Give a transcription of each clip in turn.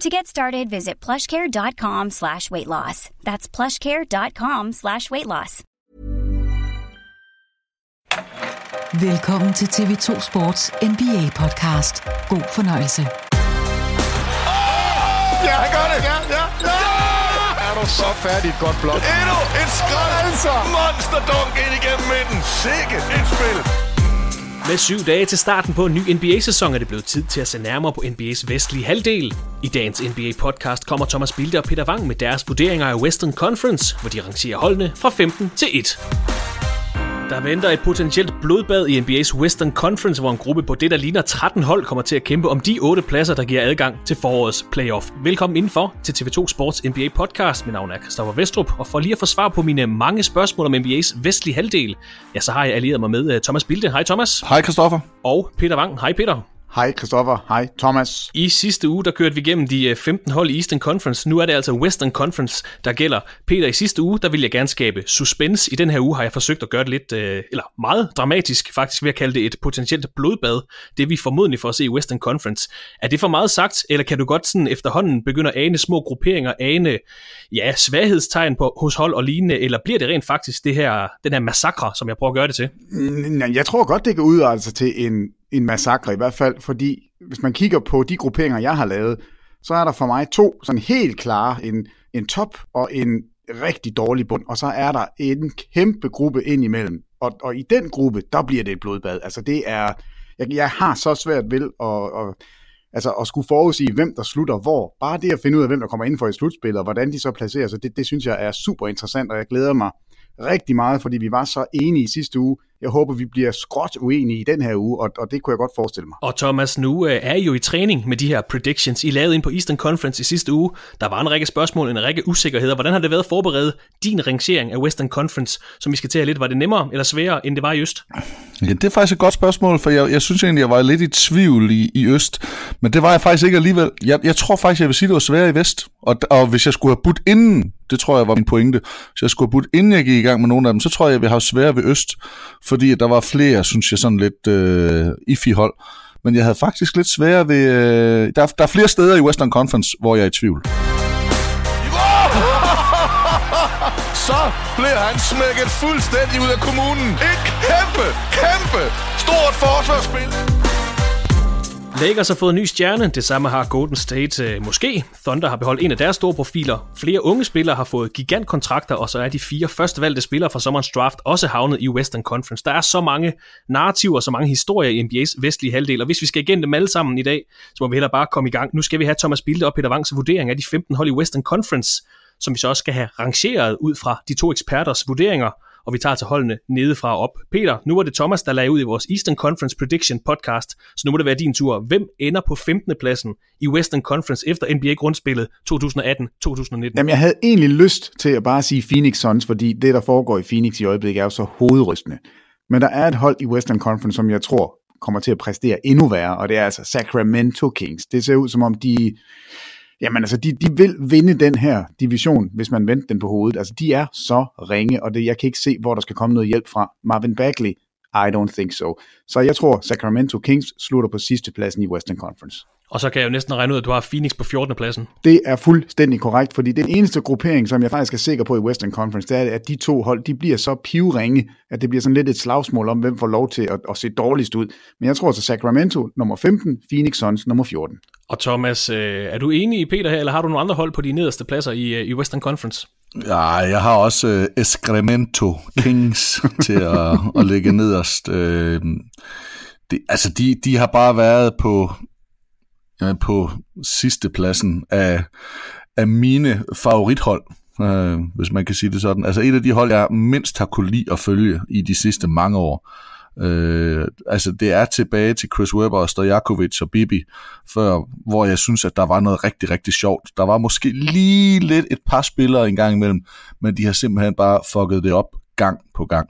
To get started, visit plushcare.com slash weight loss. That's plushcare.com slash weight loss. Velkommen til TV2 Sports NBA-podcast. God fornøjelse. Ja, han gør det! Ja, ja, ja! Er du så færdig et godt blok? Endnu et skrald! Altså! Monster dunk ind igennem midten. Sikke et spil! Med syv dage til starten på en ny NBA-sæson er det blevet tid til at se nærmere på NBA's vestlige halvdel. I dagens NBA-podcast kommer Thomas Bilde og Peter Wang med deres vurderinger af Western Conference, hvor de rangerer holdene fra 15 til 1. Der venter et potentielt blodbad i NBA's Western Conference, hvor en gruppe på det, der ligner 13 hold, kommer til at kæmpe om de 8 pladser, der giver adgang til forårets playoff. Velkommen indenfor til TV2 Sports NBA podcast. Mit navn er Christoffer Vestrup, og for lige at få svar på mine mange spørgsmål om NBA's vestlige halvdel, ja, så har jeg allieret mig med øh, Thomas Bilde. Hej Thomas. Hej Christoffer. Og Peter Wang. Hej Peter. Hej Christoffer. Hej Thomas. I sidste uge, der kørte vi igennem de øh, 15 hold i Eastern Conference. Nu er det altså Western Conference, der gælder. Peter, i sidste uge, der vil jeg gerne skabe suspense. I den her uge har jeg forsøgt at gøre det lidt, øh, eller meget dramatisk faktisk, ved at kalde det et potentielt blodbad. Det vi formodentlig får at se i Western Conference. Er det for meget sagt, eller kan du godt sådan efterhånden begynde at ane små grupperinger, ane ja, svaghedstegn på, hos hold og lignende, eller bliver det rent faktisk det her, den her massakre, som jeg prøver at gøre det til? Jeg tror godt, det kan udarte sig til en, en massakre i hvert fald, fordi hvis man kigger på de grupperinger, jeg har lavet, så er der for mig to sådan helt klare, en, en top og en rigtig dårlig bund, og så er der en kæmpe gruppe ind imellem. Og, og i den gruppe, der bliver det et blodbad. Altså det er, jeg, jeg har så svært ved at, at, altså at skulle forudsige, hvem der slutter hvor. Bare det at finde ud af, hvem der kommer ind for i slutspil, og hvordan de så placerer sig, det, det synes jeg er super interessant, og jeg glæder mig rigtig meget, fordi vi var så enige i sidste uge. Jeg håber, vi bliver skråt uenige i den her uge, og, og det kunne jeg godt forestille mig. Og Thomas, nu øh, er I jo i træning med de her predictions. I lavede ind på Eastern Conference i sidste uge. Der var en række spørgsmål, en række usikkerheder. Hvordan har det været at forberede din rangering af Western Conference, som vi skal til at lidt? Var det nemmere eller sværere, end det var i Øst? Ja, det er faktisk et godt spørgsmål, for jeg, jeg synes egentlig, jeg var lidt i tvivl i, i Øst, men det var jeg faktisk ikke alligevel. Jeg, jeg tror faktisk, jeg vil sige, det var sværere i Vest, og, og hvis jeg skulle have budt inden, det tror jeg var min pointe, hvis jeg skulle have budt inden jeg gik i gang med nogle af dem, så tror jeg, jeg ville have sværere ved Øst, fordi der var flere, synes jeg, sådan lidt øh, iffy-hold. Men jeg havde faktisk lidt sværere ved... Øh, der, der er flere steder i Western Conference, hvor jeg er i tvivl. Så bliver han smækket fuldstændig ud af kommunen. Et kæmpe, kæmpe stort forsvarsspil. Lakers har fået en ny stjerne, det samme har Golden State øh, måske. Thunder har beholdt en af deres store profiler. Flere unge spillere har fået gigantkontrakter, og så er de fire førstevalgte spillere fra sommerens draft også havnet i Western Conference. Der er så mange narrativer, så mange historier i NBA's vestlige halvdel, og hvis vi skal igennem dem alle sammen i dag, så må vi heller bare komme i gang. Nu skal vi have Thomas Bilde og Peter Wangs vurdering af de 15 hold i Western Conference, som vi så også skal have rangeret ud fra de to eksperters vurderinger og vi tager til holdene nedefra og op. Peter, nu var det Thomas, der lagde ud i vores Eastern Conference Prediction podcast, så nu må det være din tur. Hvem ender på 15. pladsen i Western Conference efter NBA-grundspillet 2018-2019? Jamen, jeg havde egentlig lyst til at bare sige Phoenix Suns, fordi det, der foregår i Phoenix i øjeblikket, er jo så hovedrystende. Men der er et hold i Western Conference, som jeg tror kommer til at præstere endnu værre, og det er altså Sacramento Kings. Det ser ud som om, de Jamen altså, de, de vil vinde den her division, hvis man venter den på hovedet. Altså, de er så ringe, og det, jeg kan ikke se, hvor der skal komme noget hjælp fra. Marvin Bagley, I don't think so. Så jeg tror, Sacramento Kings slutter på sidste pladsen i Western Conference. Og så kan jeg jo næsten regne ud, at du har Phoenix på 14. pladsen. Det er fuldstændig korrekt, fordi den eneste gruppering, som jeg faktisk er sikker på i Western Conference, det er, at de to hold, de bliver så pivringe, at det bliver sådan lidt et slagsmål om, hvem får lov til at, at se dårligst ud. Men jeg tror så Sacramento nummer 15, Phoenix Suns nummer 14. Og Thomas, øh, er du enig i Peter her, eller har du nogle andre hold på de nederste pladser i, øh, i Western Conference? Ja, jeg har også uh, Escremento Kings til at, at ligge nederst. Uh, det, altså, de, de har bare været på, ja, på sidste pladsen af, af mine favorithold, øh, hvis man kan sige det sådan. Altså et af de hold, jeg mindst har kunne lide at følge i de sidste mange år. Øh, altså det er tilbage til Chris Webber og Stojakovic og Bibi, før, hvor jeg synes, at der var noget rigtig, rigtig sjovt. Der var måske lige lidt et par spillere en gang imellem, men de har simpelthen bare fucket det op gang på gang.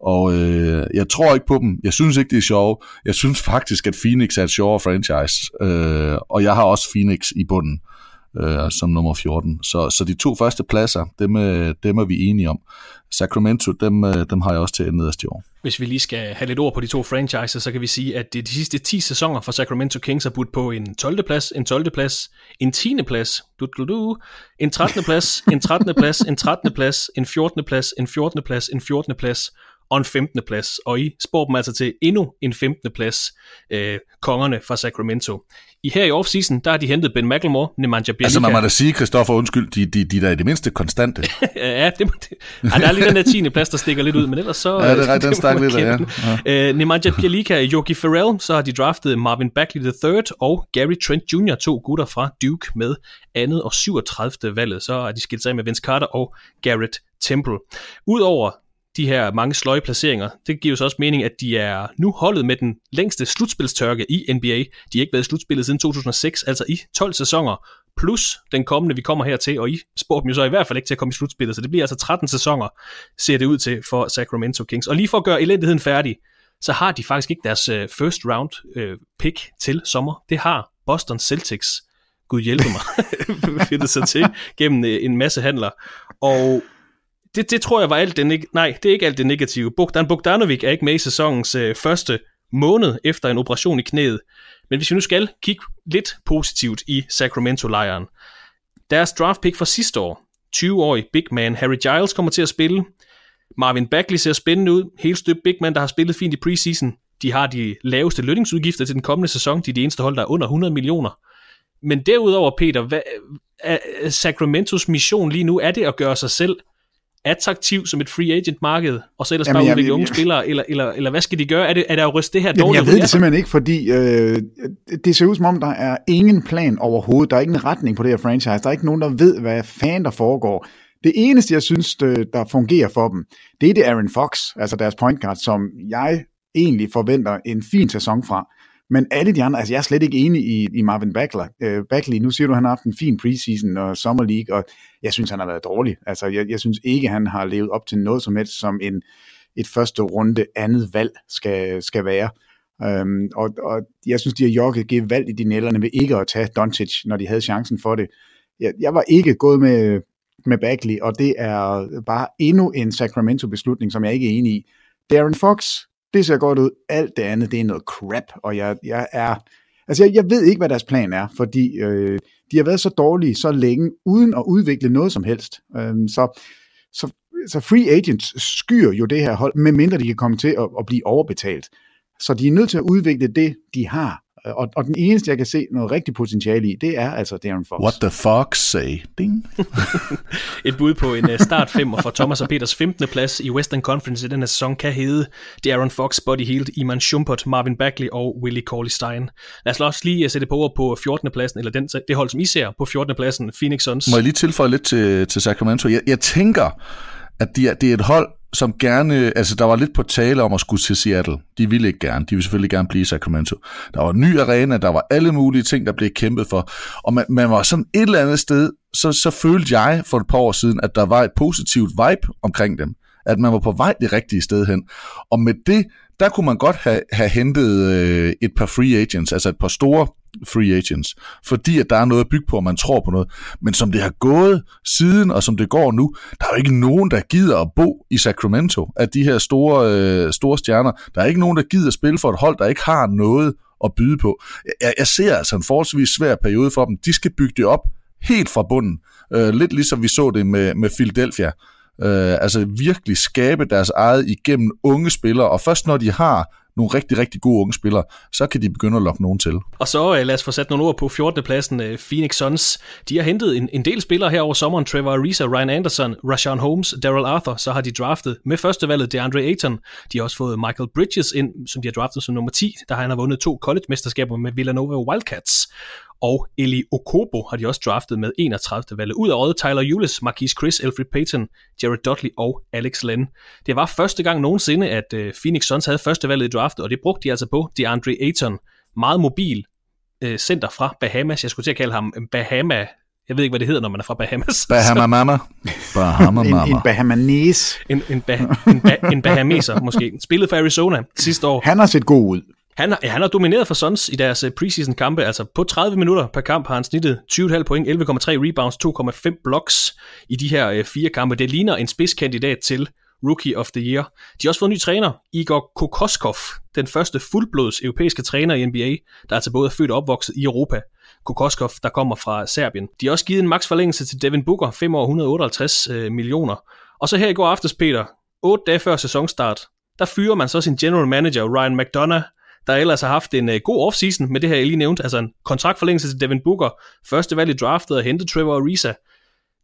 Og øh, jeg tror ikke på dem. Jeg synes ikke, det er sjovt. Jeg synes faktisk, at Phoenix er et sjovere franchise. Øh, og jeg har også Phoenix i bunden øh, som nummer 14. Så, så de to første pladser, dem, øh, dem er vi enige om. Sacramento, dem, øh, dem har jeg også til nederst i år. Hvis vi lige skal have lidt ord på de to franchises, så kan vi sige, at det de sidste 10 sæsoner for Sacramento Kings har budt på en 12. plads, en 12. plads, en 10. plads, du, du, du, en 13. plads, en 13. plads, en 13. plads, en 14. plads, en 14. plads, en 14. plads og en 15. plads. Og I spår dem altså til endnu en 15. plads, øh, kongerne fra Sacramento. I her i offseason, der har de hentet Ben McLemore, Nemanja Bjelica. Altså man må da sige, Christoffer, undskyld, de, de, de der er i det mindste konstante. ja, det, det, ja, der er lige den der 10. plads, der stikker lidt ud, men ellers så... Ja, det er ret, den stak lidt, ja. ja. Uh, Nemanja Bjelica og Yogi Farrell, så har de draftet Marvin Bagley III og Gary Trent Jr., to gutter fra Duke med andet og 37. valget. Så er de skilt sig med Vince Carter og Garrett Temple. Udover de her mange sløje placeringer, det giver så også mening, at de er nu holdet med den længste slutspilstørke i NBA. De har ikke været i slutspillet siden 2006, altså i 12 sæsoner, plus den kommende, vi kommer her til, og I spår dem jo så i hvert fald ikke til at komme i slutspillet, så det bliver altså 13 sæsoner, ser det ud til for Sacramento Kings. Og lige for at gøre elendigheden færdig, så har de faktisk ikke deres uh, first round uh, pick til sommer. Det har Boston Celtics, gud hjælpe mig, fedtet sig til gennem uh, en masse handler. Og det, det tror jeg var alt det neg- nej, det er ikke alt det negative. Bogdan Bogdanovic er ikke med i sæsonens øh, første måned efter en operation i knæet. Men hvis vi nu skal kigge lidt positivt i Sacramento-lejren. Deres draft pick fra sidste år, 20-årig big man Harry Giles kommer til at spille. Marvin Bagley ser spændende ud. Helt støbt big man, der har spillet fint i preseason. De har de laveste lønningsudgifter til den kommende sæson. De er de eneste hold, der er under 100 millioner. Men derudover, Peter, hvad, er Sacramentos mission lige nu, er det at gøre sig selv attraktiv som et free agent marked, og så ellers Jamen, bare udvikle unge spillere, eller, eller, eller hvad skal de gøre? Er det, er der jo ryst det her dårligt? Jeg ved det simpelthen ikke, fordi øh, det ser ud som om, der er ingen plan overhovedet. Der er ingen retning på det her franchise. Der er ikke nogen, der ved, hvad fanden der foregår. Det eneste, jeg synes, der fungerer for dem, det er det Aaron Fox, altså deres point guard, som jeg egentlig forventer en fin sæson fra. Men alle de andre, altså jeg er slet ikke enig i, i Marvin Bagley. Uh, Bagley. Nu siger du, at han har haft en fin preseason og Summer League, og jeg synes, han har været dårlig. Altså jeg, jeg synes ikke, han har levet op til noget som helst, som en, et første runde andet valg skal, skal være. Øhm, og, og jeg synes, de har jokket givet valg i de nælderne ved ikke at tage Doncic, når de havde chancen for det. Jeg, jeg var ikke gået med, med Bagley, og det er bare endnu en Sacramento-beslutning, som jeg ikke er enig i. Darren Fox det ser godt ud. Alt det andet, det er noget crap, og jeg, jeg er... Altså, jeg, jeg ved ikke, hvad deres plan er, fordi øh, de har været så dårlige så længe, uden at udvikle noget som helst. Øh, så, så, så free agents skyer jo det her hold, medmindre de kan komme til at, at blive overbetalt. Så de er nødt til at udvikle det, de har. Øh, og, og den eneste, jeg kan se noget rigtig potentiale i, det er altså Darren Fox. What the fuck say? Ding. Et bud på en uh, start femmer for Thomas og Peters 15. plads i Western Conference i denne sæson kan hedde Darren Fox, Buddy Hield, Iman Schumpert, Marvin Bagley og Willie Cauley Stein. Lad os også lige uh, sætte på ord på 14. pladsen, eller den, det hold, som I ser på 14. pladsen, Phoenix Suns. Må jeg lige tilføje lidt til, til Sacramento? Jeg, jeg tænker, at de er, det er et hold, som gerne, altså der var lidt på tale om at skulle til Seattle. De ville ikke gerne, de ville selvfølgelig gerne blive i Sacramento. Der var en ny arena, der var alle mulige ting, der blev kæmpet for. Og man, man var sådan et eller andet sted, så, så følte jeg for et par år siden, at der var et positivt vibe omkring dem. At man var på vej det rigtige sted hen. Og med det, der kunne man godt have, have hentet øh, et par free agents, altså et par store free agents, fordi at der er noget at bygge på, og man tror på noget. Men som det har gået siden, og som det går nu, der er jo ikke nogen, der gider at bo i Sacramento, af de her store, øh, store stjerner. Der er ikke nogen, der gider at spille for et hold, der ikke har noget at byde på. Jeg, jeg ser altså en forholdsvis svær periode for dem. De skal bygge det op helt fra bunden. Øh, lidt ligesom vi så det med, med Philadelphia. Øh, altså virkelig skabe deres eget igennem unge spillere, og først når de har nogle rigtig, rigtig gode unge spillere, så kan de begynde at lokke nogen til. Og så øh, lad os få sat nogle ord på 14. pladsen. Øh, Phoenix Suns, de har hentet en, en del spillere her over sommeren. Trevor Ariza, Ryan Anderson, Rashawn Holmes, Daryl Arthur. Så har de draftet med førstevalget DeAndre Ayton. De har også fået Michael Bridges ind, som de har draftet som nummer 10, der han har vundet to college-mesterskaber med Villanova Wildcats og Eli Okobo har de også draftet med 31. valget. Ud af øjet Tyler Eulis, Marquise Chris, Alfred Payton, Jared Dudley og Alex Len. Det var første gang nogensinde, at uh, Phoenix Suns havde første valget i draftet, og det brugte de altså på DeAndre Ayton. Meget mobil uh, center fra Bahamas. Jeg skulle til at kalde ham Bahama jeg ved ikke, hvad det hedder, når man er fra Bahamas. Bahama Mama. Bahama Mama. en, en Bahamanese. En, en, bah, en, bah, en Bahameser måske. Spillet for Arizona sidste år. Han har set god ud. Han, han har domineret for Suns i deres øh, preseason kampe, altså på 30 minutter per kamp har han snittet 20,5 point, 11,3 rebounds, 2,5 blocks i de her øh, fire kampe. Det ligner en spidskandidat til Rookie of the Year. De har også fået en ny træner, Igor Kokoskov, den første fuldblods europæiske træner i NBA, der altså både er født og opvokset i Europa. Kokoskov, der kommer fra Serbien. De har også givet en maksforlængelse til Devin Booker, 5 år 158 øh, millioner. Og så her i går aftes, Peter, 8 dage før sæsonstart, der fyrer man så sin general manager, Ryan McDonough, der ellers har haft en øh, god offseason med det her, jeg lige nævnt, altså en kontraktforlængelse til Devin Booker, første valg i draftet og hentet Trevor Ariza.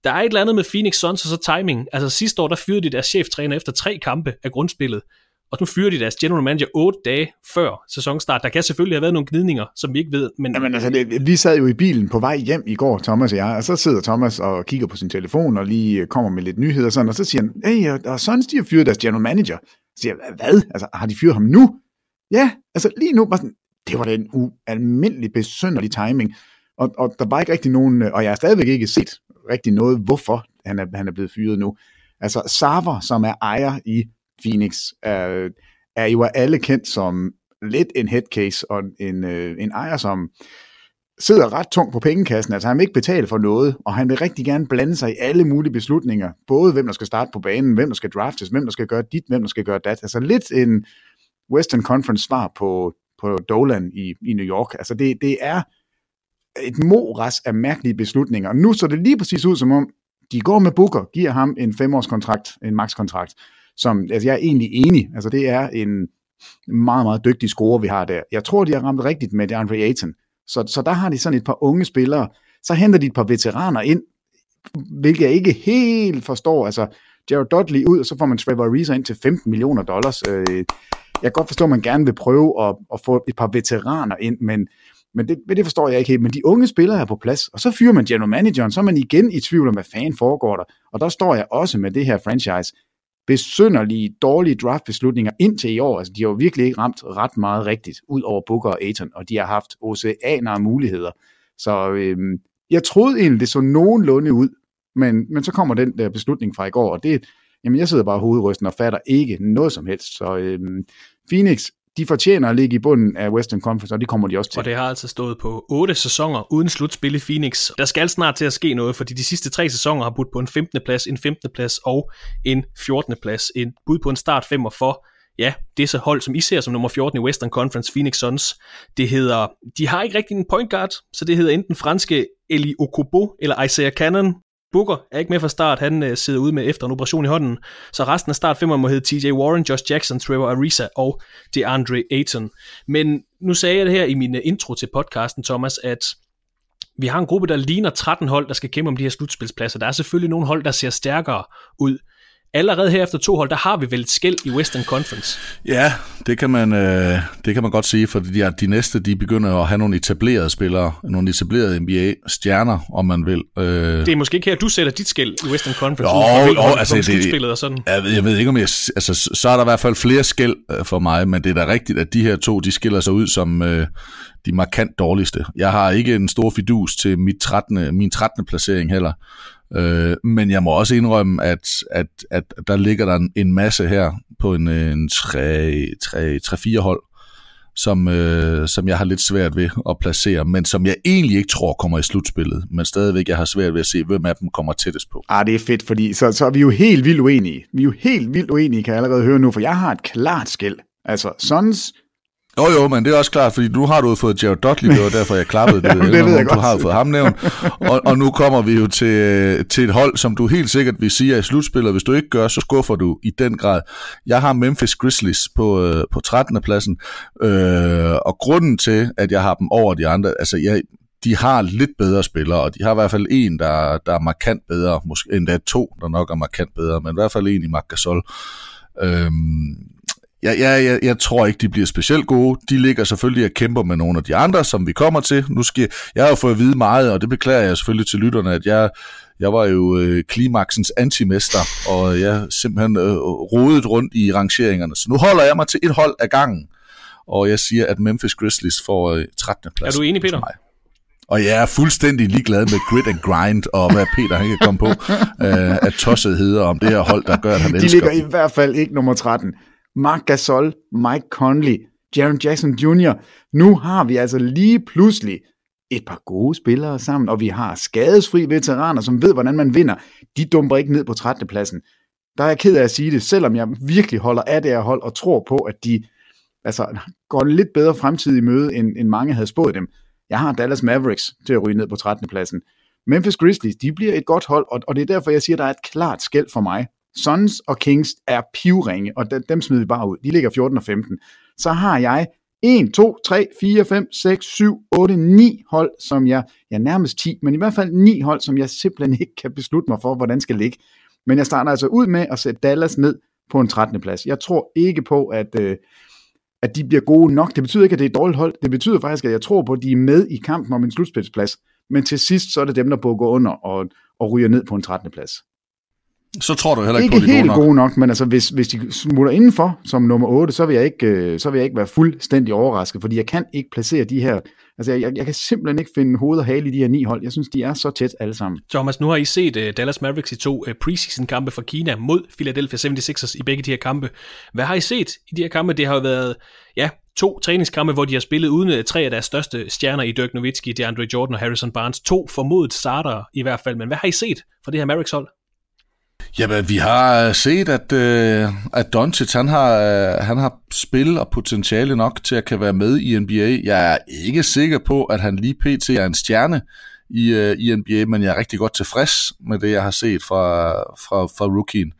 Der er et eller andet med Phoenix Suns og så timing. Altså sidste år, der fyrede de deres cheftræner efter tre kampe af grundspillet, og nu fyrer de deres general manager otte dage før sæsonstart. Der kan selvfølgelig have været nogle gnidninger, som vi ikke ved. Men... Jamen, altså, det, vi sad jo i bilen på vej hjem i går, Thomas og jeg, og så sidder Thomas og kigger på sin telefon og lige øh, kommer med lidt nyheder og sådan, og så siger han, hey, og, Suns, de har fyret deres general manager. Så siger jeg, hvad? Altså, har de fyret ham nu? Ja, altså lige nu var sådan, det var da en ualmindelig besønderlig timing, og, og der var ikke rigtig nogen, øh, og jeg har stadigvæk ikke set rigtig noget, hvorfor han er, han er blevet fyret nu. Altså Sarver, som er ejer i Phoenix, er, er jo af alle kendt som lidt en headcase og en, øh, en ejer, som sidder ret tungt på pengekassen. Altså han vil ikke betale for noget, og han vil rigtig gerne blande sig i alle mulige beslutninger. Både hvem der skal starte på banen, hvem der skal draftes, hvem der skal gøre dit, hvem der skal gøre dat. Altså lidt en, Western Conference svar på, på Dolan i, i New York. Altså det, det er et moras af mærkelige beslutninger. Nu så det lige præcis ud som om, de går med Booker, giver ham en femårskontrakt, en max-kontrakt, som altså jeg er egentlig enig. Altså det er en meget, meget dygtig scorer, vi har der. Jeg tror, de har ramt rigtigt med DeAndre Ayton. Så, så der har de sådan et par unge spillere. Så henter de et par veteraner ind, hvilket jeg ikke helt forstår. Altså Jared Dudley ud, og så får man Trevor Ariza ind til 15 millioner dollars. Øh, jeg kan godt forstå, at man gerne vil prøve at, at få et par veteraner ind, men, men det, det forstår jeg ikke helt. Men de unge spillere er på plads, og så fyrer man general manageren, så er man igen i tvivl om, hvad fanden foregår der. Og der står jeg også med det her franchise. Besønderlige, dårlige draftbeslutninger indtil i år. Altså, de har jo virkelig ikke ramt ret meget rigtigt, ud over Booker og Aiton, og de har haft oceaner af muligheder. Så øhm, jeg troede egentlig, det så nogenlunde ud, men, men så kommer den der beslutning fra i går, og det, jamen jeg sidder bare hovedrysten og fatter ikke noget som helst. Så øhm, Phoenix, de fortjener at ligge i bunden af Western Conference, og det kommer de også til. Og det har altså stået på otte sæsoner uden slutspil i Phoenix. Der skal snart til at ske noget, fordi de sidste tre sæsoner har budt på en 15. plads, en 15. plads og en 14. plads. En bud på en start 5 for ja, det så hold, som I ser som nummer 14 i Western Conference, Phoenix Suns, det hedder, de har ikke rigtig en point guard, så det hedder enten franske Eli Okobo eller Isaiah Cannon, Booker er ikke med fra start, han øh, sidder ude med efter en operation i hånden, så resten af start må hedde TJ Warren, Josh Jackson, Trevor Ariza og DeAndre Ayton. Men nu sagde jeg det her i min øh, intro til podcasten, Thomas, at vi har en gruppe, der ligner 13 hold, der skal kæmpe om de her slutspilspladser. Der er selvfølgelig nogle hold, der ser stærkere ud allerede her efter to hold, der har vi vel et skæld i Western Conference. Ja, det kan man, øh, det kan man godt sige, for de, de næste de begynder at have nogle etablerede spillere, nogle etablerede NBA-stjerner, om man vil. Øh. Det er måske ikke her, du sætter dit skæld i Western Conference, jo, jo, altså, det, og sådan. Jeg ved, jeg ved ikke, om jeg... Altså, så er der i hvert fald flere skæld øh, for mig, men det er da rigtigt, at de her to, de skiller sig ud som øh, de markant dårligste. Jeg har ikke en stor fidus til mit 13, min 13. placering heller. Øh, men jeg må også indrømme, at, at, at der ligger der en, en masse her på en, øh, en 3-4 hold, som, øh, som jeg har lidt svært ved at placere, men som jeg egentlig ikke tror kommer i slutspillet, men stadigvæk jeg har svært ved at se, hvem af dem kommer tættest på. Ah, det er fedt, fordi så, så er vi jo helt vildt uenige. Vi er jo helt vildt uenige, kan jeg allerede høre nu, for jeg har et klart skæld. Altså, Suns jo, jo, men det er også klart, fordi nu har du fået Jared Dudley, det var derfor, jeg klappede det. det ved jeg du godt. har fået ham nævnt. Og, og nu kommer vi jo til, til et hold, som du helt sikkert vil sige er i slutspillet. Hvis du ikke gør, så skuffer du i den grad. Jeg har Memphis Grizzlies på, øh, på 13. pladsen, øh, og grunden til, at jeg har dem over de andre, altså jeg, de har lidt bedre spillere, og de har i hvert fald en, der, der er markant bedre, måske endda to, der nok er markant bedre, men i hvert fald en i Marc Gasol. Øhm, jeg, jeg, jeg, jeg tror ikke, de bliver specielt gode. De ligger selvfølgelig og kæmper med nogle af de andre, som vi kommer til. Nu skal, jeg har jo fået at vide meget, og det beklager jeg selvfølgelig til lytterne, at jeg, jeg var jo øh, klimaksens antimester, og jeg simpelthen øh, rodet rundt i rangeringerne. Så nu holder jeg mig til et hold af gangen, og jeg siger, at Memphis Grizzlies får øh, 13. plads. Er du enig, Peter? Og jeg er fuldstændig ligeglad med grit and grind, og hvad Peter han kan komme på øh, at tosset hedder om det her hold, der gør, at han De elsker. ligger i hvert fald ikke nummer 13. Mark Gasol, Mike Conley, Jaron Jackson Jr. Nu har vi altså lige pludselig et par gode spillere sammen, og vi har skadesfri veteraner, som ved, hvordan man vinder. De dumper ikke ned på 13. pladsen. Der er jeg ked af at sige det, selvom jeg virkelig holder af det her hold, og tror på, at de altså, går en lidt bedre fremtid i møde, end, end mange havde spået dem. Jeg har Dallas Mavericks til at ryge ned på 13. pladsen. Memphis Grizzlies, de bliver et godt hold, og, og det er derfor, jeg siger, at der er et klart skæld for mig. Suns og Kings er pivringe, og dem, dem smider vi bare ud. De ligger 14 og 15. Så har jeg 1, 2, 3, 4, 5, 6, 7, 8, 9 hold, som jeg, ja nærmest 10, men i hvert fald 9 hold, som jeg simpelthen ikke kan beslutte mig for, hvordan skal ligge. Men jeg starter altså ud med at sætte Dallas ned på en 13. plads. Jeg tror ikke på, at, øh, at de bliver gode nok. Det betyder ikke, at det er et dårligt hold. Det betyder faktisk, at jeg tror på, at de er med i kampen om en slutspilsplads. Men til sidst, så er det dem, der gå under og, og ryger ned på en 13. plads. Så tror du heller ikke, ikke på, de helt gode nok. nok, men altså, hvis, hvis de smutter indenfor som nummer 8, så vil, jeg ikke, øh, så vil jeg ikke være fuldstændig overrasket, fordi jeg kan ikke placere de her, altså jeg, jeg kan simpelthen ikke finde hoved og hale i de her ni hold. Jeg synes, de er så tæt alle sammen. Thomas, nu har I set uh, Dallas Mavericks i to uh, preseason-kampe for Kina mod Philadelphia 76ers i begge de her kampe. Hvad har I set i de her kampe? Det har jo været, ja, to træningskampe, hvor de har spillet uden tre af deres største stjerner i Dirk Nowitzki, DeAndre Jordan og Harrison Barnes. To formodet starter i hvert fald, men hvad har I set fra det her Mavericks hold? Jamen, vi har øh, set, at, øh, at Doncic, han har, øh, han har spil og potentiale nok til at kan være med i NBA. Jeg er ikke sikker på, at han lige pt. er en stjerne i, øh, i NBA, men jeg er rigtig godt tilfreds med det, jeg har set fra, fra, fra rookien.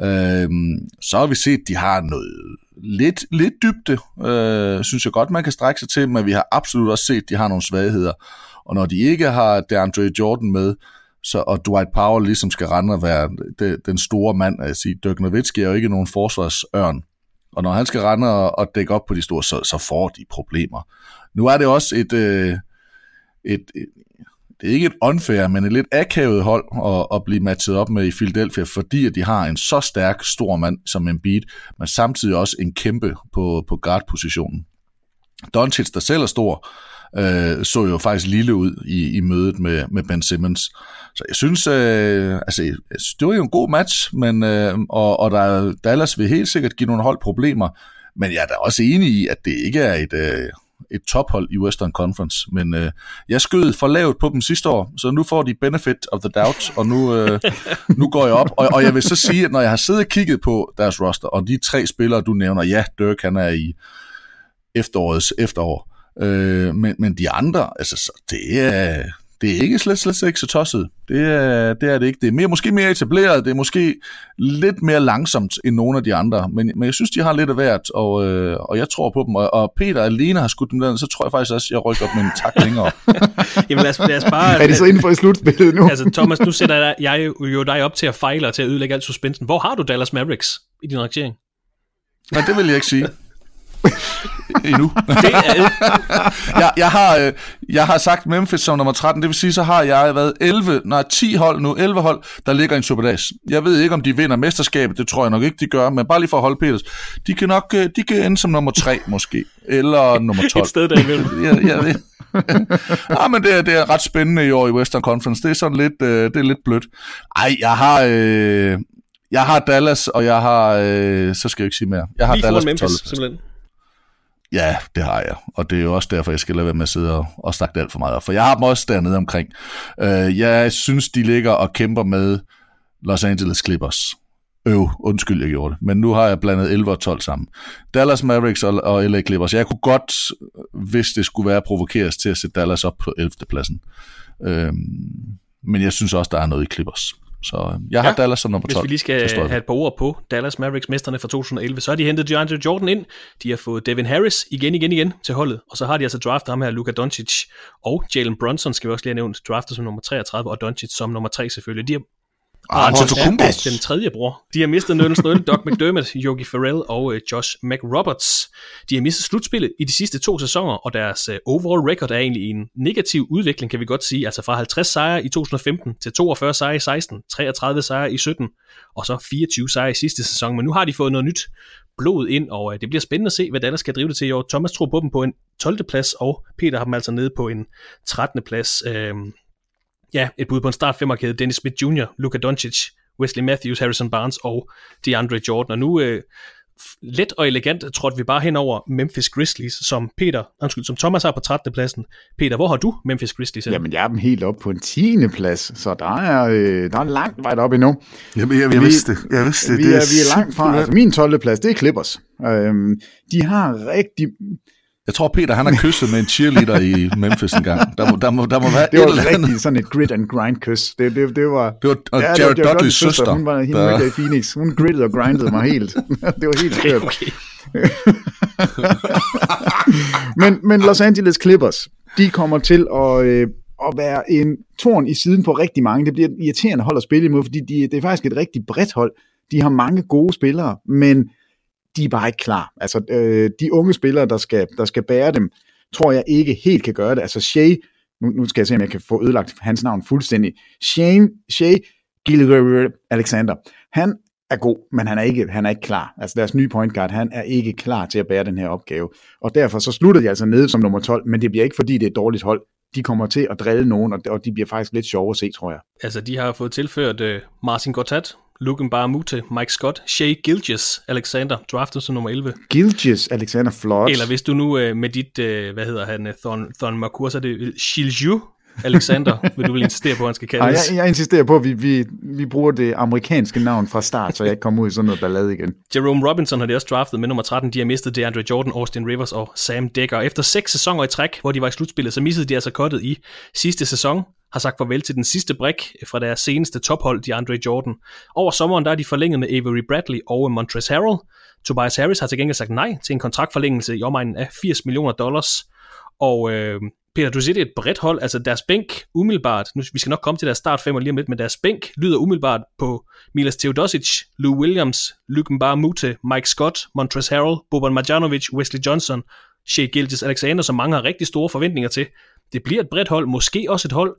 Øh, så har vi set, at de har noget lidt, lidt dybde, øh, synes jeg godt, man kan strække sig til, men vi har absolut også set, at de har nogle svagheder. Og når de ikke har DeAndre Jordan med, så, og Dwight Powell ligesom skal rende og være det, den store mand. Jeg sige, Dirk Nowitzki er jo ikke nogen forsvarsørn. Og når han skal rende og, og dække op på de store, så, så får de problemer. Nu er det også et, øh, et, et det er ikke et unfair, men et lidt akavet hold at, at blive matchet op med i Philadelphia, fordi at de har en så stærk, stor mand som Embiid, men samtidig også en kæmpe på, på guard-positionen. Doncic, der selv er stor, øh, så jo faktisk lille ud i, i mødet med, med Ben Simmons. Så jeg synes, øh, altså, det var jo en god match, men, øh, og, og der, Dallas vil helt sikkert give nogle hold problemer, men jeg er da også enig i, at det ikke er et, øh, et tophold i Western Conference, men øh, jeg skød for lavt på dem sidste år, så nu får de benefit of the doubt, og nu, øh, nu går jeg op, og, og jeg vil så sige, at når jeg har siddet og kigget på deres roster, og de tre spillere, du nævner, ja, Dirk han er i efterårets efterår, Øh, men, men de andre, altså, så det er, det er ikke slet, slet, slet ikke så tosset. Det er, det er det ikke. Det er mere, måske mere etableret, det er måske lidt mere langsomt end nogle af de andre, men, men jeg synes, de har lidt af hvert, og, øh, og jeg tror på dem. Og, og Peter alene har skudt dem den, så tror jeg faktisk også, at jeg rykker op med en tak længere. Jamen lad os, lad os bare... er de så inden for i slutspillet nu? altså Thomas, nu sætter jeg, jeg jo dig op til at fejle og til at ødelægge alt suspensen. Hvor har du Dallas Mavericks i din rangering? Nej, det vil jeg ikke sige. Endnu. Det er... jeg, jeg, har, øh, jeg har sagt Memphis som nummer 13, det vil sige, så har jeg været 11, nej 10 hold nu, 11 hold, der ligger i en superdags. Jeg ved ikke, om de vinder mesterskabet, det tror jeg nok ikke, de gør, men bare lige for at holde Peters, de kan nok øh, de kan ende som nummer 3 måske, eller nummer 12. Et sted derimellem. ja, ja, det. ja, men det er, det er ret spændende i år i Western Conference. Det er sådan lidt, øh, det er lidt blødt. Ej, jeg har, øh, jeg har Dallas, og jeg har, øh, så skal jeg ikke sige mere. Jeg har Lige Dallas Memphis, på 12. simpelthen. Ja, det har jeg. Og det er jo også derfor, jeg skal lade være med at sidde og, og snakke det alt for meget op. For jeg har dem også dernede omkring. Øh, jeg synes, de ligger og kæmper med Los Angeles Clippers. Øv, undskyld, jeg gjorde det. Men nu har jeg blandet 11 og 12 sammen. Dallas Mavericks og, og LA Clippers. Jeg kunne godt, hvis det skulle være provokeres til at sætte Dallas op på 11. pladsen. Uh, men jeg synes også, der er noget i Clippers. Så jeg har ja, Dallas som nummer 12. Hvis vi lige skal have et par ord på Dallas Mavericks mesterne fra 2011, så har de hentet DeAndre Jordan ind. De har fået Devin Harris igen, igen, igen til holdet. Og så har de altså draftet ham her, Luka Doncic og Jalen Brunson, skal vi også lige have nævnt, draftet som nummer 33, og Doncic som nummer 3 selvfølgelig. De har Ah, ja, den tredje bror. De har mistet Nerlens Noel, Doc McDermott, Yogi Ferrell og uh, Josh McRoberts. De har mistet slutspillet i de sidste to sæsoner, og deres uh, overall record er egentlig en negativ udvikling, kan vi godt sige. Altså fra 50 sejre i 2015 til 42 sejre i 16, 33 sejre i 17, og så 24 sejre i sidste sæson. Men nu har de fået noget nyt blod ind, og uh, det bliver spændende at se, hvad Dallas skal drive det til i år. Thomas tror på dem på en 12. plads, og Peter har dem altså nede på en 13. plads. Uh, ja, et bud på en start femmerkæde, Dennis Smith Jr., Luka Doncic, Wesley Matthews, Harrison Barnes og DeAndre Jordan. Og nu øh, let og elegant trådte vi bare hen over Memphis Grizzlies, som Peter, undskyld, som Thomas har på 13. pladsen. Peter, hvor har du Memphis Grizzlies? Hen? Jamen, jeg er dem helt op på en 10. plads, så der er, øh, der er langt vej op endnu. Jamen, jeg, jeg, vidste det. Jeg vidste det. Vi, det er, vi er langt fra. Altså, min 12. plads, det er Clippers. Øhm, de har rigtig jeg tror, Peter han har kysset med en cheerleader i Memphis en gang. Der må, der må, der må være det var et eller andet. rigtig sådan et grit and grind kys. Det, det, det var, det var og ja, Jared Dudleys søster. søster. Hun var hende der... i Phoenix. Hun grittede og grindede mig helt. det var helt skørt. Okay. men, men Los Angeles Clippers, de kommer til at, øh, at være en torn i siden på rigtig mange. Det bliver irriterende hold at spille imod, fordi de, det er faktisk et rigtig bredt hold. De har mange gode spillere, men de er bare ikke klar. Altså, øh, de unge spillere, der skal, der skal bære dem, tror jeg ikke helt kan gøre det. Altså, Shea, nu, nu skal jeg se, om jeg kan få ødelagt hans navn fuldstændig. Shane, Shea Gilgir Alexander, han er god, men han er, ikke, han er ikke klar. Altså deres nye point guard, han er ikke klar til at bære den her opgave. Og derfor så slutter de altså nede som nummer 12, men det bliver ikke fordi, det er et dårligt hold. De kommer til at drille nogen, og de bliver faktisk lidt sjovere at se, tror jeg. Altså, de har fået tilført øh, uh, Martin Gortat, Luken Baramute, Mike Scott, Shea Gilgis, Alexander, draftet som nummer 11. Gilgis, Alexander Flot. Eller hvis du nu uh, med dit, uh, hvad hedder han, Thon, Thon Marcour, så er det Shilju Alexander, vil du vil insistere på, at han skal kaldes? Ej, jeg, jeg insisterer på, at vi, vi, vi bruger det amerikanske navn fra start, så jeg ikke kommer ud i sådan noget ballade igen. Jerome Robinson har de også draftet med nummer 13. De har mistet DeAndre Jordan, Austin Rivers og Sam Dekker. Efter seks sæsoner i træk, hvor de var i slutspillet, så missede de altså kottet i sidste sæson har sagt farvel til den sidste brik fra deres seneste tophold, de Andre Jordan. Over sommeren der er de forlænget med Avery Bradley og Montrezl Harrell. Tobias Harris har til gengæld sagt nej til en kontraktforlængelse i omegnen af 80 millioner dollars. Og øh, Peter, du siger, det er et bredt hold. Altså deres bænk umiddelbart, nu, vi skal nok komme til deres start fem lige om lidt, men deres bænk lyder umiddelbart på Milas Teodosic, Lou Williams, Luke Mute, Mike Scott, Montrezl Harrell, Boban Marjanovic, Wesley Johnson, Shea Gilgis Alexander, som mange har rigtig store forventninger til. Det bliver et bredt hold, måske også et hold,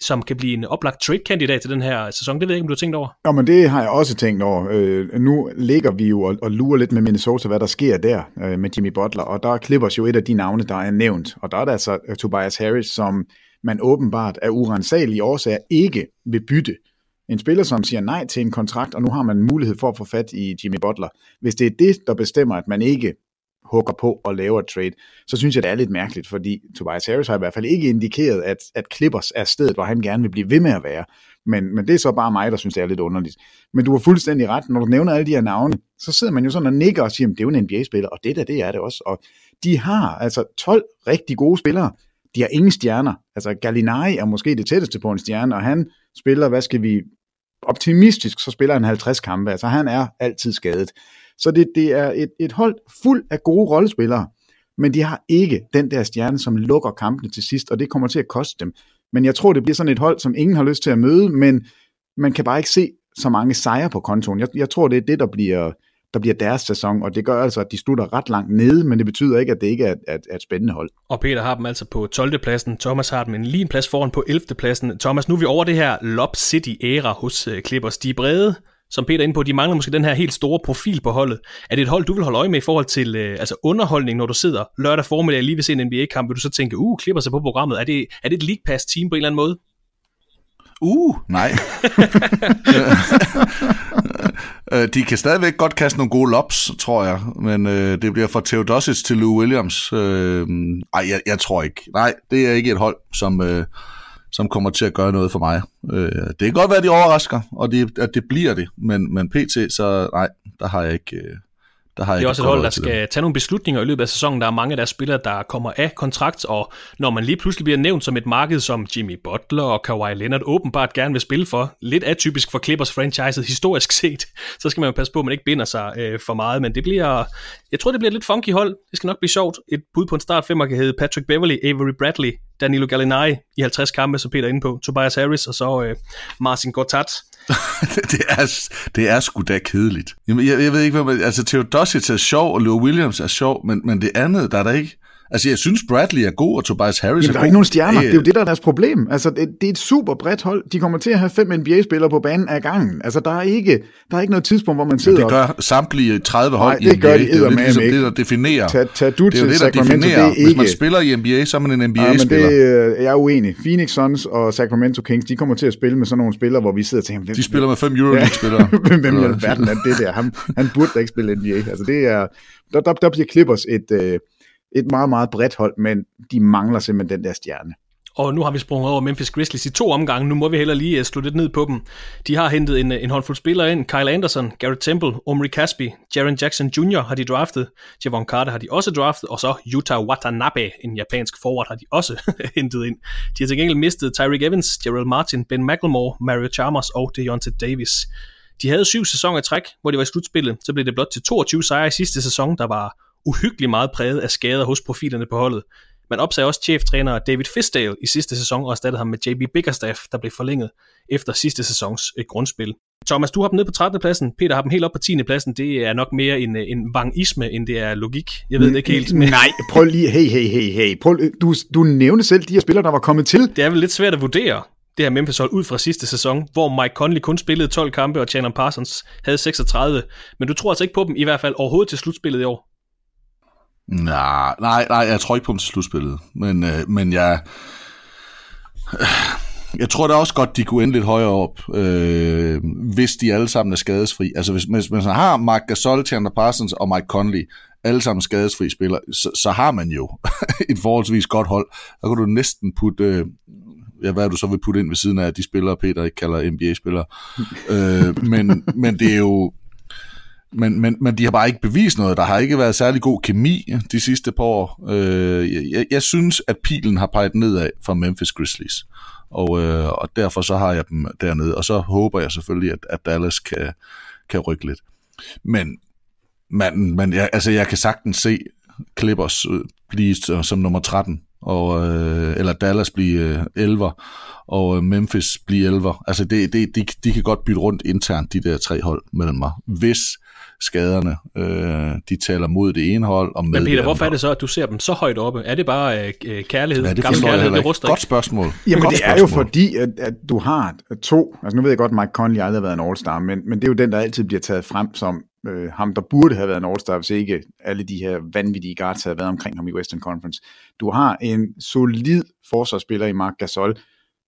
som kan blive en oplagt trade-kandidat til den her sæson. Det ved jeg ikke, om du har tænkt over. Ja, men det har jeg også tænkt over. Øh, nu ligger vi jo og, og lurer lidt med Minnesota, hvad der sker der øh, med Jimmy Butler, og der klipper jo et af de navne, der er nævnt, og der er der altså øh, Tobias Harris, som man åbenbart af urensagelige årsager ikke vil bytte. En spiller, som siger nej til en kontrakt, og nu har man mulighed for at få fat i Jimmy Butler. Hvis det er det, der bestemmer, at man ikke hugger på og laver et trade, så synes jeg, det er lidt mærkeligt, fordi Tobias Harris har i hvert fald ikke indikeret, at, at Clippers er stedet, hvor han gerne vil blive ved med at være. Men, men det er så bare mig, der synes, det er lidt underligt. Men du har fuldstændig ret. Når du nævner alle de her navne, så sidder man jo sådan og nikker og siger, det er jo en NBA-spiller, og det der, det er det også. Og de har altså 12 rigtig gode spillere. de har ingen stjerner. Altså Gallinari er måske det tætteste på en stjerne, og han spiller, hvad skal vi, optimistisk, så spiller han 50 kampe. Altså han er altid skadet. Så det, det er et, et hold fuld af gode rollespillere, men de har ikke den der stjerne, som lukker kampene til sidst, og det kommer til at koste dem. Men jeg tror, det bliver sådan et hold, som ingen har lyst til at møde, men man kan bare ikke se så mange sejre på kontoen. Jeg, jeg tror, det er det, der bliver, der bliver deres sæson, og det gør altså, at de slutter ret langt nede, men det betyder ikke, at det ikke er, er, er et spændende hold. Og Peter har dem altså på 12. pladsen, Thomas har dem en lige en plads foran på 11. pladsen. Thomas, nu er vi over det her Lob City-æra hos øh, Clippers. De er brede, som Peter er inde på, de mangler måske den her helt store profil på holdet. Er det et hold, du vil holde øje med i forhold til øh, altså underholdning, når du sidder lørdag formiddag lige ved se en NBA-kamp, vil du så tænke, uh, klipper sig på programmet. Er det, er det et League Pass-team på en eller anden måde? Uh, nej. Øh, de kan stadigvæk godt kaste nogle gode lobs, tror jeg, men øh, det bliver fra Theodosic til Lou Williams. Øh, ej, jeg, jeg tror ikke. Nej, det er ikke et hold, som, øh, som kommer til at gøre noget for mig. Øh, det kan godt være, at de overrasker, og det, at det bliver det, men, men pt. så nej, der har jeg ikke... Øh, der har det er også et hold, der skal tage nogle beslutninger i løbet af sæsonen. Der er mange af deres spillere, der kommer af kontrakt, og når man lige pludselig bliver nævnt som et marked, som Jimmy Butler og Kawhi Leonard åbenbart gerne vil spille for, lidt atypisk for Clippers franchise historisk set, så skal man passe på, at man ikke binder sig øh, for meget, men det bliver, jeg tror, det bliver et lidt funky hold. Det skal nok blive sjovt. Et bud på en start femmer kan hedde Patrick Beverly, Avery Bradley, Danilo Gallinari i 50 kampe, som Peter er inde på, Tobias Harris, og så øh, Marcin Gortat. det, er, det er sgu da kedeligt. Jamen, jeg, jeg ved ikke, hvad man... Altså, Theodosic er sjov, og Lou Williams er sjov, men, men det andet, der er der ikke... Altså, jeg synes, Bradley er god, og Tobias Harris Jamen, er god. der er ikke nogen stjerner. Det er jo det, der er deres problem. Altså, det, det er et super bredt hold. De kommer til at have fem NBA-spillere på banen af gangen. Altså, der er ikke, der er ikke noget tidspunkt, hvor man sidder... Men det gør samtlige 30 hold Nej, det gør i NBA. de det er jo ligesom ikke. det, der definerer. Tag, tag du det er jo det, der Sacramento, definerer. det er Hvis man ikke- spiller i NBA, så er man en Ja, men NBA-spiller. det, øh, jeg er uenig. Phoenix Suns og Sacramento Kings, de kommer til at spille med sådan nogle spillere, hvor vi sidder og tænker... Hvem, De spiller med fem Euroleague-spillere. hvem i alverden er det der? Han, han burde da ikke spille NBA. Altså det er, der, der, der bliver Clippers et, øh, et meget, meget bredt hold, men de mangler simpelthen den der stjerne. Og nu har vi sprunget over Memphis Grizzlies i to omgange. Nu må vi heller lige øh, slå lidt ned på dem. De har hentet en, øh, en håndfuld spillere ind. Kyle Anderson, Garrett Temple, Omri Caspi, Jaren Jackson Jr. har de draftet. Javon Carter har de også draftet. Og så Yuta Watanabe, en japansk forward, har de også hentet ind. De har til gengæld mistet Tyreek Evans, Gerald Martin, Ben McLemore, Mario Chalmers og Deontay Davis. De havde syv sæsoner i træk, hvor de var i slutspillet. Så blev det blot til 22 sejre i sidste sæson, der var uhyggeligt meget præget af skader hos profilerne på holdet. Man opsagde også cheftræner David Fisdale i sidste sæson og erstattede ham med JB Bickerstaff, der blev forlænget efter sidste sæsons øh, grundspil. Thomas, du har dem ned på 13. pladsen. Peter har dem helt op på 10. pladsen. Det er nok mere en, øh, en vangisme, end det er logik. Jeg ved det ikke helt. Men Nej, prøv lige, hey, hey, hey, hey. Prøv, du, du nævnte selv de her spillere, der var kommet til. det er vel lidt svært at vurdere det her Memphis hold ud fra sidste sæson, hvor Mike Conley kun spillede 12 kampe, og Chandler Parsons havde 36. Men du tror altså ikke på dem, i hvert fald overhovedet til slutspillet i år. Nej, nej, nej, jeg tror ikke på dem til slutspillet. Men, øh, men jeg... Øh, jeg tror da også godt, de kunne ende lidt højere op, øh, hvis de alle sammen er skadesfri. Altså hvis, hvis man har Mark Gasol, Chandler Parsons og Mike Conley, alle sammen skadesfri spillere, så, så har man jo et forholdsvis godt hold. Der kan du næsten putte, øh, ja, hvad du så vil putte ind ved siden af de spillere, Peter ikke kalder NBA-spillere. øh, men, men det er jo, men, men, men de har bare ikke bevist noget. Der har ikke været særlig god kemi de sidste par år. Øh, jeg, jeg synes, at pilen har peget nedad for Memphis Grizzlies. Og, øh, og derfor så har jeg dem dernede. Og så håber jeg selvfølgelig, at, at Dallas kan, kan rykke lidt. Men, men, man, jeg, altså, jeg kan sagtens se Clippers øh, blive som, nummer 13, og, øh, eller Dallas blive øh, 11'er, og øh, Memphis blive 11'er. Altså det, det, de, de kan godt bytte rundt internt, de der tre hold mellem mig, hvis skaderne øh, de taler mod det ene hold og med Men Peter, hvorfor er det så, at du ser dem så højt oppe? Er det bare øh, kærlighed? Ja, det Gammel kærlighed, det ikke. ruster Godt spørgsmål. Jamen Godt det er jo fordi, at, at du har to, altså nu ved jeg godt, at Mike Conley aldrig har været en All-Star, men, men det er jo den, der altid bliver taget frem som øh, ham, der burde have været en All-Star, hvis ikke alle de her vanvittige guards havde været omkring ham i Western Conference. Du har en solid forsvarsspiller i Mark Gasol.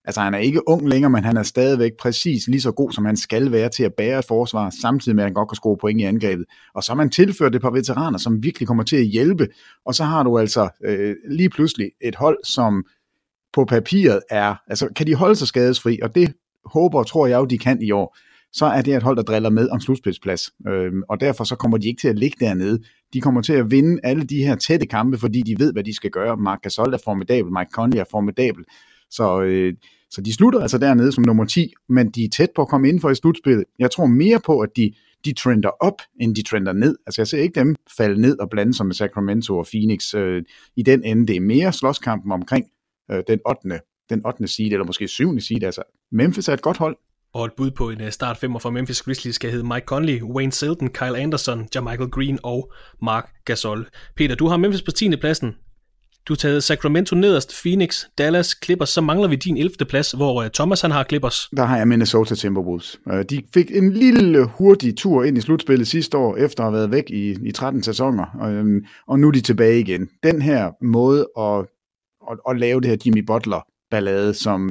Altså han er ikke ung længere, men han er stadigvæk præcis lige så god, som han skal være til at bære et forsvar, samtidig med at han godt kan score point i angrebet. Og så har man tilført et par veteraner, som virkelig kommer til at hjælpe. Og så har du altså øh, lige pludselig et hold, som på papiret er, altså kan de holde sig skadesfri, og det håber og tror jeg jo, de kan i år. så er det et hold, der driller med om slutspidsplads. Øhm, og derfor så kommer de ikke til at ligge dernede. De kommer til at vinde alle de her tætte kampe, fordi de ved, hvad de skal gøre. Mark Gasol er formidabel, Mike Conley er formidabel. Så, øh, så de slutter altså dernede som nummer 10, men de er tæt på at komme ind for i slutspillet. Jeg tror mere på, at de, de trender op, end de trender ned. Altså jeg ser ikke dem falde ned og blande sig med Sacramento og Phoenix øh, i den ende. Det er mere slåskampen omkring øh, den 8. den 8. seed, eller måske 7. seed. Altså Memphis er et godt hold. Og et bud på en øh, start femmer for Memphis Grizzlies skal hedde Mike Conley, Wayne Selden, Kyle Anderson, Jermichael Green og Mark Gasol. Peter, du har Memphis på 10. pladsen. Du har taget Sacramento nederst, Phoenix, Dallas, Clippers, så mangler vi din 11. plads, hvor øh, Thomas han har Clippers. Der har jeg Minnesota Timberwolves. Øh, de fik en lille hurtig tur ind i slutspillet sidste år, efter at have været væk i, i 13 sæsoner, og, og nu er de tilbage igen. Den her måde at, at, at lave det her Jimmy Butler ballade, som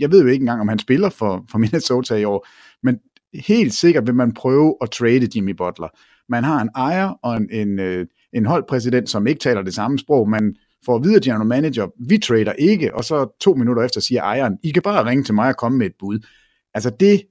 jeg ved jo ikke engang, om han spiller for, for Minnesota i år, men helt sikkert vil man prøve at trade Jimmy Butler. Man har en ejer og en, en, øh, en holdpræsident, som ikke taler det samme sprog, man får at vide af general manager, vi trader ikke, og så to minutter efter siger ejeren, I kan bare ringe til mig og komme med et bud. Altså det,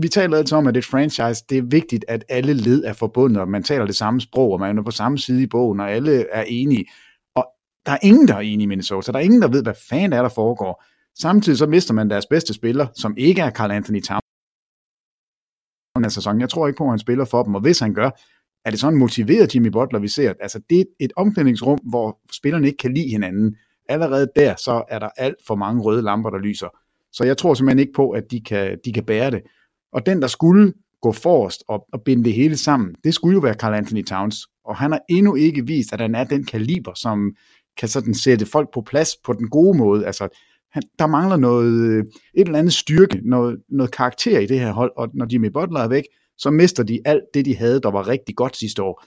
vi taler altid om, at det franchise, det er vigtigt, at alle led er forbundet, og man taler det samme sprog, og man er på samme side i bogen, og alle er enige. Og der er ingen, der er enige i Minnesota. Der er ingen, der ved, hvad fanden er, der foregår. Samtidig så mister man deres bedste spiller, som ikke er Carl Anthony Towns. Sæson. Jeg tror ikke på, at han spiller for dem, og hvis han gør, er det sådan en motiveret Jimmy Butler, vi ser? Altså, det er et omklædningsrum, hvor spillerne ikke kan lide hinanden. Allerede der, så er der alt for mange røde lamper, der lyser. Så jeg tror simpelthen ikke på, at de kan, de kan bære det. Og den, der skulle gå forrest og, og binde det hele sammen, det skulle jo være Carl Anthony Towns. Og han har endnu ikke vist, at han er den kaliber, som kan sådan sætte folk på plads på den gode måde. Altså, han, der mangler noget, øh, et eller andet styrke, noget, noget karakter i det her hold, og når Jimmy Butler er væk, så mister de alt det, de havde, der var rigtig godt sidste år.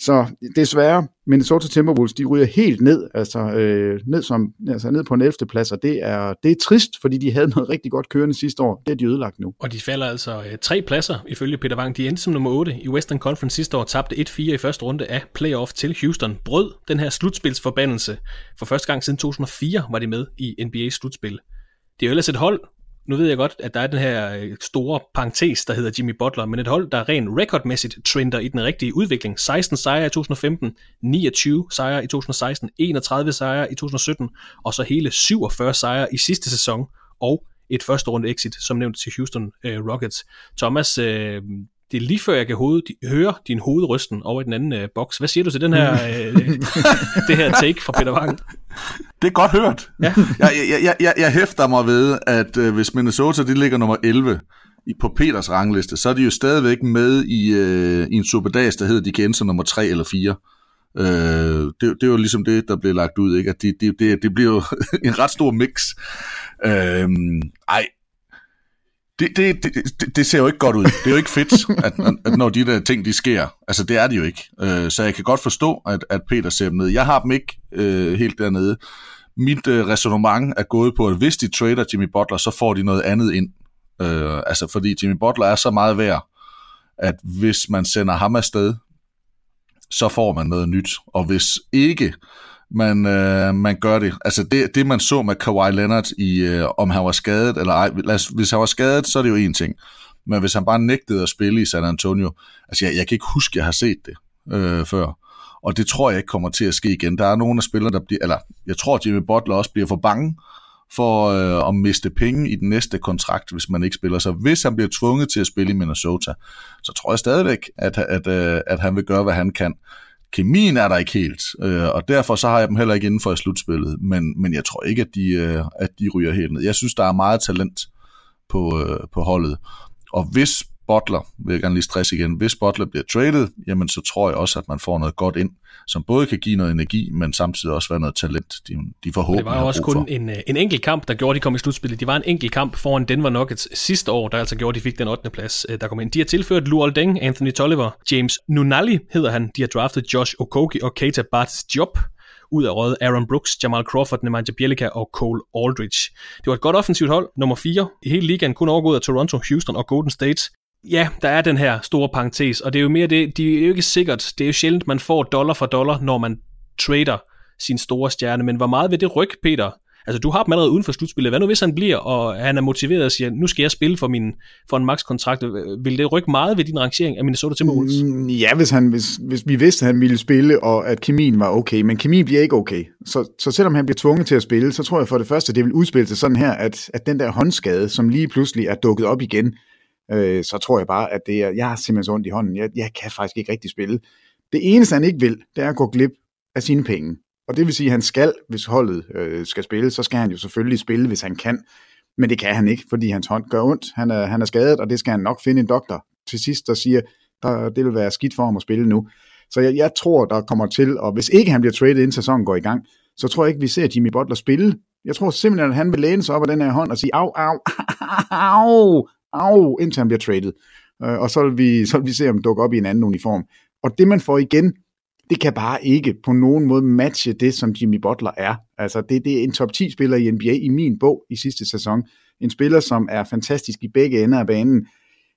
Så desværre, Minnesota Timberwolves, de ryger helt ned, altså, øh, ned, som, altså ned på en 11. plads, og det er, det er trist, fordi de havde noget rigtig godt kørende sidste år. Det er de ødelagt nu. Og de falder altså øh, tre pladser, ifølge Peter Wang. De endte som nummer 8 i Western Conference sidste år, tabte 1-4 i første runde af playoff til Houston. Brød den her slutspilsforbandelse. For første gang siden 2004 var de med i NBA-slutspil. Det er jo ellers et hold, nu ved jeg godt, at der er den her øh, store parentes, der hedder Jimmy Butler, men et hold, der rent rekordmæssigt trender i den rigtige udvikling. 16 sejre i 2015, 29 sejre i 2016, 31 sejre i 2017, og så hele 47 sejre i sidste sæson, og et første runde exit, som nævnt til Houston øh, Rockets. Thomas, øh, det er lige før jeg kan hoved, høre din hovedrysten over i den anden øh, boks. Hvad siger du til den her, øh, det her take fra Peter Wang? Det er godt hørt. Ja. jeg, jeg, jeg, jeg, jeg hæfter mig ved, at øh, hvis Minnesota de ligger nummer 11 i, på Peters rangliste, så er de jo stadigvæk med i, øh, i en superdags, der hedder de kan som nummer 3 eller 4. Øh, det, det er jo ligesom det, der bliver lagt ud, ikke? at det, det, det, det bliver jo en ret stor mix. Øh, ej, det, det, det, det ser jo ikke godt ud. Det er jo ikke fedt, at, at når de der ting, de sker. Altså, det er det jo ikke. Øh, så jeg kan godt forstå, at, at Peter ser dem ned. Jeg har dem ikke øh, helt dernede. Mit øh, resonemang er gået på, at hvis de trader Jimmy Butler, så får de noget andet ind. Øh, altså, fordi Jimmy Butler er så meget værd, at hvis man sender ham afsted, så får man noget nyt. Og hvis ikke, man, øh, man gør det. Altså det, det man så med Kawhi Leonard, i, øh, om han var skadet eller ej, lad os, hvis han var skadet, så er det jo en ting. Men hvis han bare nægtede at spille i San Antonio, altså jeg, jeg kan ikke huske, at jeg har set det øh, før. Og det tror jeg ikke kommer til at ske igen. Der er nogle af spillerne, der bliver, eller jeg tror, Jimmy Butler også bliver for bange for øh, at miste penge i den næste kontrakt, hvis man ikke spiller. Så hvis han bliver tvunget til at spille i Minnesota, så tror jeg stadigvæk, at, at, at, øh, at han vil gøre, hvad han kan kemien er der ikke helt, øh, og derfor så har jeg dem heller ikke inden for i slutspillet, men, men jeg tror ikke, at de, øh, at de ryger helt ned. Jeg synes, der er meget talent på, øh, på holdet, og hvis Butler, vil jeg gerne lige stresse igen, hvis Butler bliver traded, jamen så tror jeg også, at man får noget godt ind, som både kan give noget energi, men samtidig også være noget talent, de, de forhåbentlig Det var også kun en, øh, en enkelt kamp, der gjorde, de kom i slutspillet. Det var en enkelt kamp foran Denver Nuggets sidste år, der altså gjorde, de fik den 8. plads, øh, der kom ind. De har tilført Luol Deng, Anthony Tolliver, James Nunali hedder han. De har draftet Josh Okogie og Keita Bart's Job ud af rådet Aaron Brooks, Jamal Crawford, Nemanja Bjelica og Cole Aldridge. Det var et godt offensivt hold, nummer 4 i hele ligaen, kun overgået af Toronto, Houston og Golden State ja, der er den her store parentes, og det er jo mere det, det er jo ikke sikkert, det er jo sjældent, man får dollar for dollar, når man trader sin store stjerne, men hvor meget vil det rykke, Peter? Altså, du har dem allerede uden for slutspillet. Hvad nu hvis han bliver, og han er motiveret og siger, nu skal jeg spille for, min, for en max-kontrakt. Vil det rykke meget ved din rangering af Minnesota Timberwolves? Mm, ja, hvis, han, hvis, hvis vi vidste, at han ville spille, og at kemien var okay. Men kemien bliver ikke okay. Så, så selvom han bliver tvunget til at spille, så tror jeg for det første, det vil udspille sig sådan her, at, at den der håndskade, som lige pludselig er dukket op igen, øh, så tror jeg bare, at det er, jeg har simpelthen så ondt i hånden. Jeg, jeg kan faktisk ikke rigtig spille. Det eneste, han ikke vil, det er at gå glip af sine penge. Og det vil sige, at han skal, hvis holdet øh, skal spille, så skal han jo selvfølgelig spille, hvis han kan. Men det kan han ikke, fordi hans hånd gør ondt. Han er, han er skadet, og det skal han nok finde en doktor til sidst, der siger, der, det vil være skidt for ham at spille nu. Så jeg, jeg tror, der kommer til, og hvis ikke han bliver traded, inden sæsonen går i gang, så tror jeg ikke, vi ser Jimmy Butler spille. Jeg tror simpelthen, at han vil læne sig op af den her hånd og sige, au, au, au, au, indtil han bliver traded. Øh, og så vil, vi, så vil vi se, om dukke op i en anden uniform. Og det, man får igen, det kan bare ikke på nogen måde matche det, som Jimmy Butler er. Altså, det, det er en top 10 spiller i NBA i min bog i sidste sæson. En spiller, som er fantastisk i begge ender af banen.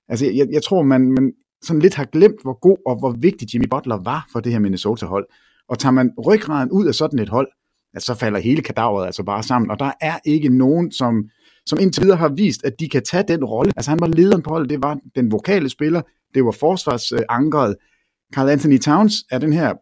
Altså, jeg, jeg tror, man, man sådan lidt har glemt, hvor god og hvor vigtig Jimmy Butler var for det her Minnesota-hold. Og tager man ryggraden ud af sådan et hold, altså, så falder hele kadaveret altså bare sammen. Og der er ikke nogen, som, som indtil videre har vist, at de kan tage den rolle. Altså, han var lederen på holdet, det var den vokale spiller, det var forsvarsankeret, Carl Anthony Towns er den her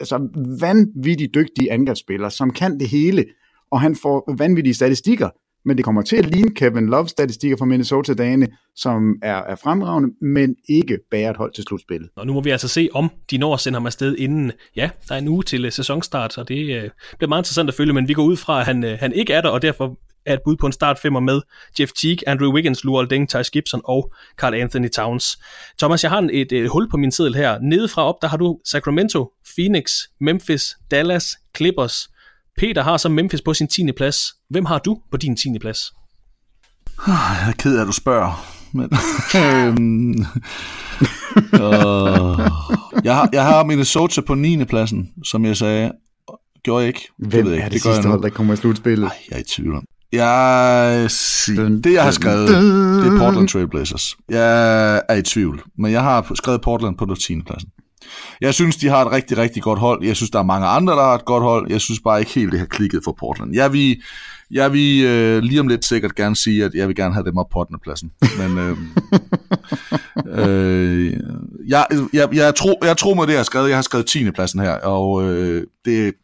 altså, vanvittigt dygtige angrebsspiller, som kan det hele, og han får vanvittige statistikker, men det kommer til at ligne Kevin Love statistikker fra Minnesota-dagene, som er, er fremragende, men ikke bærer et hold til slutspillet. Og nu må vi altså se, om de når at sende ham afsted inden, ja, der er en uge til øh, sæsonstart, og det øh, bliver meget interessant at følge, men vi går ud fra, at han, øh, han ikke er der, og derfor er et bud på en start femmer med Jeff Teague, Andrew Wiggins, Luol Deng, Tyce Gibson og Carl Anthony Towns. Thomas, jeg har et, et, et hul på min seddel her. Nedefra op, der har du Sacramento, Phoenix, Memphis, Dallas, Clippers. Peter har så Memphis på sin 10. plads. Hvem har du på din 10. plads? Jeg er ked af, at du spørger. Men, øhm, øh, jeg, har, jeg har Minnesota på 9. pladsen, som jeg sagde. Gjorde jeg ikke? Hvem det, ikke. er det, det sidste hold, der kommer i slutspillet? Nej, jeg er i tvivl om. Jeg siger, det jeg har skrevet, det er Portland Trailblazers. Jeg er i tvivl, men jeg har skrevet Portland på den 10. pladsen. Jeg synes, de har et rigtig, rigtig godt hold. Jeg synes, der er mange andre, der har et godt hold. Jeg synes bare ikke helt, det har klikket for Portland. Jeg vil, jeg vil øh, lige om lidt sikkert gerne sige, at jeg vil gerne have dem op på 8. pladsen. Men øh, øh, jeg, jeg, jeg, tror, jeg tror med det, jeg har skrevet. Jeg har skrevet 10. pladsen her, og øh, det,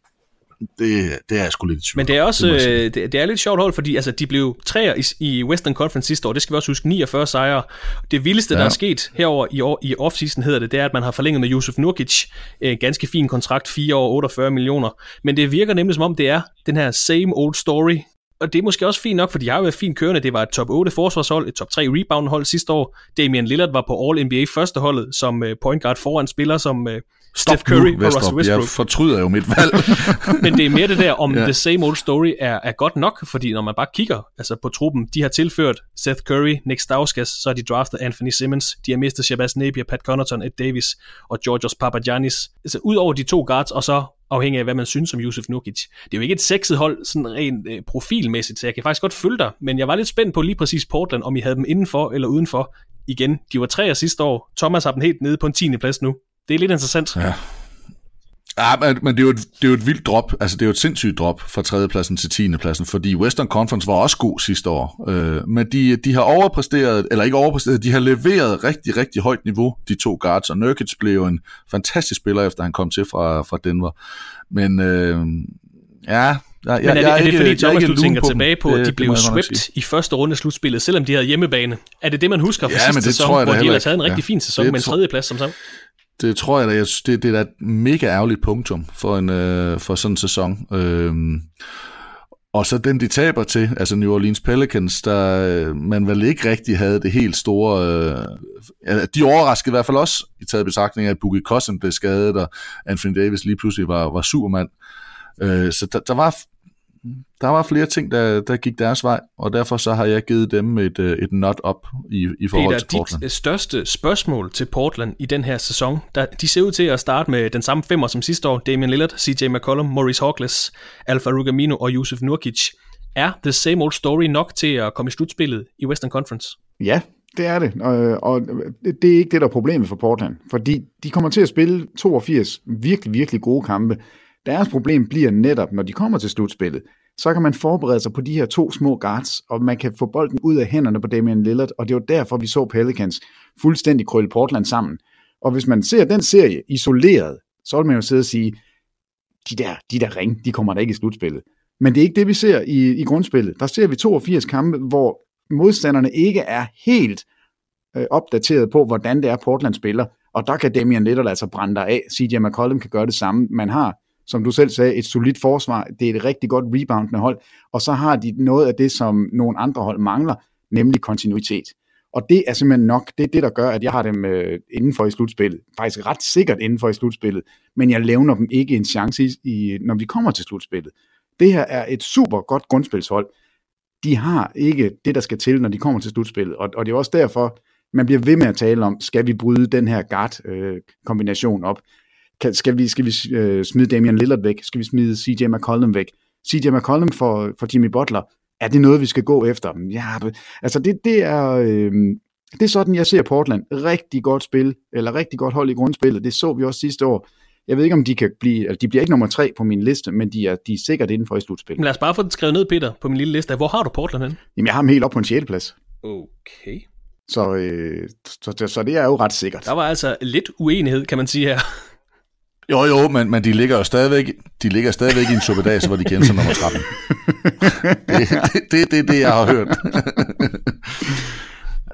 det, det er jeg sgu lidt i tvivl Men det er også det, øh, det, det er lidt sjovt hold, fordi altså, de blev træer i, i Western Conference sidste år. Det skal vi også huske, 49 sejre. Det vildeste, ja. der er sket herover i, år, i offseason, hedder det, det er, at man har forlænget med Yusuf Nurkic. En ganske fin kontrakt, 4 år, 48 millioner. Men det virker nemlig som om, det er den her same old story, og det er måske også fint nok, for de har jo været fint kørende. Det var et top 8 forsvarshold, et top 3 rebound hold sidste år. Damian Lillard var på All-NBA første holdet som øh, point guard foran spiller som øh, Steph Curry nu, og Russell Westbrook. Jeg fortryder jo mit valg. Men det er mere det der, om yeah. the same old story er, er godt nok, fordi når man bare kigger altså på truppen, de har tilført Seth Curry, Nick Stauskas, så har de draftet Anthony Simmons, de har mistet Shabazz Napier, Pat Connaughton, Ed Davis og Georgios Papagiannis. Altså ud over de to guards, og så afhængig af, hvad man synes om Yusuf Nurkic. Det er jo ikke et sexet hold, sådan rent øh, profilmæssigt, så jeg kan faktisk godt følge dig, men jeg var lidt spændt på lige præcis Portland, om I havde dem indenfor eller udenfor. Igen, de var tre sidste år. Thomas har dem helt nede på en 10. plads nu. Det er lidt interessant. Ja. Ja, men, men det, er jo et, det er jo et vildt drop, altså det er jo et sindssygt drop fra 3. pladsen til 10. pladsen, fordi Western Conference var også god sidste år, øh, men de, de har overpræsteret, eller ikke overpræsteret, de har leveret rigtig, rigtig højt niveau, de to guards, og Nurkic blev jo en fantastisk spiller, efter han kom til fra, fra Denver. Men øh, ja, jeg, Men er det, jeg er, er det fordi, Thomas, du tænker på tilbage på, at de blev swept i første runde af slutspillet, selvom de havde hjemmebane? Er det det, man husker fra ja, sidste sæson, hvor de ellers havde en rigtig ja, fin sæson med en tredje plads som sammen? Det tror jeg da, jeg, det, det er da et mega ærgerligt punktum for, en, øh, for sådan en sæson. Øh, og så den, de taber til, altså New Orleans Pelicans, der øh, man vel ikke rigtig havde det helt store... Øh, de overraskede i hvert fald også, i taget betragtning af, at Boogie Cousin blev skadet, og Anthony Davis lige pludselig var, var supermand. Øh, så der, der var der var flere ting, der, der gik deres vej, og derfor så har jeg givet dem et, øh, et not op i, i forhold Peter, til Portland. dit største spørgsmål til Portland i den her sæson, der, de ser ud til at starte med den samme femmer som sidste år, Damian Lillard, CJ McCollum, Maurice Hawkless, Alfa Rugamino og Yusuf Nurkic. Er the same old story nok til at komme i slutspillet i Western Conference? Ja, det er det, og, og det er ikke det, der er problemet for Portland, fordi de kommer til at spille 82 virkelig, virkelig gode kampe, deres problem bliver netop, når de kommer til slutspillet, så kan man forberede sig på de her to små guards, og man kan få bolden ud af hænderne på Damian Lillard, og det var derfor, vi så Pelicans fuldstændig krølle Portland sammen. Og hvis man ser den serie isoleret, så vil man jo sidde og sige, de der, de der ring, de kommer der ikke i slutspillet. Men det er ikke det, vi ser i, i grundspillet. Der ser vi 82 kampe, hvor modstanderne ikke er helt øh, opdateret på, hvordan det er, Portland spiller. Og der kan Damian Lillard altså brænde dig af. CJ McCollum kan gøre det samme. Man har, som du selv sagde, et solidt forsvar. Det er et rigtig godt reboundende hold. Og så har de noget af det, som nogle andre hold mangler, nemlig kontinuitet. Og det er simpelthen nok, det er det, der gør, at jeg har dem øh, indenfor i slutspillet. Faktisk ret sikkert indenfor i slutspillet, men jeg levner dem ikke en chance, i, i, når vi kommer til slutspillet. Det her er et super godt grundspilshold. De har ikke det, der skal til, når de kommer til slutspillet. Og, og det er også derfor, man bliver ved med at tale om, skal vi bryde den her guard-kombination øh, op? Kan, skal vi, skal vi øh, smide Damian Lillard væk? Skal vi smide CJ McCollum væk? CJ McCollum for, for Jimmy Butler, er det noget, vi skal gå efter? Ja, altså det, det er... Øh, det er sådan, jeg ser Portland. Rigtig godt spil, eller rigtig godt hold i grundspillet. Det så vi også sidste år. Jeg ved ikke, om de kan blive, altså de bliver ikke nummer tre på min liste, men de er, de er sikkert inden for i slutspil. Men lad os bare få det skrevet ned, Peter, på min lille liste. Hvor har du Portland hen? Jamen, jeg har dem helt op på en 6. plads. Okay. Så, øh, så, så, så det er jo ret sikkert. Der var altså lidt uenighed, kan man sige her. Jo, jo, men, men de ligger jo stadigvæk, de ligger stadigvæk i en suppedas, hvor de kender sig nummer 13. det er det, det, det, det, jeg har hørt.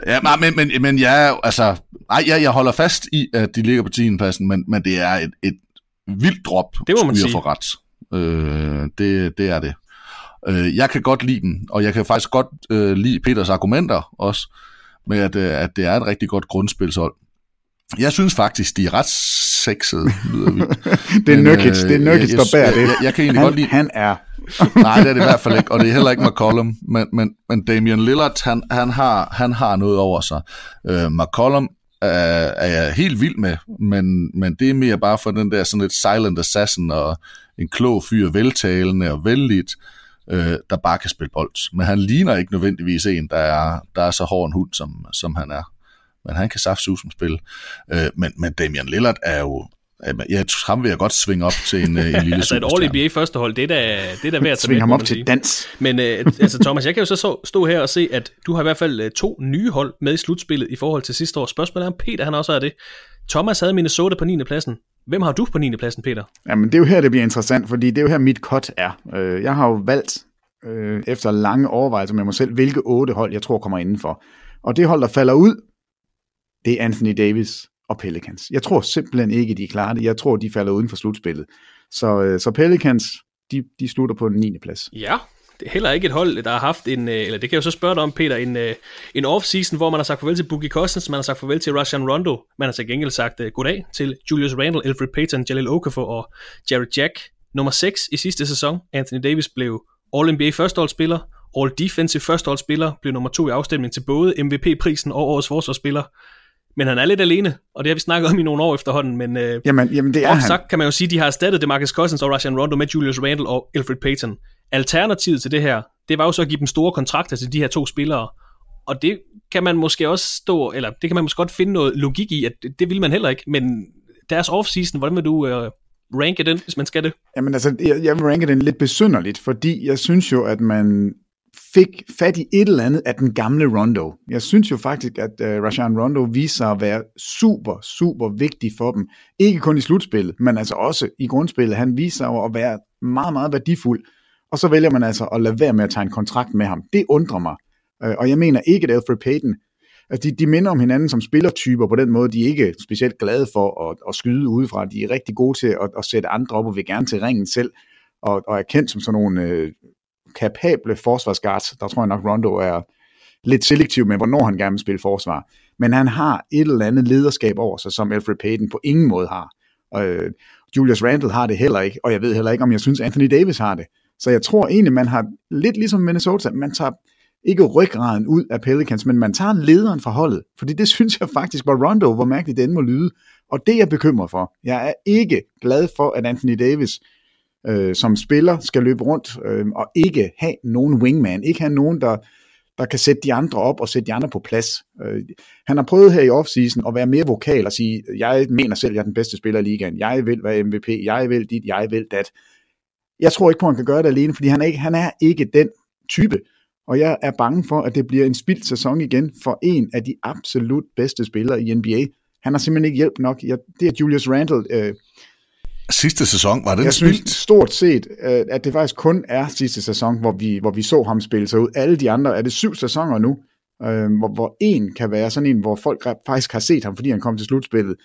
ja, men, men, men ja, altså, ej, jeg, jeg holder fast i, at de ligger på 10. pladsen, men, men det er et, et vildt drop, det må man sige. få ret. Øh, det, det er det. Øh, jeg kan godt lide dem, og jeg kan faktisk godt øh, lide Peters argumenter også, med at, øh, at det er et rigtig godt grundspilshold. Jeg synes faktisk, de er ret sexede, lyder vi. det er Nurkic, det er Nurkic, der bærer det. Jeg, jeg, kan egentlig han, godt lide... Han er... Nej, det er det i hvert fald ikke, og det er heller ikke McCollum, men, men, men Damian Lillard, han, han, har, han har noget over sig. Uh, McCollum er, er jeg helt vild med, men, men det er mere bare for den der sådan lidt silent assassin og en klog fyr, veltalende og vældigt, øh, der bare kan spille bold. Men han ligner ikke nødvendigvis en, der er, der er så hård en hund, som, som han er men han kan saftsusen spille. Øh, men, men Damian Lillard er jo Ja, ham vil jeg godt svinge op til en, en lille Altså et All NBA første hold, det er da, det er da værd at Svinge ham op til dans. Men øh, altså Thomas, jeg kan jo så stå her og se, at du har i hvert fald øh, to nye hold med i slutspillet i forhold til sidste år. Spørgsmålet er, om Peter han også er det. Thomas havde Minnesota på 9. pladsen. Hvem har du på 9. pladsen, Peter? Jamen, det er jo her, det bliver interessant, fordi det er jo her, mit cut er. Øh, jeg har jo valgt, efter lange overvejelser med mig selv, hvilke otte hold, jeg tror kommer indenfor. Og det hold, der falder ud, det er Anthony Davis og Pelicans. Jeg tror simpelthen ikke, de klarer det. Jeg tror, de falder uden for slutspillet. Så, øh, så Pelicans, de, de slutter på den 9. plads. Ja, det er heller ikke et hold, der har haft en, øh, eller det kan jeg jo så spørge dig om, Peter, en, øh, en off-season, hvor man har sagt farvel til Boogie Cousins, man har sagt farvel til Rajan Rondo, man har til gengæld sagt goddag til Julius Randle, Alfred Payton, Jalil Okafor og Jared Jack. Nummer 6 i sidste sæson, Anthony Davis blev All-NBA førsteholdsspiller, All-Defensive førsteholdsspiller, blev nummer 2 i afstemning til både MVP-prisen og årets forsvarsspiller men han er lidt alene, og det har vi snakket om i nogle år efterhånden, men øh, jamen, jamen det er han. sagt kan man jo sige, at de har erstattet Demarcus Cousins og Rajon Rondo med Julius Randle og Alfred Payton. Alternativet til det her, det var jo så at give dem store kontrakter til de her to spillere, og det kan man måske også stå, eller det kan man måske godt finde noget logik i, at det, det vil man heller ikke, men deres offseason, hvordan vil du øh, ranke den, hvis man skal det? Jamen altså, jeg, jeg vil ranke den lidt besynderligt, fordi jeg synes jo, at man fik fat i et eller andet af den gamle Rondo. Jeg synes jo faktisk, at øh, Rajan Rondo viser sig at være super, super vigtig for dem. Ikke kun i slutspillet, men altså også i grundspillet. Han viser sig at være meget, meget værdifuld. Og så vælger man altså at lade være med at tegne kontrakt med ham. Det undrer mig. Øh, og jeg mener ikke, at Alfred Payton, altså de, de minder om hinanden som spillertyper på den måde. De er ikke specielt glade for at, at skyde udefra. De er rigtig gode til at, at sætte andre op og vil gerne til ringen selv. Og, og er kendt som sådan nogle øh, kapable forsvarsguards. Der tror jeg nok, Rondo er lidt selektiv med, hvornår han gerne vil spille forsvar. Men han har et eller andet lederskab over sig, som Alfred Payton på ingen måde har. Og øh, Julius Randle har det heller ikke, og jeg ved heller ikke, om jeg synes, Anthony Davis har det. Så jeg tror egentlig, man har lidt ligesom Minnesota, man tager ikke ryggraden ud af Pelicans, men man tager lederen fra holdet. Fordi det synes jeg faktisk var Rondo, hvor mærkeligt den må lyde. Og det er jeg bekymret for. Jeg er ikke glad for, at Anthony Davis øh, som spiller skal løbe rundt øh, og ikke have nogen wingman, ikke have nogen, der, der kan sætte de andre op og sætte de andre på plads. Øh, han har prøvet her i offseason at være mere vokal og sige, jeg mener selv, jeg er den bedste spiller i ligaen, jeg vil være MVP, jeg vil dit, jeg vil dat. jeg tror ikke på, at han kan gøre det alene, fordi han er ikke, han er ikke den type. Og jeg er bange for, at det bliver en spildt sæson igen for en af de absolut bedste spillere i NBA. Han har simpelthen ikke hjælp nok. Jeg, det er Julius Randle. Øh, sidste sæson var det jeg spildt? synes stort set, øh, at det faktisk kun er sidste sæson, hvor vi, hvor vi så ham spille sig ud. Alle de andre, er det syv sæsoner nu, øh, hvor, hvor en kan være sådan en, hvor folk faktisk har set ham, fordi han kom til slutspillet.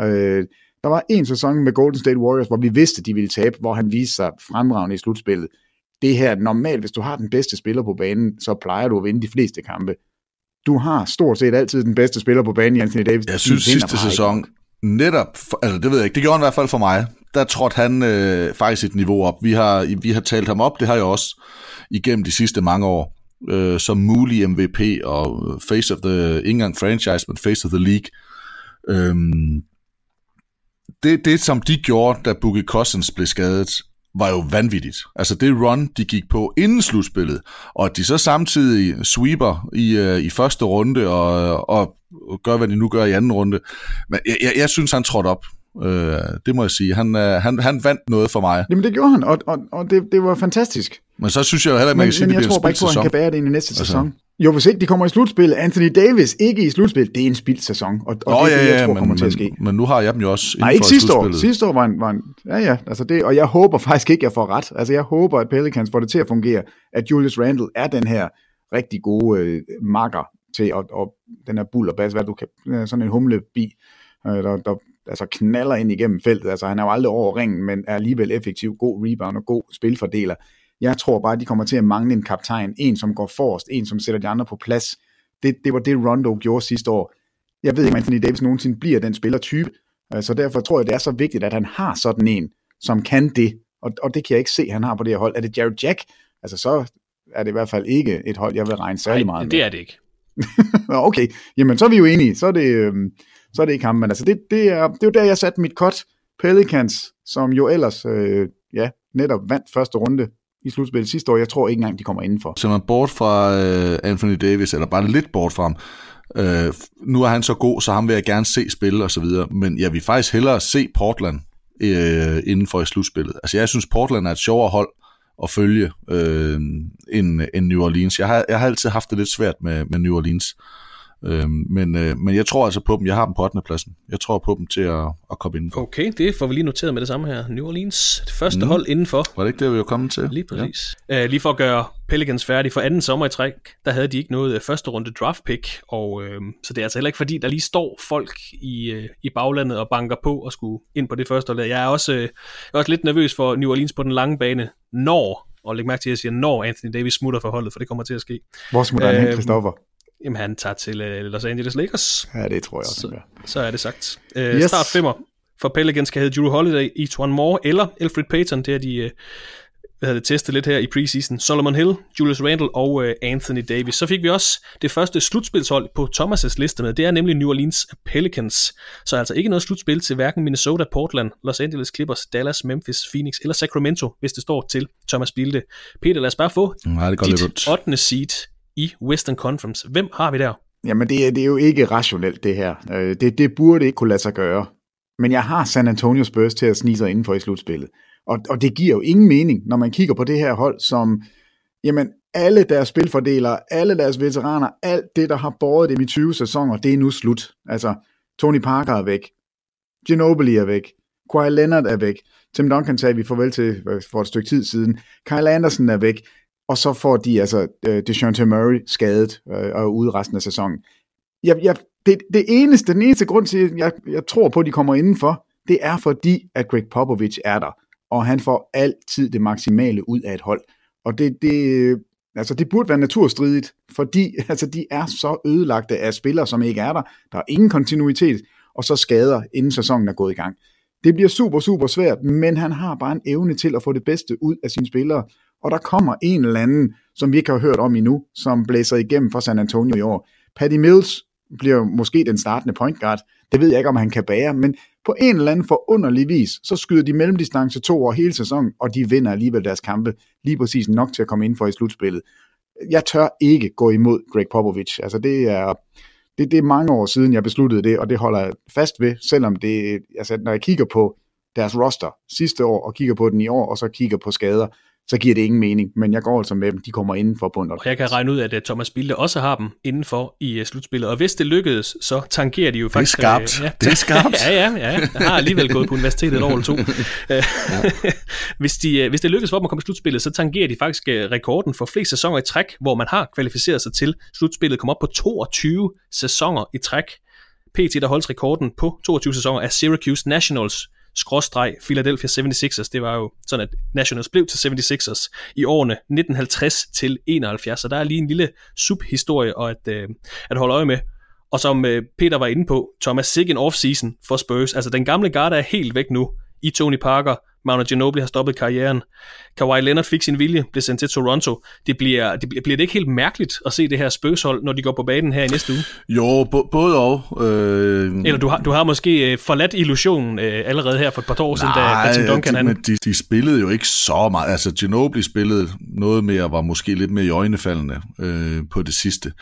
Øh, der var en sæson med Golden State Warriors, hvor vi vidste, de ville tabe, hvor han viste sig fremragende i slutspillet. Det her, normalt, hvis du har den bedste spiller på banen, så plejer du at vinde de fleste kampe. Du har stort set altid den bedste spiller på banen, Anthony Davis. Jeg synes sidste sæson, netop, altså det ved jeg ikke, det gjorde han i hvert fald for mig, der trådte han øh, faktisk et niveau op. Vi har, vi har talt ham op, det har jeg også igennem de sidste mange år, øh, som mulig MVP og øh, face of the, ikke engang franchise, men face of the league. Øhm, det, det, som de gjorde, da Boogie Cousins blev skadet, var jo vanvittigt. Altså det run, de gik på inden slutspillet, og at de så samtidig sweeper i, øh, i første runde og, og gør, hvad de nu gør i anden runde. Men jeg, jeg, jeg synes, han trådte op. Øh, det må jeg sige. Han, øh, han, han vandt noget for mig. Jamen det gjorde han, og, og, og det, det var fantastisk. Men så synes jeg jo heller ikke, man kan sige, men det jeg tror en bare ikke på, at han kan bære det ind i næste altså. sæson. Jo, hvis ikke de kommer i slutspil, Anthony Davis ikke i slutspil, det er en spildt sæson, og, og Nå, det er ja, det, jeg ja, tror men, kommer til at ske. Men, men nu har jeg dem jo også Nej, ikke sidste år. Sidste år var en, var en ja, ja, altså det, og jeg håber faktisk ikke, jeg får ret. Altså jeg håber, at Pelicans får det til at fungere, at Julius Randle er den her rigtig gode øh, marker til, og, og den her bull og bas, hvad du kan, sådan en humlebi, øh, der, der altså knaller ind igennem feltet. Altså han er jo aldrig over ringen, men er alligevel effektiv, god rebound og god spilfordeler. Jeg tror bare, at de kommer til at mangle en kaptajn, en som går forrest, en som sætter de andre på plads. Det, det var det, Rondo gjorde sidste år. Jeg ved ikke, om Anthony Davis nogensinde bliver den spillertype, så derfor tror jeg, det er så vigtigt, at han har sådan en, som kan det, og, og det kan jeg ikke se, han har på det her hold. Er det Jared Jack? Altså så er det i hvert fald ikke et hold, jeg vil regne særlig Nej, meget med. det er det ikke. okay, jamen så er vi jo enige, så er det, øhm, så er det ikke ham, men altså det, det, er, det er jo der, jeg satte mit cut. Pelicans, som jo ellers øh, ja, netop vandt første runde i slutspillet sidste år. Jeg tror ikke engang, de kommer indenfor. Så man bort fra øh, Anthony Davis, eller bare lidt bort fra ham, øh, nu er han så god, så ham vil jeg gerne se spille og så videre, men jeg vil faktisk hellere se Portland øh, inden for i slutspillet. Altså jeg synes, Portland er et sjovere hold at følge øh, end, end New Orleans. Jeg har, jeg har altid haft det lidt svært med, med New Orleans. Øh, men, øh, men jeg tror altså på dem. Jeg har dem på 8. pladsen. Jeg tror på dem til at, at komme indenfor. Okay, det får vi lige noteret med det samme her. New Orleans, det første mm. hold indenfor. Var det ikke det, vi var kommet til? Lige præcis. Ja. Uh, lige for at gøre Pelicans færdig for anden sommer i træk, der havde de ikke noget uh, første runde draft pick, og uh, så det er altså heller ikke fordi, der lige står folk i, uh, i baglandet og banker på og skulle ind på det første hold. Jeg er også, uh, jeg er også lidt nervøs for New Orleans på den lange bane, når og læg mærke til, at jeg siger, når Anthony Davis smutter for holdet, for det kommer til at ske. Hvor smutter han hen, Christopher? Jamen, han tager til uh, Los Angeles Lakers. Ja, det tror jeg også. Så, så er det sagt. Uh, yes. Start femmer for Pelicans kan hedde Drew Holiday, Etuan Moore eller Alfred Payton. Det er de uh, hvad havde det testet lidt her i preseason. Solomon Hill, Julius Randle og uh, Anthony Davis. Så fik vi også det første slutspilshold på Thomas' liste med. Det er nemlig New Orleans Pelicans. Så altså ikke noget slutspil til hverken Minnesota, Portland, Los Angeles Clippers, Dallas, Memphis, Phoenix eller Sacramento, hvis det står til Thomas Bilde. Peter, lad os bare få Nej, det dit lidt 8. seed i Western Conference. Hvem har vi der? Jamen, det er, det er jo ikke rationelt, det her. Øh, det, det burde ikke kunne lade sig gøre. Men jeg har San Antonio Spurs til at snige sig indenfor i slutspillet. Og, og det giver jo ingen mening, når man kigger på det her hold, som, jamen, alle deres spilfordelere, alle deres veteraner, alt det, der har båret dem i 20 sæsoner, det er nu slut. Altså, Tony Parker er væk, Ginobili er væk, Kawhi Leonard er væk, Tim Duncan sagde vi farvel til for et stykke tid siden, Kyle Anderson er væk, og så får de altså øh, DeJounte Murray skadet øh, og er ude resten af sæsonen. Jeg, jeg, det, det eneste, den eneste grund til, at jeg, jeg tror på, at de kommer indenfor, det er fordi, at Greg Popovich er der, og han får altid det maksimale ud af et hold. Og det, det, altså det burde være naturstridigt, fordi altså de er så ødelagte af spillere, som ikke er der. Der er ingen kontinuitet, og så skader, inden sæsonen er gået i gang. Det bliver super, super svært, men han har bare en evne til at få det bedste ud af sine spillere, og der kommer en eller anden, som vi ikke har hørt om endnu, som blæser igennem for San Antonio i år. Patty Mills bliver måske den startende point guard. Det ved jeg ikke, om han kan bære, men på en eller anden forunderlig vis, så skyder de mellemdistance to år hele sæsonen, og de vinder alligevel deres kampe lige præcis nok til at komme ind for i slutspillet. Jeg tør ikke gå imod Greg Popovich. Altså det er, det, det er mange år siden, jeg besluttede det, og det holder jeg fast ved, selvom det, altså når jeg kigger på deres roster sidste år, og kigger på den i år, og så kigger på skader, så giver det ingen mening. Men jeg går altså med dem, de kommer inden for bundet. Og jeg kan regne ud, at uh, Thomas Bilde også har dem indenfor i uh, slutspillet. Og hvis det lykkedes, så tangerer de jo faktisk... Det er skarpt. Uh, ja, det er skarpt. ja, ja, ja. Jeg har alligevel gået på universitetet et år eller to. ja. hvis, de, hvis det lykkes for dem at komme i slutspillet, så tangerer de faktisk rekorden for flest sæsoner i træk, hvor man har kvalificeret sig til. Slutspillet kom op på 22 sæsoner i træk. PT, der holdt rekorden på 22 sæsoner, er Syracuse Nationals, skråstreg Philadelphia 76ers. Det var jo sådan, at Nationals blev til 76ers i årene 1950 til 71. Så der er lige en lille subhistorie at, øh, at holde øje med. Og som øh, Peter var inde på, Thomas Sick off-season for Spurs. Altså den gamle garde er helt væk nu i Tony Parker, Manu Ginobili har stoppet karrieren. Kawhi Leonard fik sin vilje, blev sendt til Toronto. Det bliver, det bliver, bliver det ikke helt mærkeligt at se det her spøgshold, når de går på banen her i næste uge? Jo, både og. Øh... Eller du har, du har måske øh, forladt illusionen øh, allerede her for et par år siden, da, da Tim Duncan... De, han... de, de spillede jo ikke så meget. Altså, Ginobili spillede noget mere, var måske lidt mere i øjnefaldende øh, på det sidste.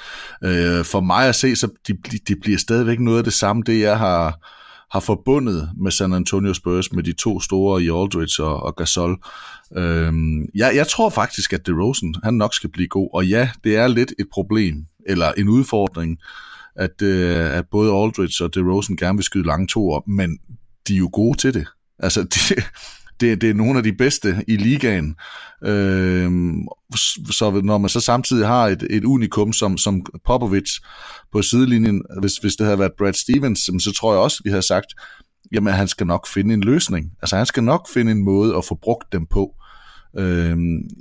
Øh, for mig at se, så de, de bliver stadigvæk noget af det samme, det jeg har har forbundet med San Antonio Spurs, med de to store i Aldridge og, og Gasol. Øhm, jeg, jeg tror faktisk, at DeRozan, han nok skal blive god, og ja, det er lidt et problem, eller en udfordring, at, øh, at både Aldridge og DeRozan gerne vil skyde lange toer, men de er jo gode til det. Altså, de, det, det er nogle af de bedste i ligaen. Øh, så når man så samtidig har et, et unikum som, som Popovic på sidelinjen, hvis, hvis det havde været Brad Stevens, så tror jeg også, vi havde sagt, jamen han skal nok finde en løsning. Altså han skal nok finde en måde at få brugt dem på. Øh,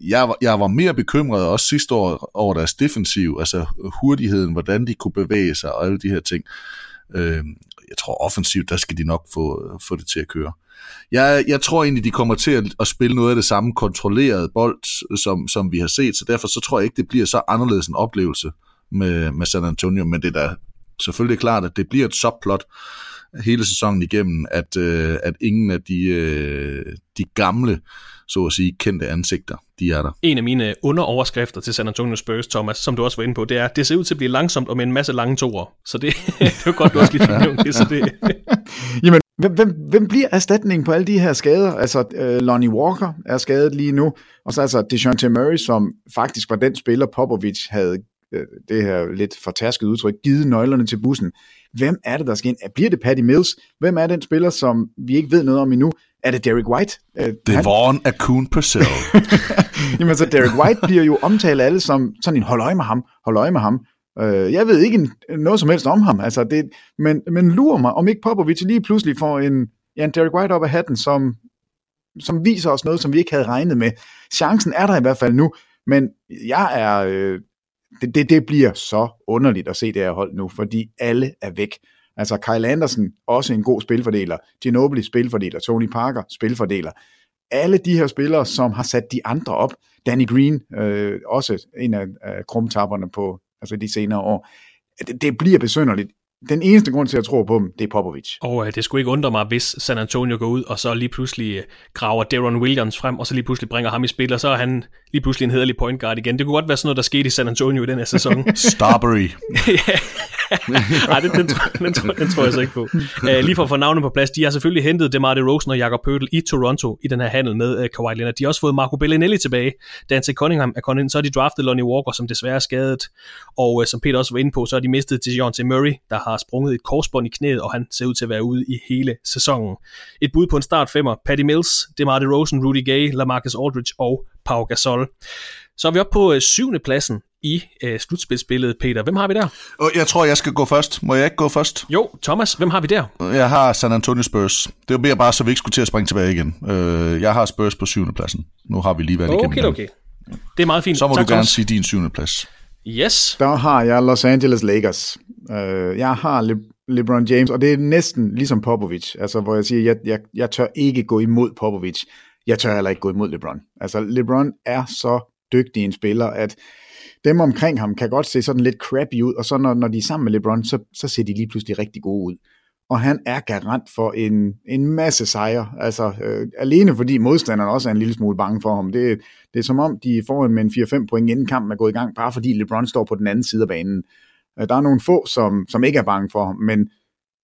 jeg, jeg var mere bekymret også sidste år over deres defensiv, altså hurtigheden, hvordan de kunne bevæge sig og alle de her ting. Øh, jeg tror offensivt, der skal de nok få, få det til at køre. Jeg, jeg tror egentlig, de kommer til at, at spille noget af det samme kontrolleret bold, som, som vi har set, så derfor så tror jeg ikke, det bliver så anderledes en oplevelse med, med San Antonio, men det er da selvfølgelig klart, at det bliver et subplot hele sæsonen igennem, at, øh, at ingen af de, øh, de gamle, så at sige, kendte ansigter, de er der. En af mine underoverskrifter til San Antonio Spurs, Thomas, som du også var inde på, det er, at det ser ud til at blive langsomt og med en masse lange toer. Så det, det er godt, du også lige nævnt det. Så det. Jamen, hvem, hvem, hvem bliver erstatningen på alle de her skader? Altså, uh, Lonnie Walker er skadet lige nu, og så altså DeJounte Murray, som faktisk var den spiller, Popovic havde uh, det her lidt fortasket udtryk, givet nøglerne til bussen. Hvem er det, der skal ind? Bliver det Patty Mills? Hvem er den spiller, som vi ikke ved noget om endnu? Er det Derek White? Uh, det er Vaughn Akun Purcell. Jamen så Derek White bliver jo omtalt alle som sådan en hold øje med ham, hold øje med ham. Øh, jeg ved ikke noget som helst om ham, altså det, men, men lurer mig, om ikke Popovic lige pludselig får en, ja, en Derek White op af hatten, som, som viser os noget, som vi ikke havde regnet med. Chancen er der i hvert fald nu, men jeg er, øh, det, det, det bliver så underligt at se det her hold nu, fordi alle er væk. Altså Kyle Anderson, også en god spilfordeler. Ginobili spilfordeler. Tony Parker spilfordeler. Alle de her spillere, som har sat de andre op. Danny Green, øh, også en af, af krumtapperne på altså de senere år. Det, det bliver besynderligt. Den eneste grund til, at jeg tror på dem, det er Popovic. Og øh, det skulle ikke undre mig, hvis San Antonio går ud, og så lige pludselig øh, graver Deron Williams frem, og så lige pludselig bringer ham i spil, og så er han lige pludselig en hederlig point guard igen. Det kunne godt være sådan noget, der skete i San Antonio i den her sæson. Starbury. Nej, den, den, den, den, tror, den tror jeg så ikke på. Uh, lige for at få navnet på plads, de har selvfølgelig hentet DeMar DeRozan og Jakob Pøtel i Toronto i den her handel med uh, Kawhi Leonard. De har også fået Marco Bellinelli tilbage. Dante Cunningham er kommet ind, så har de draftet Lonnie Walker, som desværre er skadet. Og uh, som Peter også var inde på, så har de mistet til John T. Murray, der har sprunget et korsbånd i knæet, og han ser ud til at være ude i hele sæsonen. Et bud på en start femmer. Patty Mills, DeMar DeRozan, Rudy Gay, LaMarcus Aldridge og Pau Gasol. Så er vi oppe på øh, syvende pladsen i øh, slutspilsbilledet, Peter. Hvem har vi der? Jeg tror, jeg skal gå først. Må jeg ikke gå først? Jo, Thomas, hvem har vi der? Jeg har San Antonio Spurs. Det bliver bare, så vi ikke skulle til at springe tilbage igen. Øh, jeg har Spurs på syvende pladsen. Nu har vi lige været okay, igennem Okay, okay. Det er meget fint. Så må tak, du gerne Thomas. sige din syvende plads. Yes. Der har jeg Los Angeles Lakers. Uh, jeg har Le- LeBron James, og det er næsten ligesom Popovic, altså hvor jeg siger, jeg, jeg, jeg tør ikke gå imod Popovic. Jeg tør heller ikke gå imod LeBron. Altså LeBron er så dygtig en spiller, at dem omkring ham kan godt se sådan lidt crappy ud, og så når, når de er sammen med LeBron, så, så ser de lige pludselig rigtig gode ud. Og han er garant for en, en masse sejre, altså øh, alene fordi modstanderen også er en lille smule bange for ham. Det, det er som om, de får en med en 4-5 point inden kampen er gået i gang, bare fordi LeBron står på den anden side af banen. Øh, der er nogle få, som, som ikke er bange for ham, men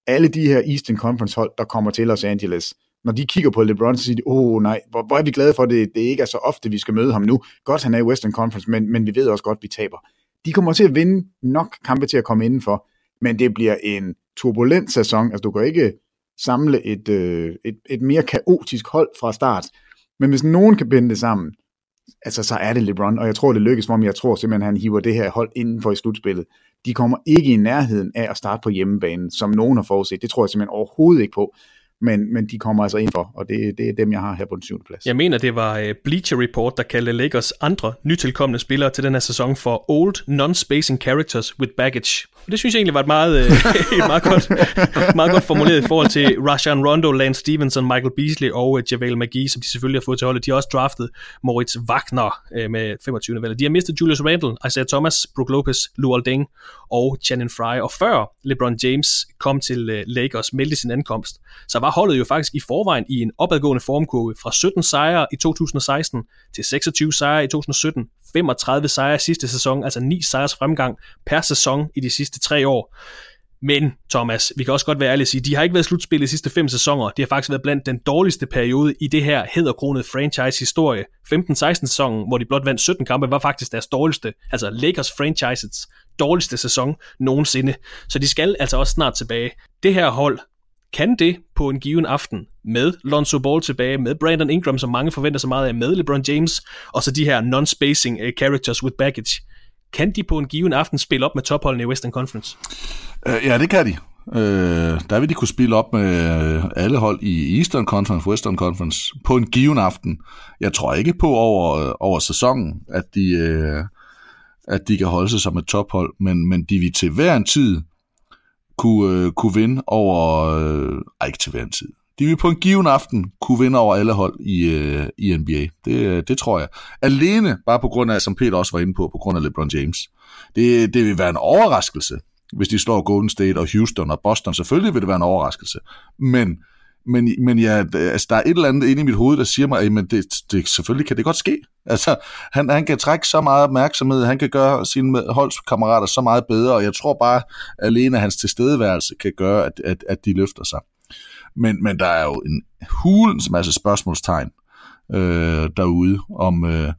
alle de her Eastern Conference hold, der kommer til Los Angeles, når de kigger på LeBron, så siger de, åh oh, nej, hvor, hvor er vi glade for, at det, det ikke er så ofte, vi skal møde ham nu. Godt, han er i Western Conference, men, men vi ved også godt, at vi taber. De kommer til at vinde nok kampe til at komme indenfor, men det bliver en turbulent sæson. Altså, du kan ikke samle et, øh, et, et mere kaotisk hold fra start. Men hvis nogen kan binde det sammen, altså så er det LeBron, og jeg tror, det lykkes for ham. Jeg tror simpelthen, han hiver det her hold indenfor i slutspillet. De kommer ikke i nærheden af at starte på hjemmebanen, som nogen har forudset. Det tror jeg simpelthen overhovedet ikke på men, men de kommer altså ind for, og det, det er dem, jeg har her på den syvende plads. Jeg mener, det var øh, Bleacher Report, der kaldte Lakers andre nytilkommende spillere til den her sæson for Old Non-Spacing Characters with Baggage. Og det synes jeg egentlig var et meget, øh, meget, godt, meget godt formuleret i forhold til Rajon Rondo, Lance Stevenson, Michael Beasley og øh, JaVale McGee, som de selvfølgelig har fået til holdet. De har også draftet Moritz Wagner øh, med 25. valg. De har mistet Julius Randle, Isaiah Thomas, Brook Lopez, Luol Deng og Channing Frye. Og før LeBron James kom til øh, Lakers, meldte sin ankomst, så var holdet jo faktisk i forvejen i en opadgående formkurve fra 17 sejre i 2016 til 26 sejre i 2017, 35 sejre sidste sæson, altså 9 sejres fremgang per sæson i de sidste tre år. Men, Thomas, vi kan også godt være ærlige og sige, de har ikke været slutspil i de sidste fem sæsoner. Det har faktisk været blandt den dårligste periode i det her hedderkronede franchise-historie. 15-16 sæsonen, hvor de blot vandt 17 kampe, var faktisk deres dårligste, altså Lakers franchises dårligste sæson nogensinde. Så de skal altså også snart tilbage. Det her hold kan det på en given aften med Lonzo Ball tilbage, med Brandon Ingram, som mange forventer så meget af, med LeBron James, og så de her non-spacing uh, characters with baggage. Kan de på en given aften spille op med topholdene i Western Conference? Uh, ja, det kan de. Uh, der vil de kunne spille op med øh, alle hold i Eastern Conference, Western Conference, på en given aften. Jeg tror ikke på over, over sæsonen, at de, uh, at de kan holde sig som et tophold, men, men de vil til hver en tid kunne, øh, kunne vinde over... Øh, ej, ikke til hver en tid. De vil på en given aften kunne vinde over alle hold i, øh, i NBA. Det, øh, det tror jeg. Alene, bare på grund af, som Peter også var inde på, på grund af LeBron James. Det, det vil være en overraskelse, hvis de slår Golden State og Houston og Boston. Selvfølgelig vil det være en overraskelse. Men men, men ja, altså, der er et eller andet inde i mit hoved, der siger mig, at det, det, selvfølgelig kan det godt ske. Altså, han, han kan trække så meget opmærksomhed, han kan gøre sine holdskammerater så meget bedre, og jeg tror bare, at alene hans tilstedeværelse kan gøre, at, at, at de løfter sig. Men, men der er jo en hulens masse spørgsmålstegn øh, derude om, øh,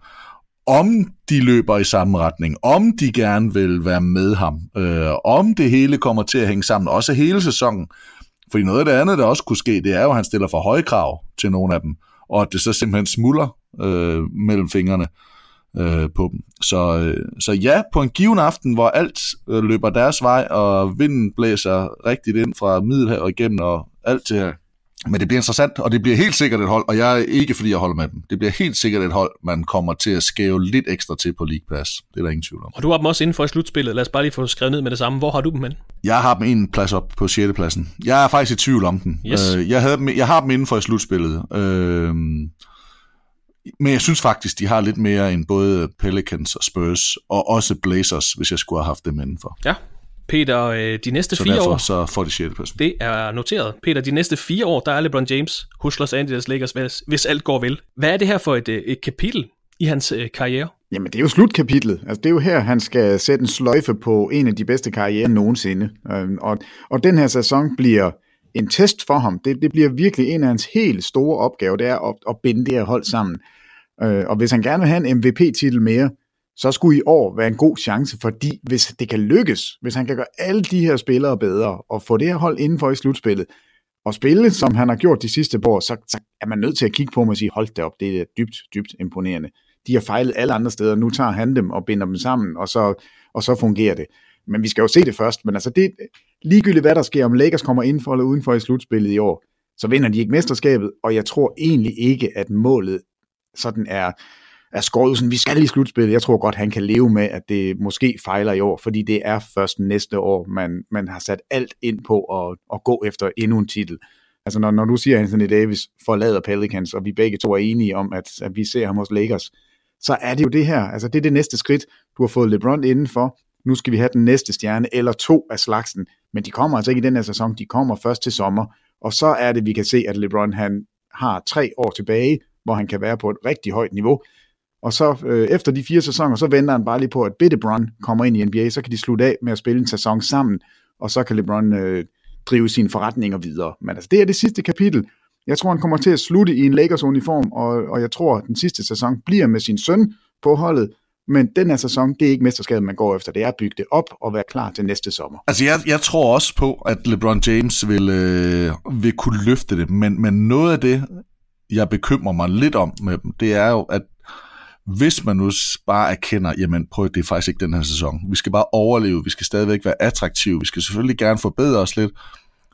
om de løber i samme retning, om de gerne vil være med ham, øh, om det hele kommer til at hænge sammen, også hele sæsonen. Fordi noget af det andet, der også kunne ske, det er jo, at han stiller for høje krav til nogle af dem, og at det så simpelthen smuldrer øh, mellem fingrene øh, på dem. Så, øh, så ja, på en given aften, hvor alt øh, løber deres vej, og vinden blæser rigtigt ind fra Middelhavet igennem, og alt det her men det bliver interessant, og det bliver helt sikkert et hold, og jeg er ikke fordi jeg holder med dem. Det bliver helt sikkert et hold, man kommer til at skæve lidt ekstra til på League Pass. Det er der ingen tvivl om. Og du har dem også inden for i slutspillet. Lad os bare lige få skrevet ned med det samme. Hvor har du dem hen? Jeg har dem en plads op på 6. pladsen. Jeg er faktisk i tvivl om den. Yes. Øh, jeg, havde dem, jeg har dem inden for i slutspillet. Øh, men jeg synes faktisk, de har lidt mere end både Pelicans og Spurs, og også Blazers, hvis jeg skulle have haft dem indenfor. Ja, Peter, øh, de næste så fire derfor, år... så får de 6. pladsen. Det er noteret. Peter, de næste fire år, der er LeBron James hos Los Angeles Lakers, hvis, hvis alt går vel. Hvad er det her for et, øh, et kapitel i hans øh, karriere? Jamen, det er jo slutkapitlet. Altså, det er jo her, han skal sætte en sløjfe på en af de bedste karrierer nogensinde. Øhm, og, og den her sæson bliver en test for ham. Det, det bliver virkelig en af hans helt store opgaver, det er at, at binde det her hold sammen. Øh, og hvis han gerne vil have en MVP-titel mere, så skulle i år være en god chance, fordi hvis det kan lykkes, hvis han kan gøre alle de her spillere bedre, og få det her hold indenfor i slutspillet, og spille, som han har gjort de sidste år, så, så er man nødt til at kigge på ham og sige, hold det op, det er dybt, dybt imponerende. De har fejlet alle andre steder, nu tager han dem og binder dem sammen, og så, og så fungerer det. Men vi skal jo se det først, men altså det, ligegyldigt hvad der sker, om Lakers kommer indenfor eller udenfor i slutspillet i år, så vinder de ikke mesterskabet, og jeg tror egentlig ikke, at målet sådan er, er skåret sådan, vi skal i slutspillet. Jeg tror godt, han kan leve med, at det måske fejler i år, fordi det er først næste år, man, man har sat alt ind på at, at gå efter endnu en titel. Altså når, når du siger, at Anthony Davis forlader Pelicans, og vi begge to er enige om, at, at vi ser ham hos Lakers, så er det jo det her. Altså det er det næste skridt. Du har fået LeBron indenfor. Nu skal vi have den næste stjerne, eller to af slagsen. Men de kommer altså ikke i den her sæson. De kommer først til sommer. Og så er det, vi kan se, at LeBron han har tre år tilbage, hvor han kan være på et rigtig højt niveau. Og så øh, efter de fire sæsoner, så venter han bare lige på, at LeBron kommer ind i NBA, så kan de slutte af med at spille en sæson sammen, og så kan LeBron øh, drive sine forretninger videre. Men altså, det er det sidste kapitel, Jeg tror, han kommer til at slutte i en Lakers-uniform, og, og jeg tror, at den sidste sæson bliver med sin søn på holdet, men den her sæson, det er ikke mesterskabet, man går efter. Det er at bygge det op og være klar til næste sommer. Altså, jeg, jeg tror også på, at LeBron James vil, øh, vil kunne løfte det, men, men noget af det, jeg bekymrer mig lidt om med dem, det er jo, at hvis man nu bare erkender, jamen prøv, det er faktisk ikke den her sæson. Vi skal bare overleve, vi skal stadigvæk være attraktive, vi skal selvfølgelig gerne forbedre os lidt,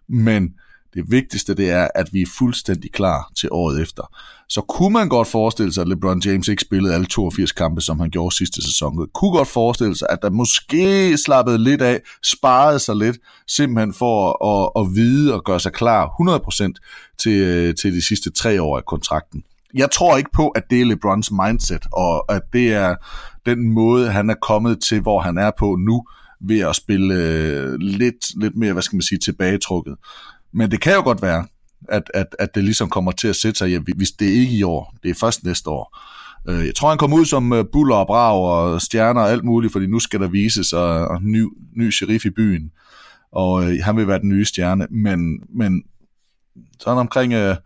men det vigtigste det er, at vi er fuldstændig klar til året efter. Så kunne man godt forestille sig, at LeBron James ikke spillede alle 82 kampe, som han gjorde sidste sæson. Man kunne godt forestille sig, at der måske slappede lidt af, sparede sig lidt, simpelthen for at, at vide og gøre sig klar 100% til, øh, til de sidste tre år af kontrakten. Jeg tror ikke på, at det er LeBrons mindset, og at det er den måde, han er kommet til, hvor han er på nu, ved at spille øh, lidt, lidt mere, hvad skal man sige, tilbagetrukket. Men det kan jo godt være, at, at, at det ligesom kommer til at sætte sig, ja, hvis det er ikke i år, det er først næste år. Øh, jeg tror, han kommer ud som øh, buller og brag og stjerner og alt muligt, fordi nu skal der vises og, og ny, ny sheriff i byen, og øh, han vil være den nye stjerne, men, men sådan omkring øh,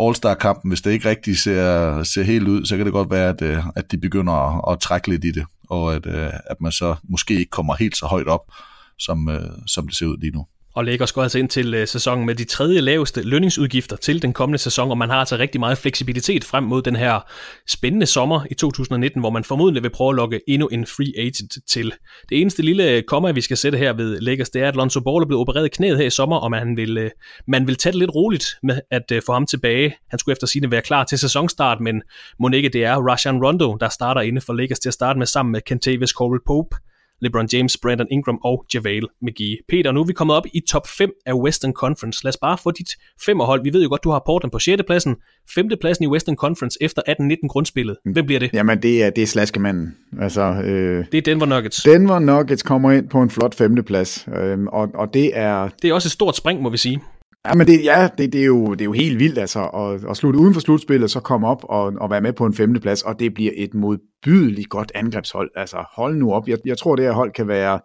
All-Star-kampen, hvis det ikke rigtig ser, ser helt ud, så kan det godt være, at, øh, at de begynder at, at trække lidt i det, og at, øh, at man så måske ikke kommer helt så højt op, som, øh, som det ser ud lige nu og lægger går altså ind til øh, sæsonen med de tredje laveste lønningsudgifter til den kommende sæson, og man har altså rigtig meget fleksibilitet frem mod den her spændende sommer i 2019, hvor man formodentlig vil prøve at lokke endnu en free agent til. Det eneste lille øh, komma, vi skal sætte her ved Lakers, det er, at Lonzo Ball er blevet opereret i knæet her i sommer, og man vil, øh, man vil tage det lidt roligt med at øh, få ham tilbage. Han skulle efter sine være klar til sæsonstart, men må ikke det er Rajan Rondo, der starter inde for Lakers til at starte med sammen med Kentavious Caldwell Pope, LeBron James, Brandon Ingram og JaVale McGee. Peter, nu er vi kommet op i top 5 af Western Conference. Lad os bare få dit femmerhold. Vi ved jo godt, du har Portland på 6. pladsen. 5. pladsen i Western Conference efter 18-19 grundspillet. Hvem bliver det? Jamen, det er, det er slaskemanden. Altså, øh, det er Denver Nuggets. Denver Nuggets kommer ind på en flot 5. plads. Øh, og, og det er... Det er også et stort spring, må vi sige. Ja, men det, ja, det, det, er jo, det er jo helt vildt altså, at, at slutte uden for slutspillet, så komme op og, og være med på en femteplads, og det bliver et modbydeligt godt angrebshold. Altså hold nu op, jeg, jeg tror det her hold kan være,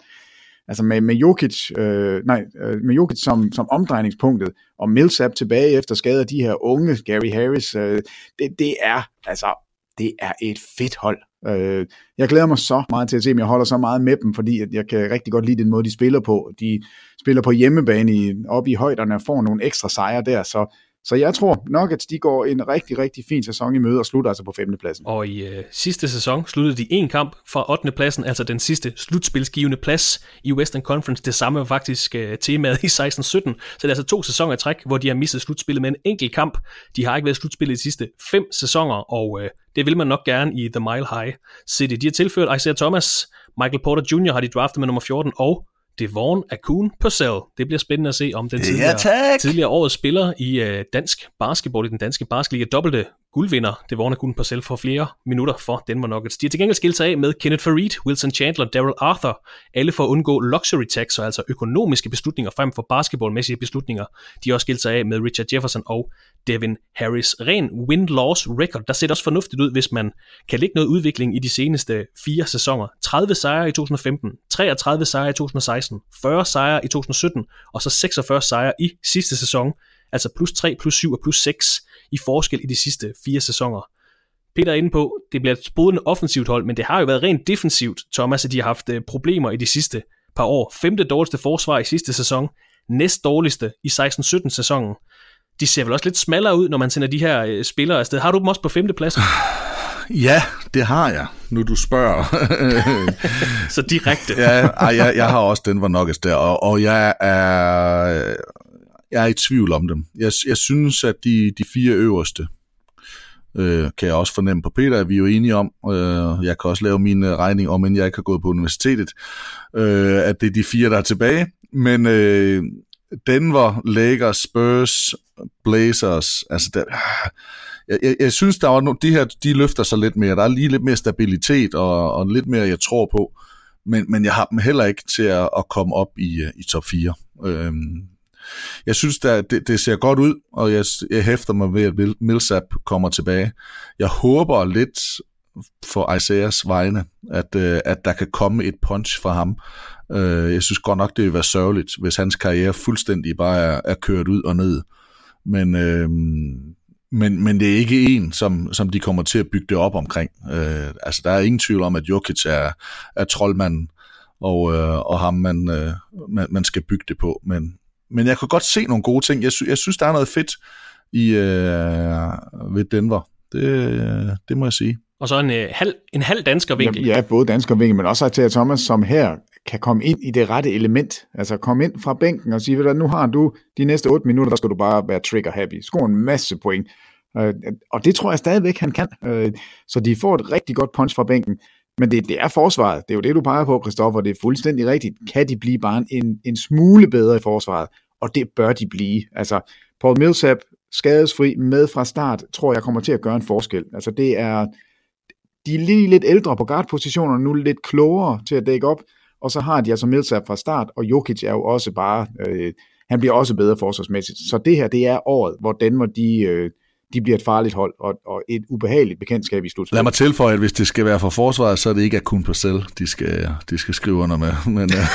altså med, med Jokic, øh, nej, øh, med Jokic som, som omdrejningspunktet, og Millsap tilbage efter skader, de her unge, Gary Harris, øh, det, det er, altså, det er et fedt hold. Øh, jeg glæder mig så meget til at se, om jeg holder så meget med dem, fordi jeg kan rigtig godt lide den måde, de spiller på. De spiller på hjemmebane i, oppe i højderne og får nogle ekstra sejre der, så så jeg tror, nok, at de går en rigtig, rigtig fin sæson i møde og slutter altså på femtepladsen. Og i øh, sidste sæson sluttede de en kamp fra 8. pladsen, altså den sidste slutspilsgivende plads i Western Conference. Det samme var faktisk øh, temaet i 16-17. Så det er altså to sæsoner i træk, hvor de har misset slutspillet med en enkelt kamp. De har ikke været slutspillet de sidste fem sæsoner, og øh, det vil man nok gerne i The Mile High City. De har tilført Isaiah Thomas, Michael Porter Jr. har de draftet med nummer 14, og Devon Akun Purcell. Det bliver spændende at se, om den tidligere, ja, tidligere årets spiller i uh, dansk basketball, i den danske basketliga, dobbelte guldvinder, Devon Akun Purcell, for flere minutter for Denver Nuggets. De har til gengæld skilt sig af med Kenneth Farid, Wilson Chandler, Daryl Arthur, alle for at undgå luxury tax, og altså økonomiske beslutninger frem for basketballmæssige beslutninger. De har også skilt sig af med Richard Jefferson og Devin Harris. Ren win-loss record, der ser det også fornuftigt ud, hvis man kan lægge noget udvikling i de seneste fire sæsoner. 30 sejre i 2015, 33 sejre i 2016, 40 sejre i 2017, og så 46 sejre i sidste sæson. Altså plus 3, plus 7 og plus 6 i forskel i de sidste fire sæsoner. Peter er inde på, det bliver et spodende offensivt hold, men det har jo været rent defensivt, Thomas, at de har haft øh, problemer i de sidste par år. Femte dårligste forsvar i sidste sæson, næst dårligste i 16-17 sæsonen de ser vel også lidt smallere ud, når man sender de her øh, spillere afsted. Har du dem også på femte plads? Ja, det har jeg, nu du spørger. så direkte. ja, ej, jeg, jeg har også den var Nuggets der, og, og jeg er jeg er i tvivl om dem. Jeg, jeg synes, at de, de fire øverste, øh, kan jeg også fornemme på Peter, at vi er jo enige om, øh, jeg kan også lave min øh, regning om, end jeg ikke har gået på universitetet, øh, at det er de fire, der er tilbage. Men øh, Denver, Lakers, Spurs, Blazers, altså der, jeg, jeg, jeg synes, der var no, de her, de løfter sig lidt mere. Der er lige lidt mere stabilitet og, og lidt mere, jeg tror på. Men, men jeg har dem heller ikke til at, at komme op i, øh, i top 4. Øhm, jeg synes, der, det, det ser godt ud, og jeg, jeg hæfter mig ved, at Millsap kommer tilbage. Jeg håber lidt for Isaias vegne, at, øh, at der kan komme et punch fra ham. Øh, jeg synes godt nok, det vil være sørgeligt, hvis hans karriere fuldstændig bare er, er kørt ud og ned. Men, øh, men, men det er ikke en, som, som de kommer til at bygge det op omkring. Øh, altså, der er ingen tvivl om, at Jokic er, er troldmanden, og, øh, og ham man, øh, man, man skal bygge det på. Men, men jeg kan godt se nogle gode ting. Jeg, sy- jeg synes, der er noget fedt i øh, ved Denver. Det, det må jeg sige. Og så en, øh, halv, en halv dansker vinkel. Ja, ja, både dansker vinkel, men også til Thomas, som her kan komme ind i det rette element. Altså komme ind fra bænken og sige, ved du, nu har du de næste 8 minutter, der skal du bare være trigger happy. Score en masse point. Øh, og det tror jeg stadigvæk, han kan. Øh, så de får et rigtig godt punch fra bænken. Men det, det er forsvaret. Det er jo det, du peger på, Christoffer. Det er fuldstændig rigtigt. Kan de blive bare en, en smule bedre i forsvaret? Og det bør de blive. Altså, Paul Millsap, skadesfri, med fra start, tror jeg kommer til at gøre en forskel. Altså, det er... De er lige lidt ældre på guardpositionerne, nu lidt klogere til at dække op, og så har de altså Millsap fra start, og Jokic er jo også bare... Øh, han bliver også bedre forsvarsmæssigt. Så det her, det er året, hvor Danmark, de, øh, de bliver et farligt hold og, og et ubehageligt bekendtskab i slutspillet. Lad mig tilføje, at hvis det skal være for forsvaret, så er det ikke kun på selv, de skal, de skal skrive under med. Men øh,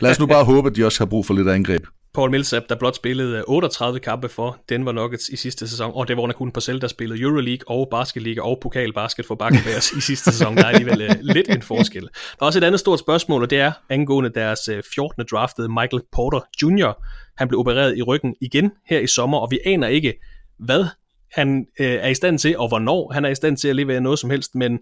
lad os nu bare håbe, at de også har brug for lidt angreb. Paul Millsap, der blot spillede øh, 38 kampe for Denver Nuggets i sidste sæson, og det var under kun Parcell, der spillede Euroleague og Basketliga og Pokalbasket for Bakken i sidste sæson. Der er alligevel øh, lidt en forskel. Der er også et andet stort spørgsmål, og det er angående deres øh, 14. draftede Michael Porter Jr. Han blev opereret i ryggen igen her i sommer, og vi aner ikke, hvad han øh, er i stand til, og hvornår han er i stand til at levere noget som helst, men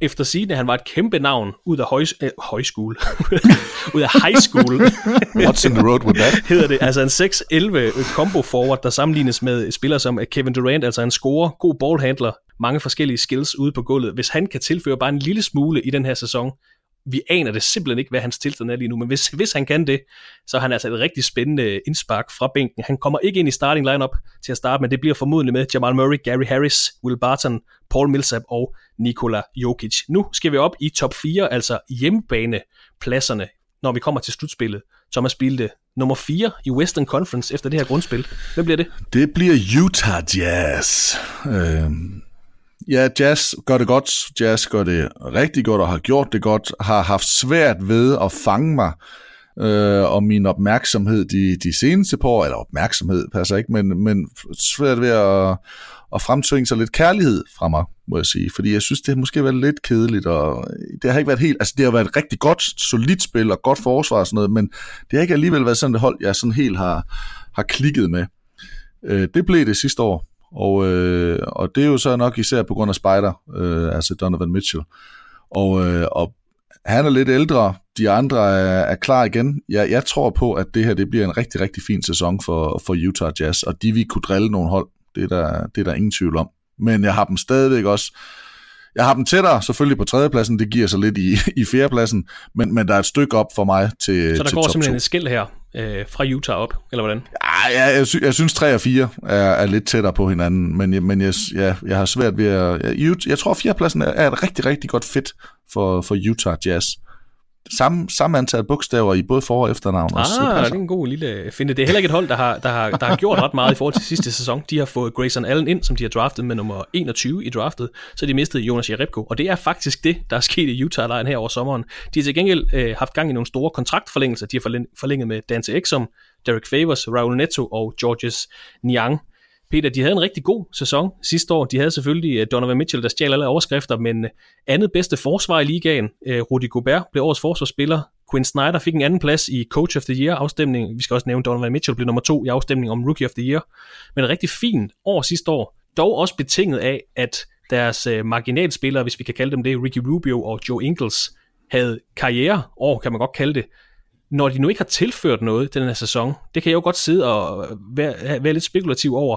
efter sigende, han var et kæmpe navn ud af høj, øh, højskole, ud af high school. What's in the road with that? hedder det. Altså en 6-11 combo forward, der sammenlignes med spillere som Kevin Durant, altså en scorer, god ballhandler, mange forskellige skills ude på gulvet. Hvis han kan tilføre bare en lille smule i den her sæson, vi aner det simpelthen ikke, hvad hans tilstand er lige nu, men hvis, hvis han kan det, så er han altså et rigtig spændende indspark fra bænken. Han kommer ikke ind i starting lineup til at starte, men det bliver formodentlig med Jamal Murray, Gary Harris, Will Barton, Paul Millsap og Nikola Jokic. Nu skal vi op i top 4, altså hjemmebanepladserne, når vi kommer til slutspillet. Thomas Bilde, nummer 4 i Western Conference efter det her grundspil. Hvem bliver det? Det bliver Utah Jazz. Øh, ja, Jazz gør det godt. Jazz gør det rigtig godt og har gjort det godt. Har haft svært ved at fange mig øh, og min opmærksomhed de, de seneste par år, eller opmærksomhed passer ikke, men, men svært ved at, at fremtvinge sig lidt kærlighed fra mig, må jeg sige. Fordi jeg synes, det har måske været lidt kedeligt, og det har ikke været helt, altså det har været et rigtig godt, solidt spil og godt forsvar og sådan noget, men det har ikke alligevel været sådan et hold, jeg sådan helt har, har klikket med. Øh, det blev det sidste år, og, øh, og det er jo så nok især på grund af Spider, øh, altså Donovan Mitchell. Og, øh, og han er lidt ældre, de andre er, er klar igen. Jeg, jeg tror på, at det her det bliver en rigtig, rigtig fin sæson for, for Utah Jazz, og de vil kunne drille nogle hold. Det er, der, det er der ingen tvivl om. Men jeg har dem stadigvæk også jeg har dem tættere selvfølgelig på tredjepladsen, det giver sig lidt i, i fjerdepladsen, men, men der er et stykke op for mig til Så der til går simpelthen 2. et skæld her øh, fra Utah op, eller hvordan? Ja, jeg, jeg, sy- jeg synes 3 og 4 er, er lidt tættere på hinanden, men, jeg- men jeg, ja, jeg har svært ved at... Jeg, jeg, tror, at pladsen er, er et rigtig, rigtig godt fit for, for Utah Jazz. Samme, samme antal bogstaver i både for- og efternavn. også, Ah, det passer. er en god lille finde. Det er heller ikke et hold, der har, der, har, der har gjort ret meget i forhold til sidste sæson. De har fået Grayson Allen ind, som de har draftet med nummer 21 i draftet, så de mistede Jonas Jerebko. Og det er faktisk det, der er sket i Utah-lejen her over sommeren. De har til gengæld øh, haft gang i nogle store kontraktforlængelser. De har forlæng- forlænget med Dante Exum, Derek Favors, Raul Neto og Georges Niang. Peter, de havde en rigtig god sæson sidste år. De havde selvfølgelig øh, Donovan Mitchell, der stjal alle overskrifter, men øh, andet bedste forsvar i ligaen. Øh, Rudy Gobert blev årets forsvarsspiller. Quinn Snyder fik en anden plads i Coach of the Year afstemningen. Vi skal også nævne, Donovan Mitchell blev nummer to i afstemningen om Rookie of the Year. Men et rigtig fint år sidste år. Dog også betinget af, at deres marginalspillere, hvis vi kan kalde dem det, Ricky Rubio og Joe Ingles, havde karriereår, kan man godt kalde det, når de nu ikke har tilført noget den her sæson, det kan jeg jo godt sidde og være, være lidt spekulativ over,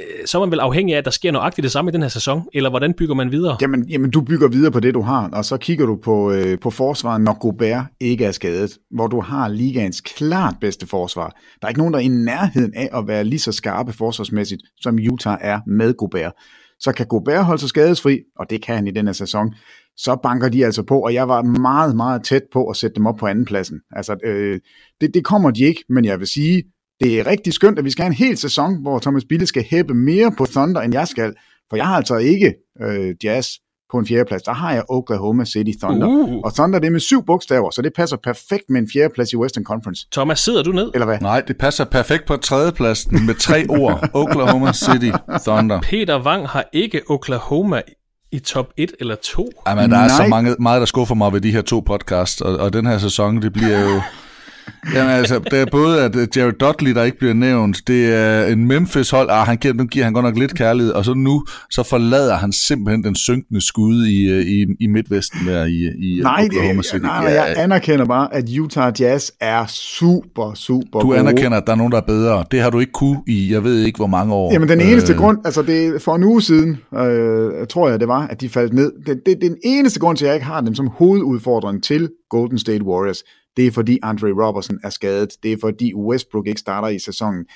øh, så er man vel afhængig af, at der sker nøjagtigt det samme i den her sæson, eller hvordan bygger man videre? Jamen, jamen, du bygger videre på det, du har, og så kigger du på, øh, på forsvaret, når Gobert ikke er skadet, hvor du har ligaens klart bedste forsvar. Der er ikke nogen, der er i nærheden af at være lige så skarpe forsvarsmæssigt, som Utah er med Gobert. Så kan Gobert holde sig skadesfri, og det kan han i den her sæson, så banker de altså på, og jeg var meget, meget tæt på at sætte dem op på andenpladsen. Altså, øh, det, det kommer de ikke, men jeg vil sige, det er rigtig skønt, at vi skal have en hel sæson, hvor Thomas Bille skal hæppe mere på Thunder, end jeg skal, for jeg har altså ikke øh, Jazz på en fjerdeplads, der har jeg Oklahoma City Thunder. Uh. Og Thunder det er med syv bogstaver, så det passer perfekt med en fjerdeplads i Western Conference. Thomas, sidder du ned? Eller hvad? Nej, det passer perfekt på tredjepladsen med tre ord. Oklahoma City Thunder. Peter Wang har ikke Oklahoma i top 1 eller 2. Jamen, der er Nej. så mange, meget, der skuffer mig ved de her to podcasts, og, og den her sæson, det bliver jo... Jamen altså, det er både, at øh, Jared Dudley, der ikke bliver nævnt, det er en Memphis-hold, ah, han giver, nu giver han godt nok lidt kærlighed, og så nu, så forlader han simpelthen den synkende skud i, øh, i, i Midtvesten der i, i Nej, Oklahoma det, City. nej, nej, jeg anerkender bare, at Utah Jazz er super, super Du gode. anerkender, at der er nogen, der er bedre. Det har du ikke kunne i, jeg ved ikke, hvor mange år. Jamen den eneste Øh, grund, altså det er for en uge siden, øh, tror jeg det var, at de faldt ned. Det, det, den eneste grund til, at jeg ikke har dem som hovedudfordring til Golden State Warriors, det er fordi Andre Robertson er skadet. Det er fordi Westbrook ikke starter i sæsonen.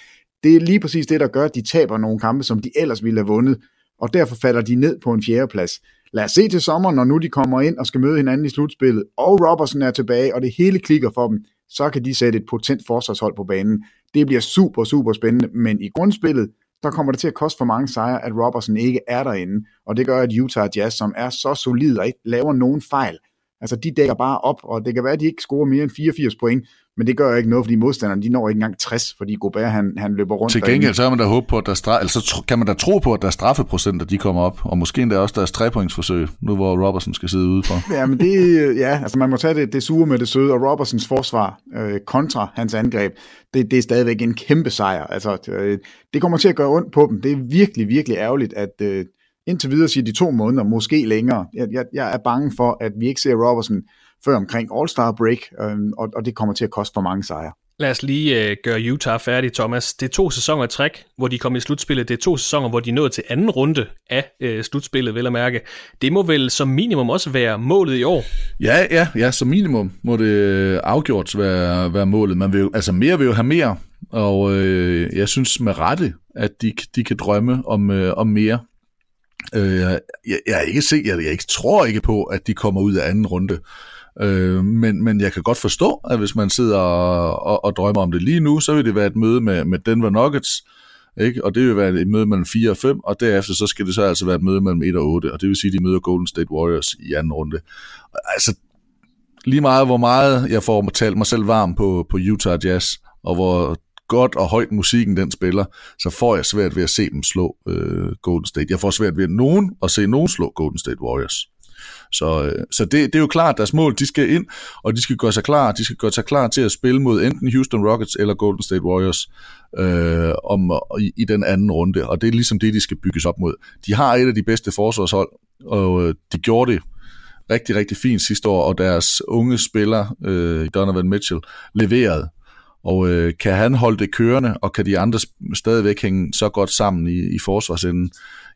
Det er lige præcis det, der gør, at de taber nogle kampe, som de ellers ville have vundet. Og derfor falder de ned på en fjerdeplads. Lad os se til sommer, når nu de kommer ind og skal møde hinanden i slutspillet, og Robertson er tilbage, og det hele klikker for dem, så kan de sætte et potent forsvarshold på banen. Det bliver super, super spændende, men i grundspillet, der kommer det til at koste for mange sejre, at Robertson ikke er derinde. Og det gør, at Utah Jazz, som er så solid og ikke laver nogen fejl, altså de dækker bare op, og det kan være, at de ikke scorer mere end 84 point, men det gør jo ikke noget, fordi modstanderne, de når ikke engang 60, fordi Gobert, han, han løber rundt Til derinde. gengæld så kan man da håbe på, at der straf, altså, så kan man da tro på, at der er straffeprocenter, de kommer op, og måske endda også deres trepointsforsøg, nu hvor Robertson skal sidde udefor. Ja, men det, ja, altså man må tage det, det sure med det søde, og Robertsons forsvar øh, kontra hans angreb, det, det er stadigvæk en kæmpe sejr. Altså, øh, det kommer til at gøre ondt på dem. Det er virkelig, virkelig ærgerligt, at øh, indtil videre siger de to måneder, måske længere. Jeg, jeg, jeg er bange for, at vi ikke ser Robertson før omkring All-Star break, øh, og, og det kommer til at koste for mange sejre. Lad os lige øh, gøre Utah færdig, Thomas. Det er to sæsoner i træk, hvor de kom i slutspillet. Det er to sæsoner, hvor de nåede til anden runde af øh, slutspillet, vel at mærke. Det må vel som minimum også være målet i år. Ja, ja, ja, som minimum må det øh, afgjort være, være målet. Man vil jo, altså mere vil jo have mere, og øh, jeg synes med rette, at de, de kan drømme om, øh, om mere. Øh, jeg, jeg, er ikke se, jeg, jeg ikke, tror ikke på, at de kommer ud af anden runde. Øh, men, men jeg kan godt forstå, at hvis man sidder og, og, og drømmer om det lige nu, så vil det være et møde med, med Denver Nuggets, ikke? og det vil være et møde mellem 4 og 5, og derefter så skal det så altså være et møde mellem 1 og 8, og det vil sige, at de møder Golden State Warriors i anden runde. Altså, lige meget hvor meget jeg får talt mig selv varm på, på Utah Jazz, og hvor godt og højt musikken den spiller, så får jeg svært ved at se dem slå øh, Golden State. Jeg får svært ved at nogen at se nogen slå Golden State Warriors. Så, øh, så det, det er jo klart, at deres mål, de skal ind, og de skal gøre sig klar, de skal gøre sig klar til at spille mod enten Houston Rockets eller Golden State Warriors øh, om, i, i den anden runde, og det er ligesom det, de skal bygges op mod. De har et af de bedste forsvarshold, og øh, de gjorde det rigtig, rigtig fint sidste år, og deres unge spiller, øh, Donovan Mitchell, leverede. Og øh, kan han holde det kørende, og kan de andre stadigvæk hænge så godt sammen i, i forsvarsenden,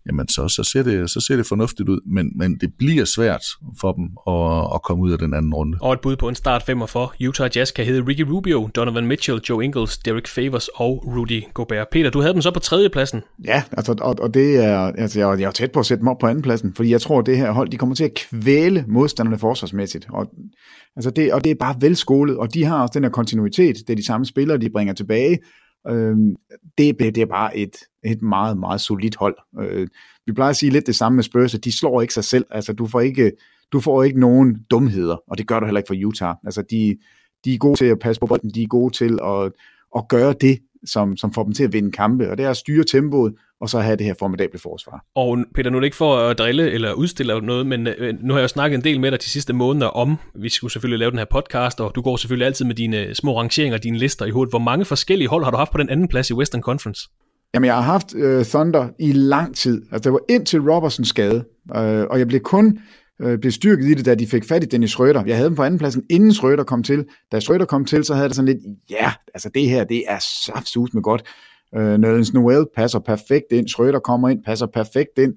jamen så, så, ser det, så ser det fornuftigt ud. Men, men det bliver svært for dem at, at komme ud af den anden runde. Og et bud på en start femmer for Utah Jazz kan hedde Ricky Rubio, Donovan Mitchell, Joe Ingles, Derek Favors og Rudy Gobert. Peter, du havde dem så på tredjepladsen. Ja, altså, og, og det er, altså, jeg, jeg er tæt på at sætte dem op på andenpladsen, fordi jeg tror, at det her hold, de kommer til at kvæle modstanderne forsvarsmæssigt. Og, altså det, og det er bare velskolet, og de har også den her kontinuitet. Det er de samme spillere, de bringer tilbage. Øh, det, det er bare et, et meget, meget solidt hold. Øh, vi plejer at sige lidt det samme med Spurs, at de slår ikke sig selv. Altså, du får ikke, du får ikke nogen dumheder, og det gør du heller ikke for Utah. Altså, de, de er gode til at passe på bolden, de er gode til at, at gøre det, som, som får dem til at vinde kampe, og det er at styre tempoet, og så have det her formidable forsvar. Og Peter, nu er det ikke for at drille eller udstille noget, men øh, nu har jeg jo snakket en del med dig de sidste måneder om, vi skulle selvfølgelig lave den her podcast, og du går selvfølgelig altid med dine små rangeringer, dine lister i hovedet. Hvor mange forskellige hold har du haft på den anden plads i Western Conference? Jamen, jeg har haft øh, Thunder i lang tid. Altså, det var indtil Robertsons skade, øh, og jeg blev kun øh, blev styrket i det, da de fik fat i Dennis Schröder. Jeg havde dem på andenpladsen, inden Schröder kom til. Da Schröder kom til, så havde det sådan lidt, ja, altså det her, det er saftsus med godt. Øh, Nerlens Noel passer perfekt ind, Schröder kommer ind, passer perfekt ind,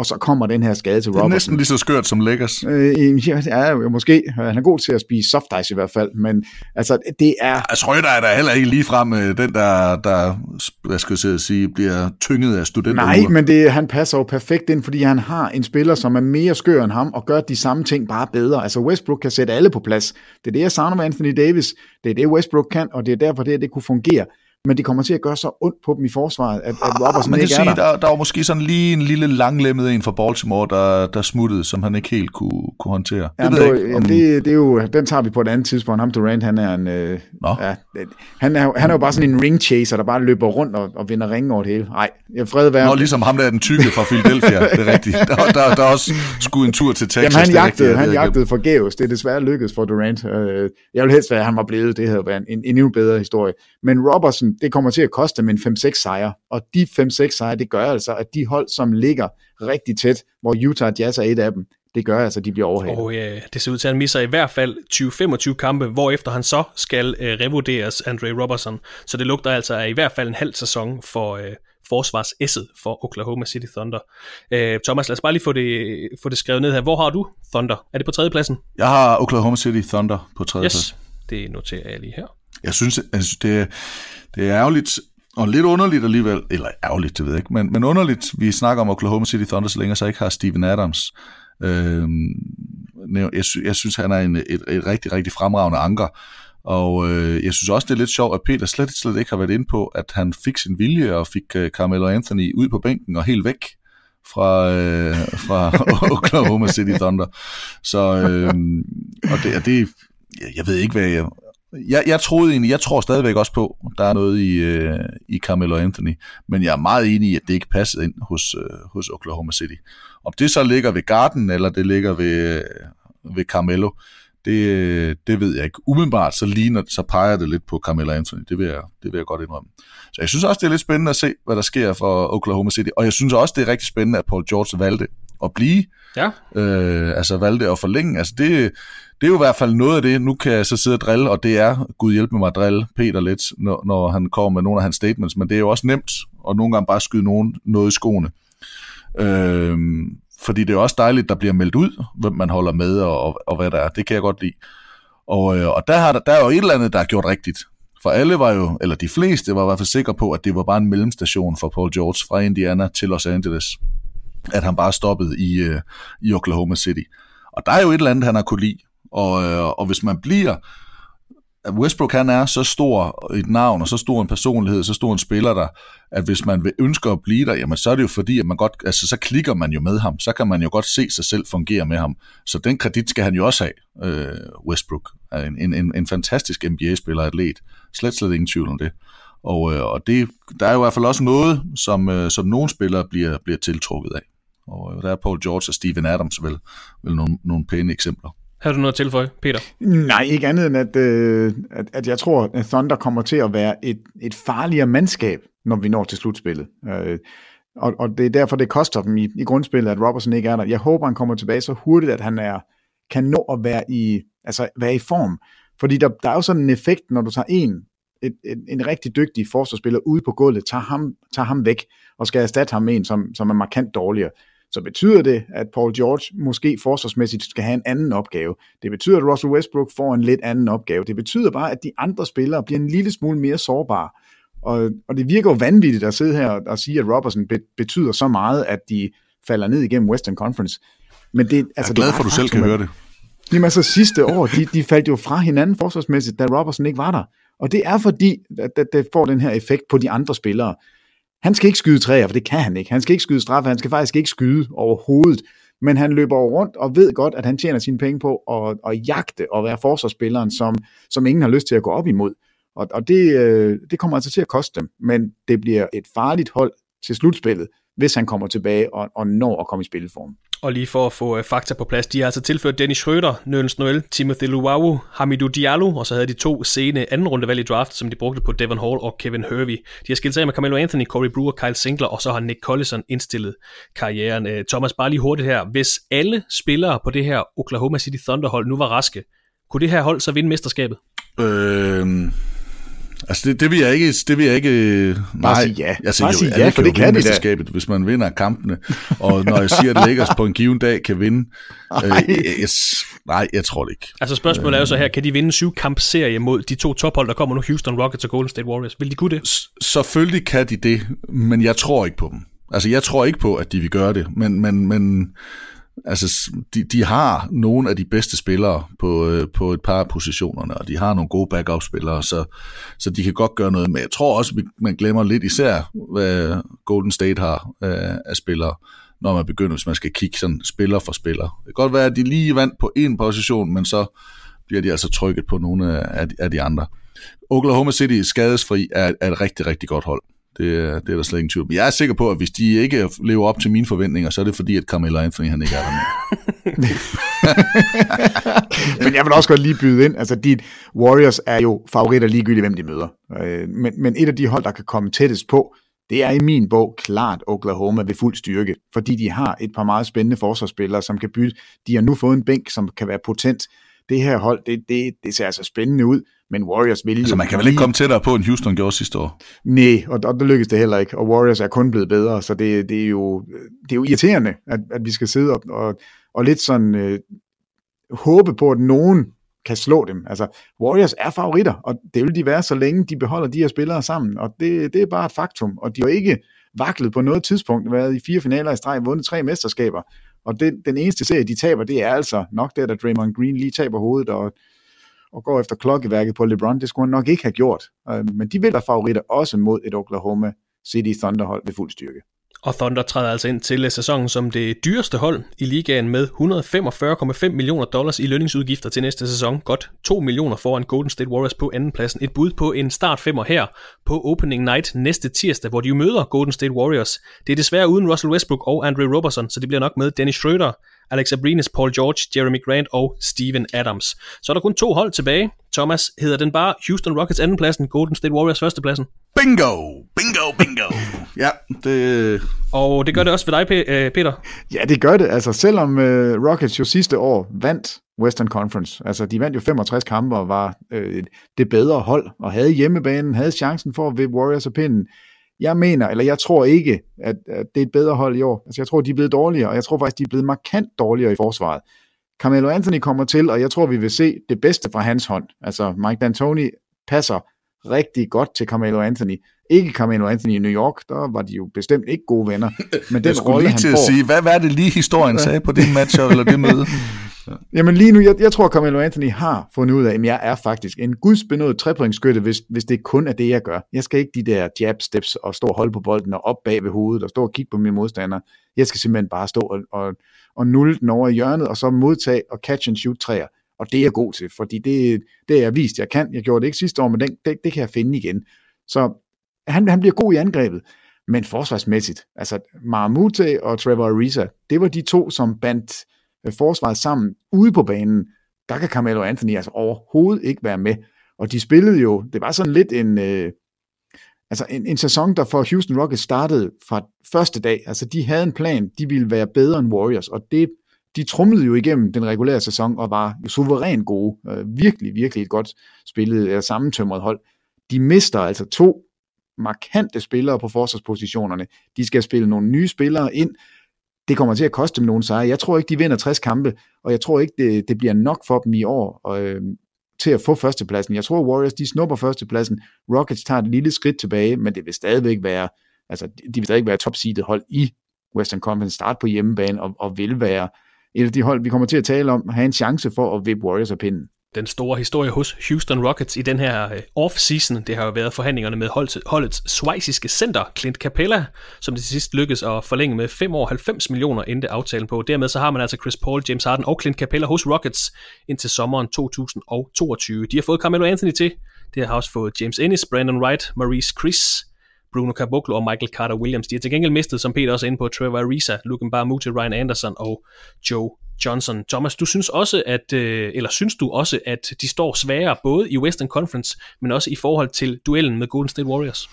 og så kommer den her skade til Det er Robertson. næsten lige så skørt som Lakers. Øh, ja, ja, måske. Han er god til at spise soft ice i hvert fald, men altså, det er... Altså, Røder er der heller ikke ligefrem øh, den, der, der hvad skal jeg sige, bliver tynget af studenter. Nej, men det, han passer jo perfekt ind, fordi han har en spiller, som er mere skør end ham, og gør de samme ting bare bedre. Altså Westbrook kan sætte alle på plads. Det er det, jeg savner med Anthony Davis. Det er det, Westbrook kan, og det er derfor, det, det kunne fungere. Men det kommer til at gøre så ondt på dem i forsvaret, at, at Robertson man ikke kan er sige, der. der, der var måske sådan lige en lille langlemmet en fra Baltimore, der, der smuttede, som han ikke helt kunne, kunne håndtere. Det Jamen, ved jeg det, ikke. jamen, det, det er jo, den tager vi på et andet tidspunkt. Ham Durant, han er en, øh, Nå. ja, han, er, han er jo bare sådan en ring chaser, der bare løber rundt og, og vinder ringe over det hele. Nej, jeg fred være. Nå, ligesom ham der er den tykke fra Philadelphia, det er rigtigt. Der, der, der er også skudt en tur til Texas. Jamen, han rigtigt, jagtede, ja, han jagtede forgæves. Det er desværre lykkedes for Durant. Øh, Jeg vil helst være, at han var blevet. Det havde været en, en endnu bedre historie. Men Robertson, det kommer til at koste dem en 5-6 sejre. Og de 5-6 sejre, det gør altså, at de hold, som ligger rigtig tæt, hvor Utah Jazz er et af dem, det gør altså, at de bliver overhalet. Og øh, det ser ud til, at han misser i hvert fald 20-25 kampe, hvorefter han så skal øh, revurderes Andre Robertson. Så det lugter altså af i hvert fald en halv sæson for øh, forsvarsesset for Oklahoma City Thunder. Øh, Thomas, lad os bare lige få det, få det skrevet ned her. Hvor har du Thunder? Er det på tredjepladsen? Jeg har Oklahoma City Thunder på tredje plads. Yes, det noterer jeg lige her. Jeg synes, altså, det, er- det er ærgerligt, og lidt underligt alligevel, eller ærgerligt, det ved jeg ikke, men, men underligt, vi snakker om Oklahoma City Thunder, så længe så ikke har Steven Adams. Øh, jeg, sy- jeg synes, han er en, et, et rigtig, rigtig fremragende anker, og øh, jeg synes også, det er lidt sjovt, at Peter slet, slet ikke har været inde på, at han fik sin vilje og fik øh, Carmelo Anthony ud på bænken og helt væk fra, øh, fra Oklahoma City Thunder. Så, øh, og det, og det, jeg, jeg ved ikke, hvad jeg... Jeg, jeg troede egentlig, jeg tror stadigvæk også på, der er noget i, øh, i Carmelo Anthony, men jeg er meget enig i, at det ikke passede ind hos, øh, hos Oklahoma City. Om det så ligger ved Garden, eller det ligger ved, øh, ved Carmelo, det, øh, det ved jeg ikke. Umiddelbart så ligner så peger det lidt på Carmelo Anthony, det vil, jeg, det vil jeg godt indrømme. Så jeg synes også, det er lidt spændende at se, hvad der sker for Oklahoma City, og jeg synes også, det er rigtig spændende, at Paul George valgte at blive, Ja, øh, altså valgte at forlænge. Altså det, det er jo i hvert fald noget af det, nu kan jeg så sidde og drille, og det er, Gud hjælpe mig at drille Peter lidt, når, når han kommer med nogle af hans statements, men det er jo også nemt at nogle gange bare skyde nogen noget i skoene. Øh, fordi det er jo også dejligt, der bliver meldt ud, hvem man holder med og, og, og hvad der er. Det kan jeg godt lide. Og, øh, og der, har, der, der er jo et eller andet, der er gjort rigtigt. For alle var jo, eller de fleste var i hvert fald sikre på, at det var bare en mellemstation for Paul George fra Indiana til Los Angeles. At han bare stoppede i, øh, i Oklahoma City. Og der er jo et eller andet, han har kunne lide. Og, øh, og hvis man bliver... at Westbrook han er så stor et navn, og så stor en personlighed, så stor en spiller der, at hvis man vil ønsker at blive der, jamen så er det jo fordi, at man godt, altså så klikker man jo med ham, så kan man jo godt se sig selv fungere med ham. Så den kredit skal han jo også have, øh, Westbrook. En, en, en, en fantastisk NBA-spiller atlet. Slet, slet ingen tvivl om det. Og, øh, og det, der er jo i hvert fald også noget, som, øh, som nogle spillere bliver, bliver tiltrukket af. Og øh, der er Paul George og Steven Adams vel, vel nogle, nogle pæne eksempler har du noget at tilføje, Peter? Nej, ikke andet end, at, øh, at, at jeg tror, at Thunder kommer til at være et, et farligere mandskab, når vi når til slutspillet. Øh, og, og det er derfor, det koster dem i, i grundspillet, at Robertson ikke er der. Jeg håber, han kommer tilbage så hurtigt, at han er, kan nå at være i, altså være i form. Fordi der, der er jo sådan en effekt, når du tager en, et, et, en rigtig dygtig forsvarsspiller ude på gulvet, tager ham, tager ham væk og skal erstatte ham med en, som, som er markant dårligere så betyder det, at Paul George måske forsvarsmæssigt skal have en anden opgave. Det betyder, at Russell Westbrook får en lidt anden opgave. Det betyder bare, at de andre spillere bliver en lille smule mere sårbare. Og, og det virker jo vanvittigt at sidde her og, og sige, at Robertson be, betyder så meget, at de falder ned igennem Western Conference. Men det, altså, Jeg er glad det for, at du selv kan høre det. Jamen altså sidste år, de, de faldt jo fra hinanden forsvarsmæssigt, da Robertson ikke var der. Og det er fordi, at det får den her effekt på de andre spillere. Han skal ikke skyde træer, for det kan han ikke. Han skal ikke skyde straffe, han skal faktisk ikke skyde overhovedet. Men han løber rundt og ved godt, at han tjener sine penge på at, at jagte og være forsvarsspilleren, som, som ingen har lyst til at gå op imod. Og, og det, øh, det kommer altså til at koste dem. Men det bliver et farligt hold til slutspillet, hvis han kommer tilbage og, og når at komme i spilleform. Og lige for at få øh, fakta på plads, de har altså tilført Dennis Schröder, Nørens Noel, Timothy Luau, Hamidou Diallo, og så havde de to sene anden runde valg i draft, som de brugte på Devon Hall og Kevin Hervey. De har skilt sig af med Carmelo Anthony, Corey Brewer, Kyle Singler, og så har Nick Collison indstillet karrieren. Øh, Thomas, bare lige hurtigt her. Hvis alle spillere på det her Oklahoma City Thunder hold nu var raske, kunne det her hold så vinde mesterskabet? Øh, altså det, det vil jeg ikke, det vil jeg ikke, nej, sige ja. altså, Bare jo, sige ja, for det kan vinde de da. mesterskabet, hvis man vinder kampene, og når jeg siger, at Lakers på en given dag kan vinde, øh, jeg, jeg, nej, jeg tror det ikke. Altså spørgsmålet er jo så her, kan de vinde syv kampserie mod de to tophold, der kommer nu, Houston Rockets og Golden State Warriors? Vil de kunne det? S- Selvfølgelig kan de det, men jeg tror ikke på dem. Altså, jeg tror ikke på, at de vil gøre det, men, men, men altså, de, de har nogle af de bedste spillere på, øh, på et par af positionerne, og de har nogle gode backup-spillere, så, så de kan godt gøre noget med. Jeg tror også, man glemmer lidt især, hvad Golden State har øh, af spillere, når man begynder, hvis man skal kigge sådan spiller for spiller. Det kan godt være, at de lige vandt på en position, men så bliver de altså trykket på nogle af de, af de andre. Oklahoma City skadesfri er, er et rigtig, rigtig godt hold. Det, det er der slet ingen tvivl. Men jeg er sikker på, at hvis de ikke lever op til mine forventninger, så er det fordi, at Carmelo Anthony han ikke er der mere. men jeg vil også godt lige byde ind. Altså, de Warriors er jo favoritter ligegyldigt, hvem de møder. Øh, men, men et af de hold, der kan komme tættest på, det er i min bog klart Oklahoma ved fuld styrke, fordi de har et par meget spændende forsvarsspillere, som kan bytte. De har nu fået en bænk, som kan være potent. Det her hold, det, det, det ser altså spændende ud, men Warriors vil Altså man kan vel ikke komme tættere på, end Houston gjorde sidste år? Nej, og, og det lykkedes det heller ikke, og Warriors er kun blevet bedre, så det, det, er, jo, det er jo irriterende, at, at vi skal sidde og, og, og lidt sådan øh, håbe på, at nogen kan slå dem. Altså, Warriors er favoritter, og det vil de være, så længe de beholder de her spillere sammen, og det, det er bare et faktum, og de har ikke vaklet på noget tidspunkt, været i fire finaler i streg, vundet tre mesterskaber, og det, den eneste serie, de taber, det er altså nok det, at Draymond Green lige taber hovedet og, og går efter klokkeværket på LeBron. Det skulle han nok ikke have gjort. Øh, men de vil være favoritter også mod et Oklahoma City Thunderhold ved fuld styrke. Og Thunder træder altså ind til sæsonen som det dyreste hold i ligaen med 145,5 millioner dollars i lønningsudgifter til næste sæson. Godt 2 millioner foran Golden State Warriors på andenpladsen. Et bud på en start femmer her på opening night næste tirsdag, hvor de jo møder Golden State Warriors. Det er desværre uden Russell Westbrook og Andre Robertson, så det bliver nok med Dennis Schröder, Alex Abrinas, Paul George, Jeremy Grant og Steven Adams. Så er der kun to hold tilbage. Thomas, hedder den bare Houston Rockets andenpladsen, Golden State Warriors førstepladsen? Bingo! Bingo, bingo! ja, det... Og det gør det også for dig, øh, Peter? Ja, det gør det. Altså, selvom uh, Rockets jo sidste år vandt Western Conference, altså de vandt jo 65 kampe og var øh, det bedre hold, og havde hjemmebanen, havde chancen for at vippe Warriors af pinden, jeg mener, eller jeg tror ikke, at, at det er et bedre hold i år. Altså, jeg tror, de er blevet dårligere, og jeg tror faktisk, de er blevet markant dårligere i forsvaret. Carmelo Anthony kommer til, og jeg tror, vi vil se det bedste fra hans hånd. Altså, Mike D'Antoni passer rigtig godt til Carmelo Anthony. Ikke Carmelo Anthony i New York, der var de jo bestemt ikke gode venner. Men den rolle, lige til får, at sige, hvad, er det lige historien sagde på det match eller det møde? Jamen lige nu, jeg, jeg tror, Carmelo Anthony har fundet ud af, at jeg er faktisk en gudsbenået trepointskytte, hvis, hvis det kun er det, jeg gør. Jeg skal ikke de der jab steps og stå og holde på bolden og op bag ved hovedet og stå og kigge på mine modstandere. Jeg skal simpelthen bare stå og, og, og nulle den over i hjørnet, og så modtage og catch and shoot træer. Og det er jeg god til, fordi det, det er jeg vist, jeg kan. Jeg gjorde det ikke sidste år, men det, det, det kan jeg finde igen. Så han, han bliver god i angrebet. Men forsvarsmæssigt, altså Maramute og Trevor Ariza, det var de to, som bandt Øh, forsvaret sammen ude på banen, der kan Carmelo Anthony altså overhovedet ikke være med. Og de spillede jo, det var sådan lidt en, øh, altså en, en sæson, der for Houston Rockets startede fra første dag. Altså de havde en plan, de ville være bedre end Warriors, og det, de trumlede jo igennem den regulære sæson og var jo suverænt gode. Øh, virkelig, virkelig et godt spillet, eller sammentømret hold. De mister altså to markante spillere på forsvarspositionerne. De skal spille nogle nye spillere ind, det kommer til at koste dem nogle sejre. Jeg tror ikke, de vinder 60 kampe, og jeg tror ikke, det, det bliver nok for dem i år og, øh, til at få førstepladsen. Jeg tror, Warriors de snupper førstepladsen. Rockets tager et lille skridt tilbage, men det vil stadigvæk være, altså, de vil stadigvæk være topseedet hold i Western Conference, start på hjemmebane og, og vil være et af de hold, vi kommer til at tale om, have en chance for at vippe Warriors af pinden den store historie hos Houston Rockets i den her øh, off-season. Det har jo været forhandlingerne med holdets svejsiske center, Clint Capella, som det til sidst lykkedes at forlænge med 5 år 90 millioner endte aftalen på. Dermed så har man altså Chris Paul, James Harden og Clint Capella hos Rockets indtil sommeren 2022. De har fået Carmelo Anthony til. Det har også fået James Ennis, Brandon Wright, Maurice Chris, Bruno Caboclo og Michael Carter Williams. De har til gengæld mistet, som Peter også er inde på, Trevor Ariza, Luke Mbamute, Ryan Anderson og Joe Johnson. Thomas, du synes også, at, øh, eller synes du også, at de står svagere både i Western Conference, men også i forhold til duellen med Golden State Warriors?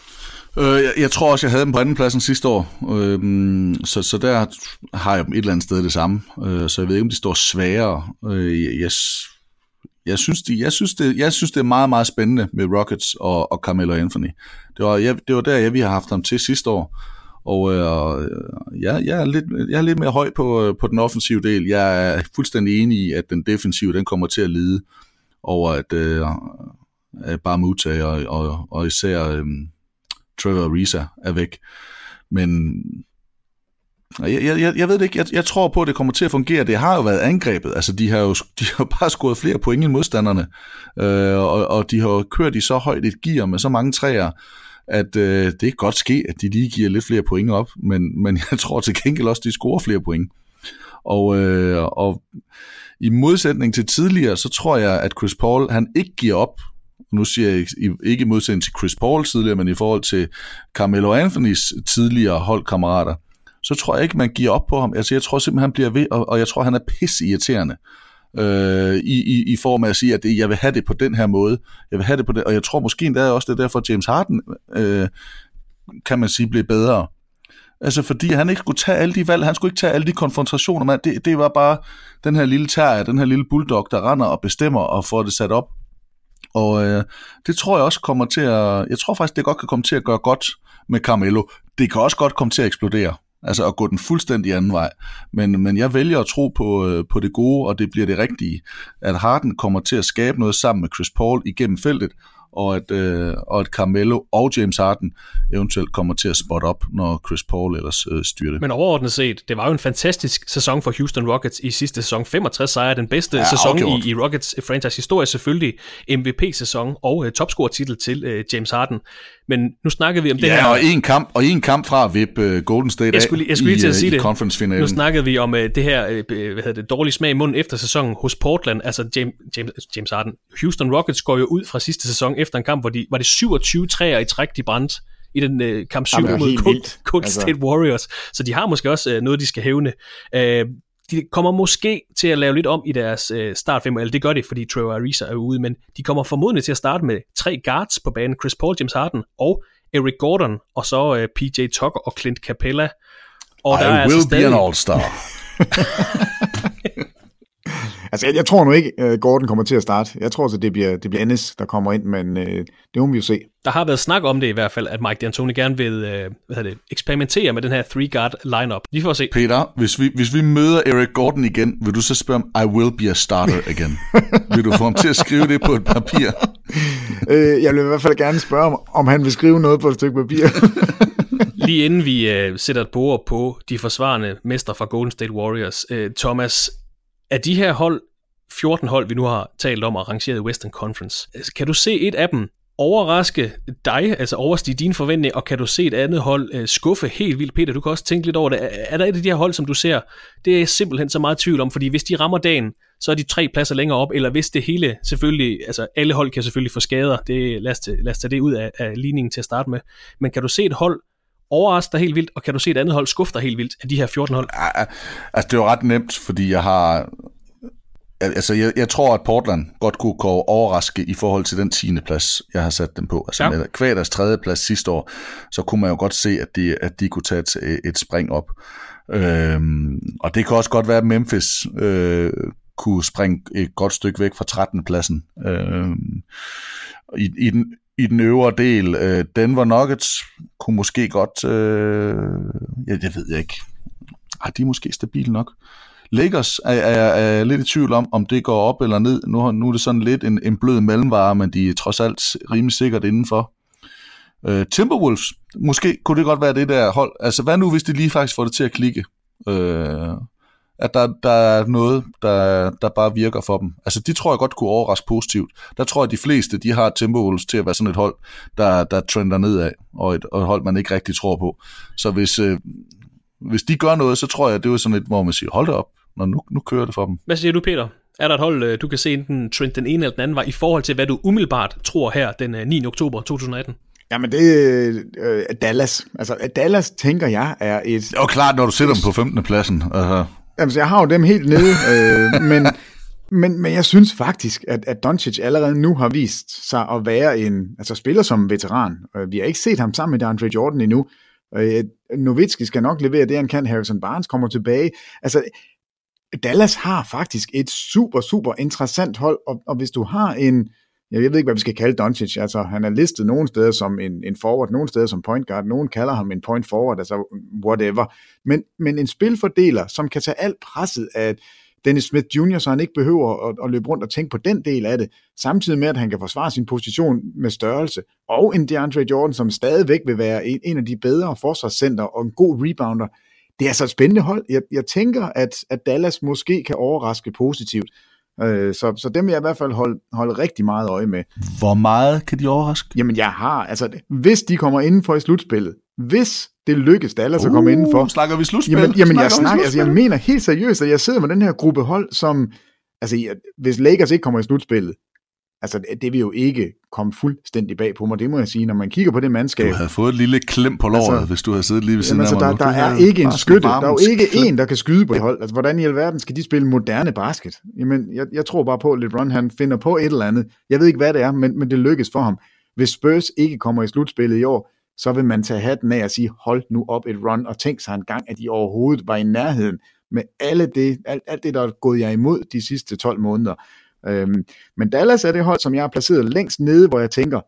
Øh, jeg, jeg tror også, jeg havde dem på andenpladsen sidste år, øh, så, så der har jeg dem et eller andet sted det samme. Øh, så jeg ved ikke, om de står svagere. Øh, jeg, jeg, synes, de, jeg, synes det, jeg synes, det er meget, meget spændende med Rockets og, og Carmelo Anthony. Det var, jeg, det var der, jeg, vi har haft ham til sidste år. Og øh, ja, jeg, er lidt, jeg er lidt mere høj på, øh, på den offensive del. Jeg er fuldstændig enig i, at den defensive den kommer til at lide over, at øh, bare Muta og, og, og især øh, Trevor Ariza er væk. Men Jeg, jeg, jeg ved det ikke. Jeg, jeg tror på, at det kommer til at fungere. Det har jo været angrebet. Altså, de har jo de har bare scoret flere point end modstanderne. Øh, og, og de har jo kørt i så højt et gear med så mange træer, at øh, det kan godt ske, at de lige giver lidt flere point op. Men, men jeg tror til gengæld også, at de scorer flere point. Og, øh, og i modsætning til tidligere, så tror jeg, at Chris Paul, han ikke giver op. Nu siger jeg ikke i modsætning til Chris Paul tidligere, men i forhold til Carmelo Anthonys tidligere holdkammerater, så tror jeg ikke, man giver op på ham. Altså, jeg tror simpelthen, han bliver ved, og, og jeg tror, han er pisse irriterende. Øh, i, i, i form af at sige, at det, jeg vil have det på den her måde. Jeg vil have det på det, og jeg tror måske endda også, det er derfor, James Harden, øh, kan man sige, blev bedre. Altså fordi han ikke skulle tage alle de valg, han skulle ikke tage alle de konfrontationer med, det, det var bare den her lille terrier, den her lille bulldog, der render og bestemmer og får det sat op. Og øh, det tror jeg også kommer til at, jeg tror faktisk, det godt kan komme til at gøre godt med Carmelo. Det kan også godt komme til at eksplodere. Altså at gå den fuldstændig anden vej. Men, men jeg vælger at tro på, øh, på det gode, og det bliver det rigtige. At Harden kommer til at skabe noget sammen med Chris Paul igennem feltet, og at, øh, og at Carmelo og James Harden eventuelt kommer til at spotte op, når Chris Paul ellers øh, styrer det. Men overordnet set, det var jo en fantastisk sæson for Houston Rockets i sidste sæson. 65 sejre, den bedste ja, sæson i, i Rockets franchise historie, selvfølgelig MVP-sæson og uh, topscore-titel til uh, James Harden. Men nu snakkede vi om det ja, her... og en kamp, og en kamp fra VIP uh, Golden State jeg skulle, jeg skulle lige til at sige det. conference-finalen. Nu snakkede vi om uh, det her hvad hedder det, dårlige smag i munden efter sæsonen hos Portland. Altså James, James, James Harden. Houston Rockets går jo ud fra sidste sæson efter en kamp, hvor de, var det 27 træer i træk, de brændte i den uh, kamp 7 mod Golden altså. State Warriors. Så de har måske også uh, noget, de skal hævne. Uh, de kommer måske til at lave lidt om i deres uh, startfem, eller det gør de, fordi Trevor Ariza er ude, men de kommer formodentlig til at starte med tre guards på banen, Chris Paul, James Harden og Eric Gordon, og så uh, PJ Tucker og Clint Capella. Og I der er will altså stadig... be an all-star. Altså, jeg, jeg tror nu ikke, at Gordon kommer til at starte. Jeg tror så, det bliver, det bliver Ennis, der kommer ind, men øh, det må vi jo se. Der har været snak om det i hvert fald, at Mike D'Antoni gerne vil øh, hvad det, eksperimentere med den her three-guard lineup. Vi får se. Peter, hvis vi, hvis vi møder Eric Gordon igen, vil du så spørge om, I will be a starter again? vil du få ham til at skrive det på et papir? øh, jeg vil i hvert fald gerne spørge, om, om han vil skrive noget på et stykke papir. Lige inden vi øh, sætter et bord på de forsvarende mester fra Golden State Warriors, øh, Thomas, af de her hold, 14 hold, vi nu har talt om og rangeret i Western Conference, altså, kan du se et af dem overraske dig, altså overstige dine forventninger, og kan du se et andet hold øh, skuffe helt vildt? Peter, du kan også tænke lidt over det. Er der et af de her hold, som du ser, det er jeg simpelthen så meget tvivl om, fordi hvis de rammer dagen, så er de tre pladser længere op, eller hvis det hele selvfølgelig, altså alle hold kan selvfølgelig få skader, det, lad, os, lad os tage det ud af, af ligningen til at starte med, men kan du se et hold overraske dig helt vildt, og kan du se et andet hold skuffe dig helt vildt af de her 14 hold? Ja, altså det er jo ret nemt, fordi jeg har Altså, jeg, jeg tror, at Portland godt kunne gå overraske i forhold til den 10. plads, jeg har sat dem på. Altså, ja. med kvæg deres tredje plads sidste år, så kunne man jo godt se, at de, at de kunne tage et, et spring op. Øhm, og det kan også godt være, at Memphis øh, kunne springe et godt stykke væk fra 13. pladsen. Øhm, i, i, den, i den øvre del, øh, Denver Nuggets kunne måske godt, øh, ja, det ved jeg ikke, ah, de er måske stabile nok. Lakers er, er, er lidt i tvivl om, om det går op eller ned. Nu, nu er det sådan lidt en, en blød mellemvare, men de er trods alt rimelig sikkert indenfor. Øh, Timberwolves, måske kunne det godt være det der hold. Altså hvad nu, hvis de lige faktisk får det til at klikke? Øh, at der, der er noget, der, der bare virker for dem. Altså de tror jeg godt kunne overraske positivt. Der tror jeg, at de fleste, de har Timberwolves til at være sådan et hold, der, der trender nedad, og et, og et hold, man ikke rigtig tror på. Så hvis, uh, hvis de gør noget, så tror jeg, det er sådan et, hvor man siger, hold det op, når nu, nu kører det for dem. Hvad siger du, Peter? Er der et hold, øh, du kan se enten trend den ene eller den anden vej, i forhold til, hvad du umiddelbart tror her den 9. Øh, oktober 2018? Jamen det er øh, Dallas. Altså Dallas, tænker jeg, er et... Det er jo klart, når du sætter dem på 15. pladsen. Altså. Jamen, så jeg har jo dem helt nede, øh, men, men, men jeg synes faktisk, at, at Doncic allerede nu har vist sig at være en altså spiller som veteran. Vi har ikke set ham sammen med DeAndre Jordan endnu, Øh, Novitski skal nok levere det, han kan. Harrison Barnes kommer tilbage. Altså, Dallas har faktisk et super, super interessant hold, og, og hvis du har en, jeg ved ikke, hvad vi skal kalde Doncic, altså han er listet nogle steder som en, en forward, nogle steder som point guard, nogen kalder ham en point forward, altså whatever, men, men en spilfordeler, som kan tage alt presset af Dennis Smith Jr., så han ikke behøver at, at løbe rundt og tænke på den del af det, samtidig med, at han kan forsvare sin position med størrelse, og en DeAndre Jordan, som stadigvæk vil være en, en af de bedre forsvarscenter og en god rebounder, det er altså et spændende hold. Jeg, jeg tænker, at, at Dallas måske kan overraske positivt. Øh, så, så dem vil jeg i hvert fald holde, holde rigtig meget øje med. Hvor meget kan de overraske? Jamen jeg har, altså hvis de kommer indenfor i slutspillet, hvis det lykkes Dallas uh, at komme indenfor. Snakker vi slutspil? Jamen, jamen snakker jeg, snakker, altså, jeg mener helt seriøst, at jeg sidder med den her gruppe hold, som, altså hvis Lakers ikke kommer i slutspillet, altså det vil jo ikke komme fuldstændig bag på mig, det må jeg sige, når man kigger på det mandskab. Du havde fået et lille klem på låret, altså, hvis du havde siddet lige ved siden altså, af mig. Der, der er ikke en skytte, der er jo ikke en, der kan skyde på det hold. Altså, hvordan i alverden skal de spille moderne basket? Jamen, jeg, jeg tror bare på, at LeBron han finder på et eller andet. Jeg ved ikke, hvad det er, men, men det lykkes for ham. Hvis Spurs ikke kommer i slutspillet i år, så vil man tage hatten af og sige, hold nu op et run, og tænk sig en gang, at de overhovedet var i nærheden med alle det, alt, alt det, der er gået jer imod de sidste 12 måneder. Øhm, men Dallas er det hold, som jeg har placeret længst nede, hvor jeg tænker,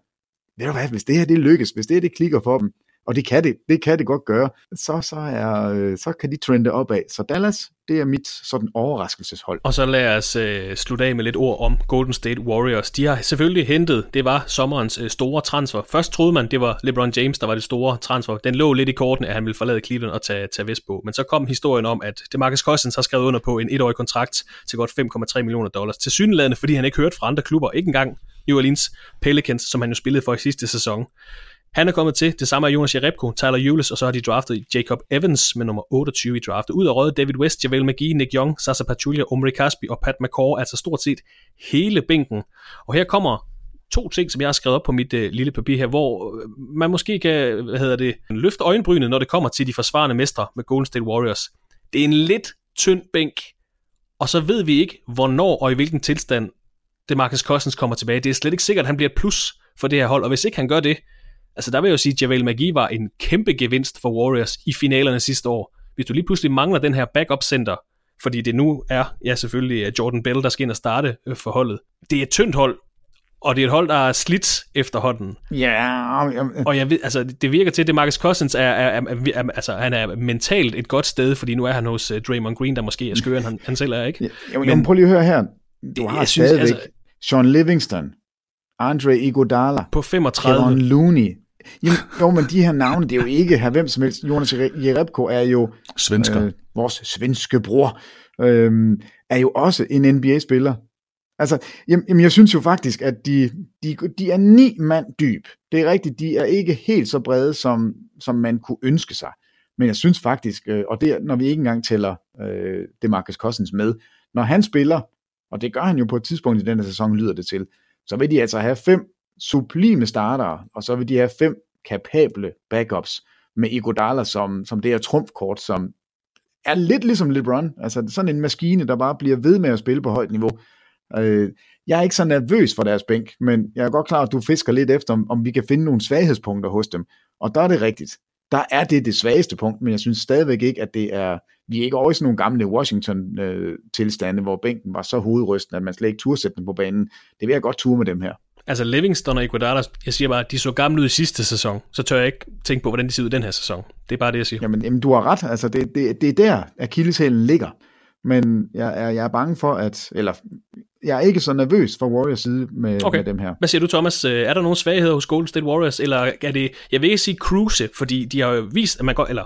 ved du hvad, hvis det her det lykkes, hvis det her det klikker for dem, og det kan det, det kan det godt gøre, så, så, er, øh, så kan de trende opad. Så Dallas, det er mit sådan overraskelseshold. Og så lad os øh, slutte af med lidt ord om Golden State Warriors. De har selvfølgelig hentet, det var sommerens øh, store transfer. Først troede man, det var LeBron James, der var det store transfer. Den lå lidt i korten, at han ville forlade Cleveland og tage, tage på. Men så kom historien om, at DeMarcus Cousins har skrevet under på en etårig kontrakt til godt 5,3 millioner dollars. Til synlædende, fordi han ikke hørte fra andre klubber, ikke engang New Orleans Pelicans, som han jo spillede for i sidste sæson. Han er kommet til, det samme er Jonas Jerebko, Tyler Eulis, og så har de draftet Jacob Evans med nummer 28 i draftet. Ud af røde David West, Javel McGee, Nick Young, Sasa Pachulia, Omri Kaspi og Pat McCaw, altså stort set hele bænken. Og her kommer to ting, som jeg har skrevet op på mit øh, lille papir her, hvor øh, man måske kan, hvad hedder det, løfte øjenbrynet, når det kommer til de forsvarende mestre med Golden State Warriors. Det er en lidt tynd bænk, og så ved vi ikke, hvornår og i hvilken tilstand det Marcus Cousins kommer tilbage. Det er slet ikke sikkert, at han bliver et plus for det her hold, og hvis ikke han gør det, Altså der vil jeg jo sige, at Javel McGee var en kæmpe gevinst for Warriors i finalerne sidste år. Hvis du lige pludselig mangler den her backup center, fordi det nu er, ja selvfølgelig øh, Jordan Bell, der skal ind og starte øh, for holdet. Det er et tyndt hold, og det er et hold, der er slidt efterhånden. Ja. Yeah, og jeg ved, altså, det virker til, at det Marcus Cousins er, er, er, er, altså, han er mentalt et godt sted, fordi nu er han hos uh, Draymond Green, der måske er skøren, han, han selv er, ikke? Ja, jamen, men, prøv lige at høre her. Du har stadigvæk synes, altså, Sean Livingston, Andre Iguodala, på 35. Kevin Looney, Jamen, jo, men de her navne, det er jo ikke her hvem som helst. Jonas Jerebko er jo Svensker. Øh, vores svenske bror, øh, er jo også en NBA-spiller. Altså, jamen, jeg synes jo faktisk, at de, de, de er ni mand dyb. Det er rigtigt, de er ikke helt så brede, som, som man kunne ønske sig. Men jeg synes faktisk, øh, og det når vi ikke engang tæller øh, det Marcus Cousins med, når han spiller, og det gør han jo på et tidspunkt i denne sæson, lyder det til, så vil de altså have fem sublime starter, og så vil de have fem kapable backups med Iguodala som, som det her trumfkort, som er lidt ligesom LeBron, altså sådan en maskine, der bare bliver ved med at spille på højt niveau. Øh, jeg er ikke så nervøs for deres bænk, men jeg er godt klar, at du fisker lidt efter, om, om vi kan finde nogle svaghedspunkter hos dem. Og der er det rigtigt. Der er det det svageste punkt, men jeg synes stadigvæk ikke, at det er, vi er ikke over i sådan nogle gamle Washington-tilstande, øh, hvor bænken var så hovedrystende, at man slet ikke turde sætte dem på banen. Det vil jeg godt ture med dem her. Altså Livingston og Iguodala, jeg siger bare, at de så gamle ud i sidste sæson, så tør jeg ikke tænke på, hvordan de ser ud i den her sæson. Det er bare det, jeg siger. Jamen, jamen du har ret. Altså, det, det, det er der, akilleshælen ligger. Men jeg er, jeg er bange for, at... Eller, jeg er ikke så nervøs for Warriors side med, okay. med dem her. Hvad siger du, Thomas? Øh, er der nogle svagheder hos Golden State Warriors, eller er det... Jeg vil ikke sige cruise, fordi de har jo vist, at man godt... Eller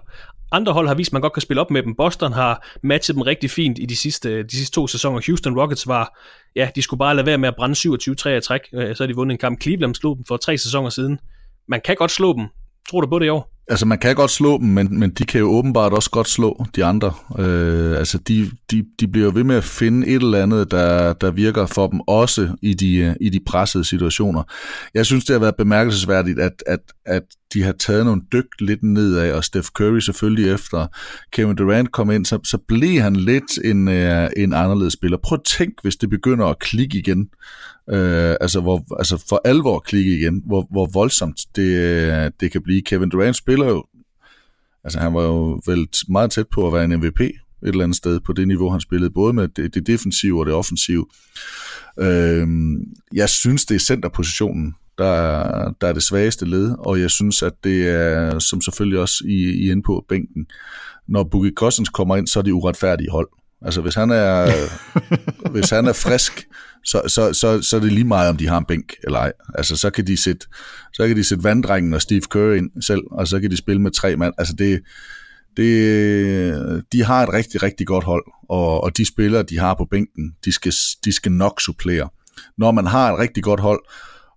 andre hold har vist, at man godt kan spille op med dem. Boston har matchet dem rigtig fint i de sidste, de sidste to sæsoner. Houston Rockets var, ja, de skulle bare lade være med at brænde 27-3 i træk. Øh, så har de vundet en kamp. Cleveland slog dem for tre sæsoner siden. Man kan godt slå dem. Tror du på det i år? Altså, man kan godt slå dem, men, men de kan jo åbenbart også godt slå de andre. Øh, altså, de, de, de bliver ved med at finde et eller andet, der, der virker for dem, også i de, øh, i de pressede situationer. Jeg synes, det har været bemærkelsesværdigt, at, at, at de har taget nogle dyk lidt nedad, og Steph Curry selvfølgelig efter Kevin Durant kom ind, så, så blev han lidt en, øh, en anderledes spiller. Prøv at tænk, hvis det begynder at klikke igen. Øh, altså, hvor, altså for alvor klikke igen, hvor, hvor voldsomt det, øh, det kan blive. Kevin Durant spiller jo, altså han var jo vel meget tæt på at være en MVP et eller andet sted på det niveau, han spillede, både med det, det defensive og det offensive. Øhm, jeg synes, det er centerpositionen, der er, der er det svageste led, og jeg synes, at det er, som selvfølgelig også I, I inde på bænken, når Boogie Cousins kommer ind, så er det uretfærdige hold. Altså hvis han er, hvis han er frisk, så, så, så, så er det lige meget, om de har en bænk eller ej. Altså så kan de sætte, så kan de sætte vanddrengen og Steve Kerr ind selv, og så kan de spille med tre mand. Altså det, det, de har et rigtig, rigtig godt hold, og, og de spillere, de har på bænken, de skal, de skal nok supplere. Når man har et rigtig godt hold,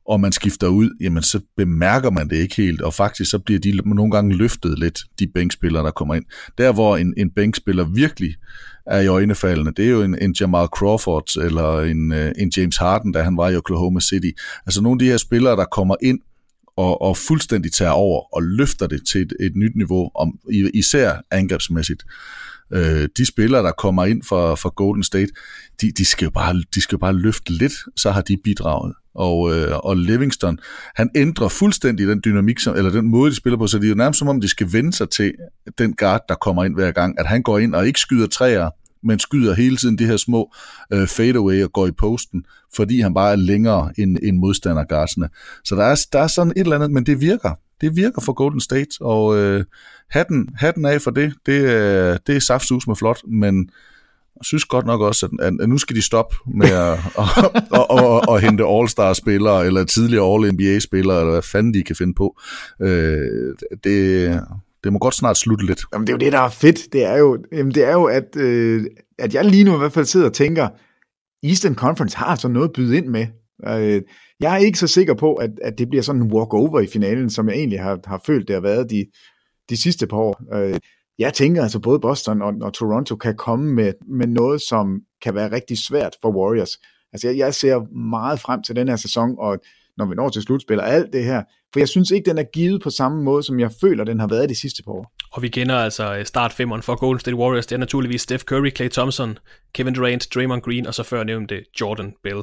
og man skifter ud, jamen så bemærker man det ikke helt, og faktisk så bliver de nogle gange løftet lidt, de bænkspillere, der kommer ind. Der hvor en, en bænkspiller virkelig er i øjnefaldene, det er jo en, en Jamal Crawford, eller en, øh, en James Harden, da han var i Oklahoma City. Altså nogle af de her spillere, der kommer ind, og, og fuldstændig tager over og løfter det til et, et nyt niveau, om, især angrebsmæssigt. Øh, de spillere, der kommer ind for, for Golden State, de, de, skal jo bare, de skal jo bare løfte lidt, så har de bidraget. Og, øh, og Livingston, han ændrer fuldstændig den dynamik, som, eller den måde, de spiller på, så det er jo nærmest som om, de skal vende sig til den guard, der kommer ind hver gang, at han går ind og ikke skyder træer, men skyder hele tiden de her små øh, fadeaway og går i posten, fordi han bare er længere end, end modstandergarsene. Så der er, der er sådan et eller andet, men det virker. Det virker for Golden State, og øh, hatten, hatten af for det, det, øh, det er saftsus med flot, men jeg synes godt nok også, at, at nu skal de stoppe med at, at, at, at, at hente All-Star-spillere, eller tidligere All-NBA-spillere, eller hvad fanden de kan finde på. Øh, det, det må godt snart slutte lidt. Jamen, det er jo det, der er fedt. Det er jo, jamen, det er jo at, øh, at jeg lige nu i hvert fald sidder og tænker, Eastern Conference har altså noget at byde ind med. Øh, jeg er ikke så sikker på, at, at det bliver sådan en walk-over i finalen, som jeg egentlig har, har følt, det har været de, de sidste par år. Øh, jeg tænker altså, både Boston og, og Toronto kan komme med, med noget, som kan være rigtig svært for Warriors. Altså, jeg, jeg ser meget frem til den her sæson, og når vi når til slutspil og alt det her, for jeg synes ikke, den er givet på samme måde, som jeg føler, den har været de sidste par år. Og vi kender altså øh, start for Golden State Warriors. Det er naturligvis Steph Curry, Klay Thompson, Kevin Durant, Draymond Green og så før nævnte Jordan Bell.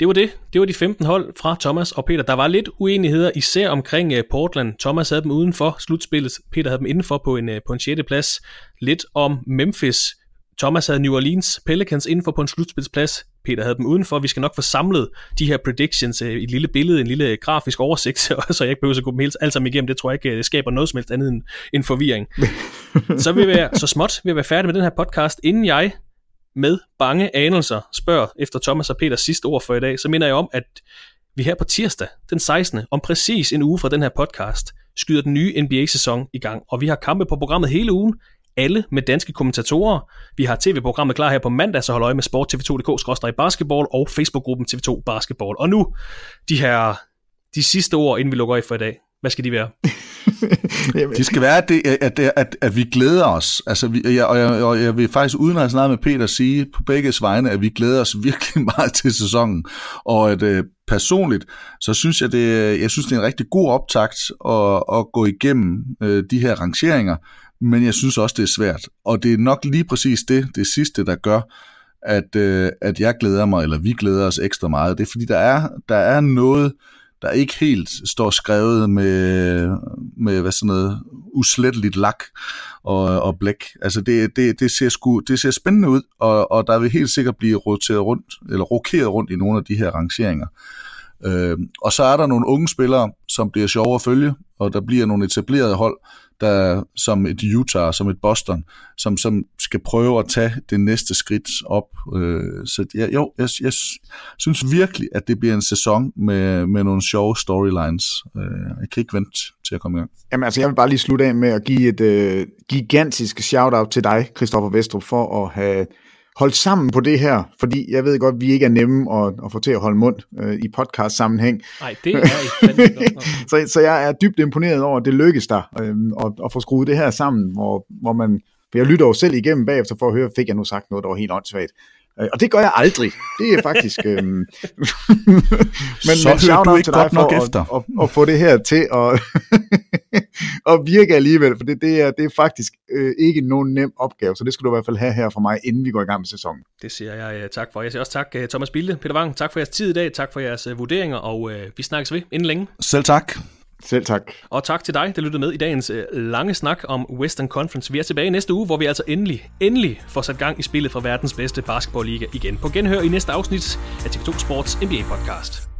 Det var det. Det var de 15 hold fra Thomas og Peter. Der var lidt uenigheder, især omkring øh, Portland. Thomas havde dem uden for slutspillet. Peter havde dem indenfor på en, øh, på en 6. plads. Lidt om Memphis. Thomas havde New Orleans Pelicans indenfor på en slutspilsplads. Peter havde dem udenfor. Vi skal nok få samlet de her predictions uh, i et lille billede, en lille grafisk oversigt, så jeg ikke behøver at gå dem helt alt sammen igennem. Det tror jeg ikke det skaber noget som helst andet end en forvirring. så vil vi være så småt vi være færdige med den her podcast, inden jeg med bange anelser spørger efter Thomas og Peters sidste ord for i dag, så minder jeg om, at vi her på tirsdag, den 16. om præcis en uge fra den her podcast, skyder den nye NBA-sæson i gang, og vi har kampe på programmet hele ugen, alle med danske kommentatorer. Vi har tv-programmet klar her på mandag, så hold øje med sport tv2.dk-basketball og Facebook-gruppen TV2 Basketball. Og nu de her de sidste ord, inden vi lukker af for i dag. Hvad skal de være? de skal være, at, det, at, at, at vi glæder os. Altså, vi, jeg, og, jeg, og jeg vil faktisk uden at snakke med Peter sige på begge vegne, at vi glæder os virkelig meget til sæsonen. Og at øh, personligt, så synes jeg, det, jeg synes, det er en rigtig god optakt at, at gå igennem øh, de her rangeringer, men jeg synes også, det er svært. Og det er nok lige præcis det, det sidste, der gør, at, øh, at jeg glæder mig, eller vi glæder os ekstra meget. Det er fordi, der er, der er noget, der ikke helt står skrevet med, med hvad sådan noget usletteligt lak og, og blæk. Altså det, det, det, ser sku, det ser spændende ud, og, og der vil helt sikkert blive roteret rundt, eller rokeret rundt i nogle af de her rangeringer. Øh, og så er der nogle unge spillere, som bliver sjove at følge, og der bliver nogle etablerede hold, der som et Utah, som et Boston, som, som skal prøve at tage det næste skridt op. Øh, så ja, jo, jeg, jeg synes virkelig, at det bliver en sæson med, med nogle sjove storylines. Øh, jeg kan ikke vente til at komme i gang. Jamen altså, jeg vil bare lige slutte af med at give et øh, gigantisk shout-out til dig, Christoffer Vestrup, for at have holdt sammen på det her, fordi jeg ved godt, at vi ikke er nemme at, at få til at holde mund øh, i podcast-sammenhæng. Nej, det er ikke så, så jeg er dybt imponeret over, at det lykkes der øh, at, at få skruet det her sammen, hvor, hvor man, for jeg lytter jo selv igennem bagefter for at høre, fik jeg nu sagt noget, der var helt åndssvagt. Øh, og det gør jeg aldrig. Det er faktisk... øhm, men, så men shout du ikke til dig godt nok for efter. At, at, at, få det her til at, at virke alligevel, for det, det, er, det er faktisk øh, ikke nogen nem opgave, så det skal du i hvert fald have her fra mig, inden vi går i gang med sæsonen. Det siger jeg uh, tak for. Jeg siger også tak, uh, Thomas Bilde, Peter Wang, tak for jeres tid i dag, tak for jeres uh, vurderinger, og uh, vi snakkes ved inden længe. Selv tak. Selv tak. Og tak til dig, der lyttede med i dagens øh, lange snak om Western Conference. Vi er tilbage næste uge, hvor vi altså endelig, endelig får sat gang i spillet for verdens bedste basketballliga igen. På genhør i næste afsnit af TV2 Sports NBA-podcast.